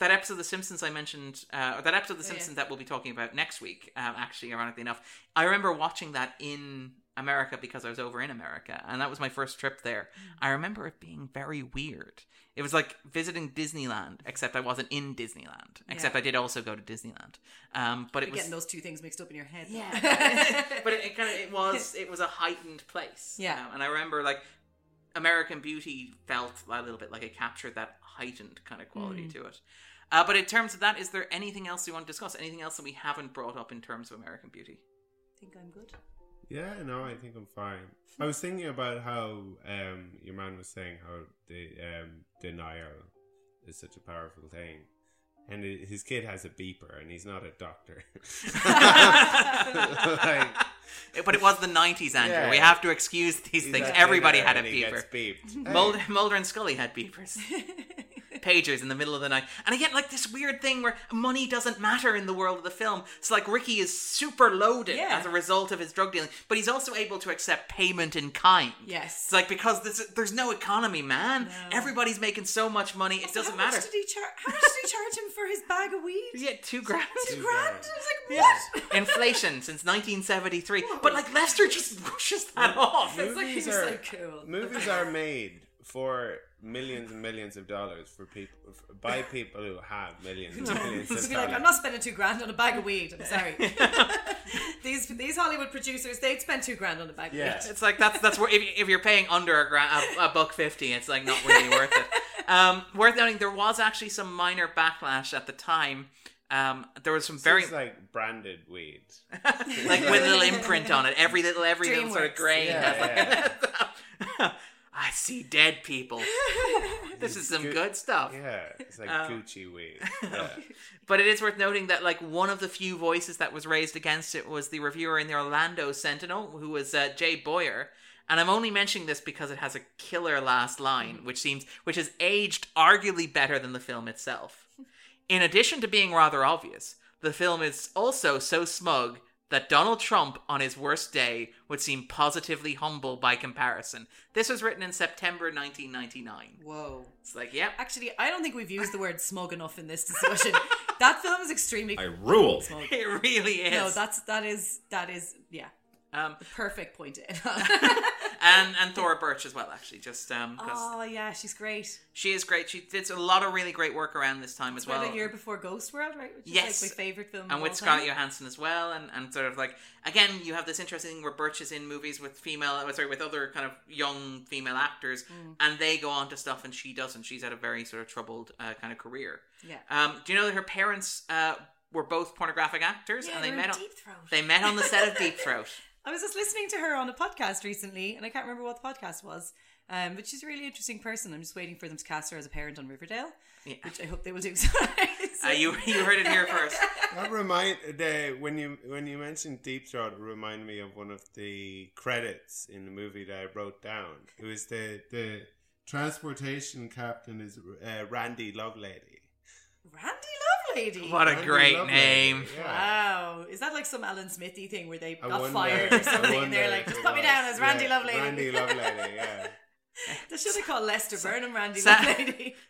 that episode of The Simpsons I mentioned, uh, or that episode of The Oh, yeah. Simpsons that we'll be talking about next week, um, actually, ironically enough, I remember watching that in America because I was over in America, and that was my first trip there. Mm. I remember it being very weird. It was like visiting Disneyland, except I wasn't in Disneyland. Except Yeah. I did also go to Disneyland. Um, but it You're was getting those two things mixed up in your head. yeah, but it, it kind of it was it was a heightened place. Yeah. Um, and I remember like American Beauty felt a little bit like it captured that heightened kind of quality Mm. to it. Uh, but in terms of that, is there anything else you want to discuss? Anything else that we haven't brought up in terms of American Beauty? I think I'm good. Yeah, no, I think I'm fine. I was thinking about how um, your man was saying how the um, denial is such a powerful thing. and hi- his kid has a beeper, and he's not a doctor. like, But it was the 90s, Andrew. Yeah. We have to excuse these he's things. Everybody had a beeper. gets beeped. Mulder, Mulder and Scully had beepers. Pagers in the middle of the night. And again, like this weird thing where money doesn't matter in the world of the film. So, like, Ricky is super loaded Yeah. as a result of his drug dealing, but he's also able to accept payment in kind. Yes. It's like, because this, there's no economy, man. Everybody's making so much money, it doesn't how matter. Much did he char- how much did he charge him for his bag of weed? Yeah, two grand. Two grand? I was like, what? Inflation since 1973. But, like, Lester just rushes that off. It's like Movies are- so cool. Movies are made for millions and millions of dollars for people f- by people who have millions and millions of be like, dollars. I'm not spending two grand on a bag of weed. I'm sorry. these these Hollywood producers, they'd spend two grand on a bag Yeah. of weed. It's like that's that's where if, if you're paying under a, gra- a, a buck fifty, it's like not really worth it. Um, worth noting, there was actually some minor backlash at the time. Um, there was some very It's like branded weed. like with a little imprint on it. Every little every little sort of DreamWorks. grain. Yeah, has like- I see dead people. this is some good stuff. Yeah, it's like Um, Gucci weed. Yeah. But it is worth noting that like one of the few voices that was raised against it was the reviewer in the Orlando Sentinel, who was uh, Jay Boyar. And I'm only mentioning this because it has a killer last line, which seems which has aged arguably better than the film itself. In addition to being rather obvious, the film is also so smug that Donald Trump on his worst day would seem positively humble by comparison. This was written in September 1999. Whoa. It's like, yep. Actually, I don't think we've used the word smug enough in this discussion. that film is extremely I rule. smug. It really is. No, that's that is that is yeah. Um, the perfect point end and and Thora Birch as well, actually, just um, Oh yeah, she's great. she is great. She did a lot of really great work around this time as well. a year before Ghost World, right? Which Yes, is like my favorite film. and with Scarlett. Johansson as well, and, and sort of like again, you have this interesting thing where Birch is in movies with female, uh, sorry, with other kind of young female actors, Mm. and they go on to stuff, and she doesn't. She's had a very sort of troubled uh, kind of career. Yeah. Um, do you know that her parents uh, were both pornographic actors, Yeah, and they met on Deep Throat. they met on the set of Deep Throat. I was just listening to her on a podcast recently, and I can't remember what the podcast was. Um, but she's a really interesting person. I'm just waiting for them to cast her as a parent on Riverdale, Yeah. which I hope they will do. Uh, you you heard it here first. That remind the when you when you mentioned Deep Throat, it reminded me of one of the credits in the movie that I wrote down. It was the the transportation captain is uh, Randy Lovelady. Randy Lovelady. What a Randy great Lovelady, name. Yeah. Wow, is that like some Alan Smithee thing where they I got wonder- fired or something, and they're like, just it put me down as Randy Yeah, Lovelady. Randy Lovelady, yeah. they should have called Lester Burnham Randy Sa- Lovelady.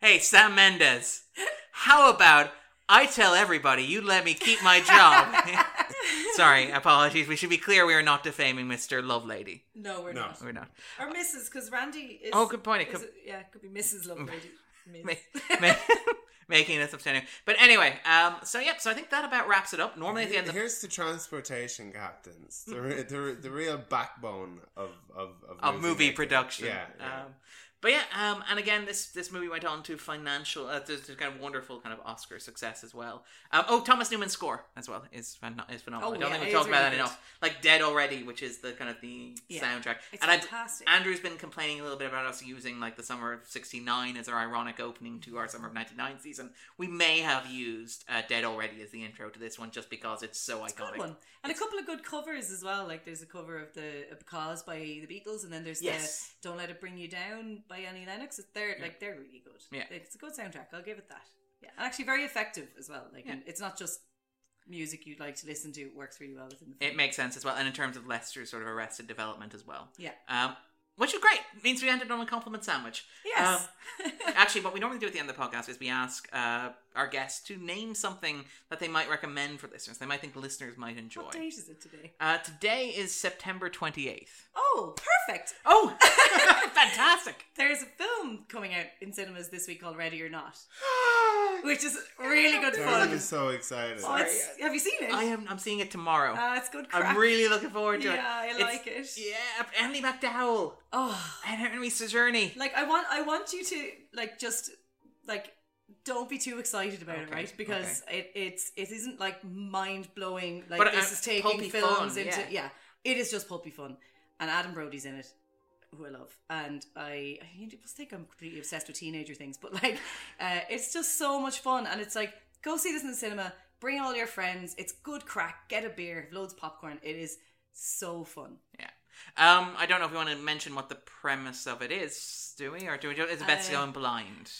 Hey, Sam Mendes, how about I tell everybody you let me keep my job? Sorry, apologies. We should be clear we are not defaming Mr. Lovelady. No, we're No. not. We're not. Or Mrs. Because Randy is. Oh, good point. It is could- yeah, it could be Mrs. Lovelady. Miss. Ma- ma- making this substantive. But anyway, um, so yep, so I think that about wraps it up. Normally at the end of Here's the transportation captains, the, re- the, the real backbone of of, of, of movie making. production. Yeah, yeah. Um, but yeah, um, and again, this this movie went on to financial, uh, to, to kind of wonderful kind of Oscar success as well. Um, oh, Thomas Newman's score as well is is phenomenal. Oh, I don't yeah, think we talked about really that good. enough. Like Dead Already, which is the kind of the Yeah, soundtrack. it's and I- fantastic. Andrew's been complaining a little bit about us using like the summer of '69 as our ironic opening to our summer of '99 season. We may have used uh, Dead Already as the intro to this one just because it's so Good iconic. one. And a couple of good covers as well. Like there's a cover of the of Because by the Beatles, and then there's Yes. the Don't Let It Bring You Down by Annie Lennox. They're like they're really good. Yeah. it's a good soundtrack. I'll give it that. Yeah, and actually very effective as well. Like Yeah. it's not just music you'd like to listen to. It works really well within the film. It makes sense as well, and in terms of Lester's sort of arrested development as well. Yeah. Um, which is great. Means we ended on a compliment sandwich. Yes. Um, actually, what we normally do at the end of the podcast is we ask uh, our guests to name something that they might recommend for listeners. They might think listeners might enjoy. what date is it today? Uh, today is September twenty eighth. Oh, perfect. Oh, fantastic! There's a film coming out in cinemas this week called Ready or Not, which is really good Darren fun. is so excited. Oh, have you seen it? I am. I'm seeing it tomorrow. Ah, it's good crap. I'm really looking forward to it. Yeah, I It's- like it. Yeah, Andie MacDowell Oh, and Henry Czerny. like I want, I want you to like just like don't be too excited about it, right? Because it it's it isn't like mind blowing. Like But, this uh, is taking films fun, into yeah. yeah. It is just pulpy fun, and Adam Brody's in it. who I love, and I I you must think I'm completely obsessed with teenager things, but like uh, it's just so much fun, and it's like go see this in the cinema, bring all your friends, it's good crack, get a beer, loads of popcorn, it is so fun. Yeah. Um, I don't know if we want to mention what the premise of it is, do we? Or do we? Is it Betsy Uh, going blind?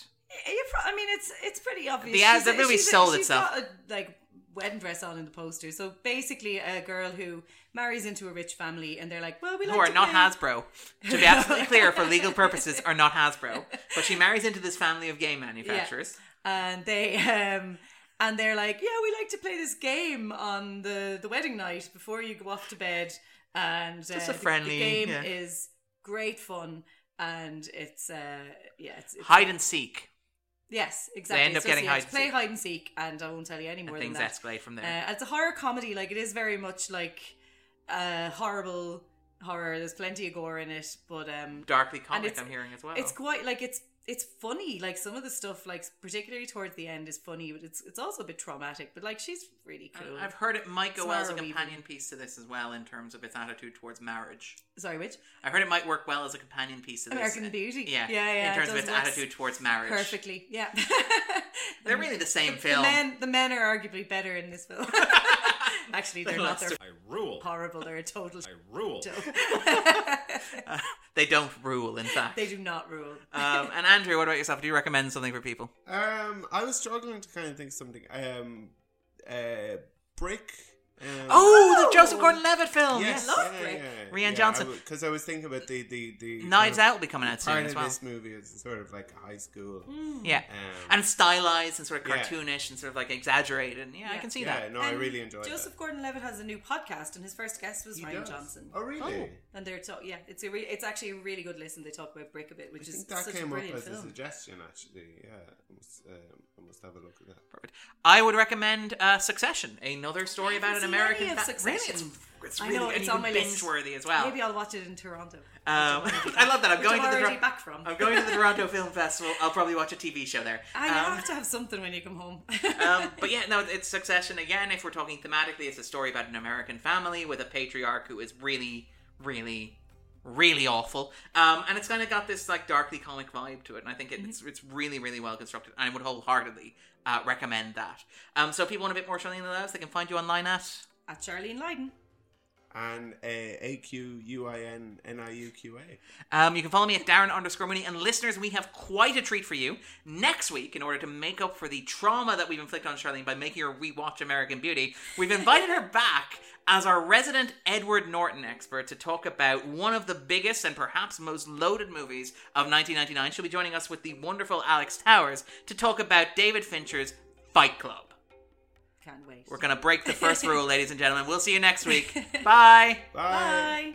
You pro- I mean, it's it's pretty obvious. The ad- She's the movie a- sold itself. Got a, like wedding dress on in the poster. So basically, a girl who marries into a rich family, and they're like, "Well, we like Who are not Hasbro. To be absolutely clear, for legal purposes, are not Hasbro. But she marries into this family of game manufacturers. and they um and they're like, yeah, we like to play this game on the the wedding night before you go off to bed, and uh, Just a the- friendly, the, game yeah. is great fun, and it's uh yeah, it's, it's Hide and seek. Yes, exactly. end up So, getting hide play hide and seek, and I won't tell you any more things than that. escalate from there. Uh, it's a horror comedy, like it is very much like uh, horrible horror. There's plenty of gore in it, but um, Darkly comic, I'm hearing as well. It's quite like it's it's funny. Like some of the stuff, like particularly towards the end, is funny, but it's it's also a bit traumatic. But like she's really cool. I've heard it might go well as a Samara Weaving. companion piece to this as well in terms of its attitude towards marriage. Sorry, which I heard it might work well as a companion piece to this. American Beauty. Yeah, yeah, yeah. In terms it of its attitude towards marriage. perfectly. Yeah, They're really the same the film. men the men are arguably better in this film. Actually, they're not. They're I rule. horrible. They're a total. I rule. joke. Uh, they don't rule, in fact. they do not rule. um, and Andrew, what about yourself? Do you recommend something for people? Um, I was struggling to kind of think of something. Um, uh, Brick. Um, Oh, the Joseph Gordon-Levitt film. Yes, Yes, love Brick. Rhiannon Johnson. Because I, was thinking about the the the Knives kind of Out will be coming out soon Part as of well. this movie is sort of like high school. Yeah, Um, and stylized and sort of Yeah. cartoonish and sort of like exaggerated. And yeah, I can see yeah, that. no, I really enjoyed it. Joseph that. Gordon-Levitt has a new podcast, and his first guest was He Rian does. Johnson. Oh, really? And they're talk- yeah, it's a re- it's actually a really good listen. They talk about Brick a bit, which I is think that such came a up brilliant as a suggestion, actually. Yeah, I must, um, I must have a look at that. Perfect. I would recommend uh, Succession, another story about an haven't seen American. of fa- Succession. Really, it's, it's I really know, it's on my list. binge-worthy as well. Maybe I'll watch it in Toronto. Um, I'm love that. I'm going I'm to the already Tor- back from. I'm going to the Toronto Film Festival. I'll probably watch a TV show there. You Um, have to have something when you come home. um, but yeah, no, it's Succession again. If we're talking thematically, it's a story about an American family with a patriarch who is really, really, really awful. Um, and it's kind of got this like darkly comic vibe to it, and I think it, it's it's really, really well constructed. And I would wholeheartedly uh, recommend that. Um, so if people want a bit more Charlene Lydon, they can find you online at. At Charlene Lydon. And uh, A Q U I N N I U Q A. Um, you can follow me at Darren underscore Mooney. And listeners, we have quite a treat for you next week in order to make up for the trauma that we've inflicted on Charlene by making her rewatch American Beauty. We've invited her back as our resident Edward Norton expert to talk about one of the biggest and perhaps most loaded movies of 1999. She'll be joining us with the wonderful Alex Towers to talk about David Fincher's Fight Club. Can't wait. We're going to break the first rule, ladies and gentlemen. We'll see you next week. Bye. Bye. Bye.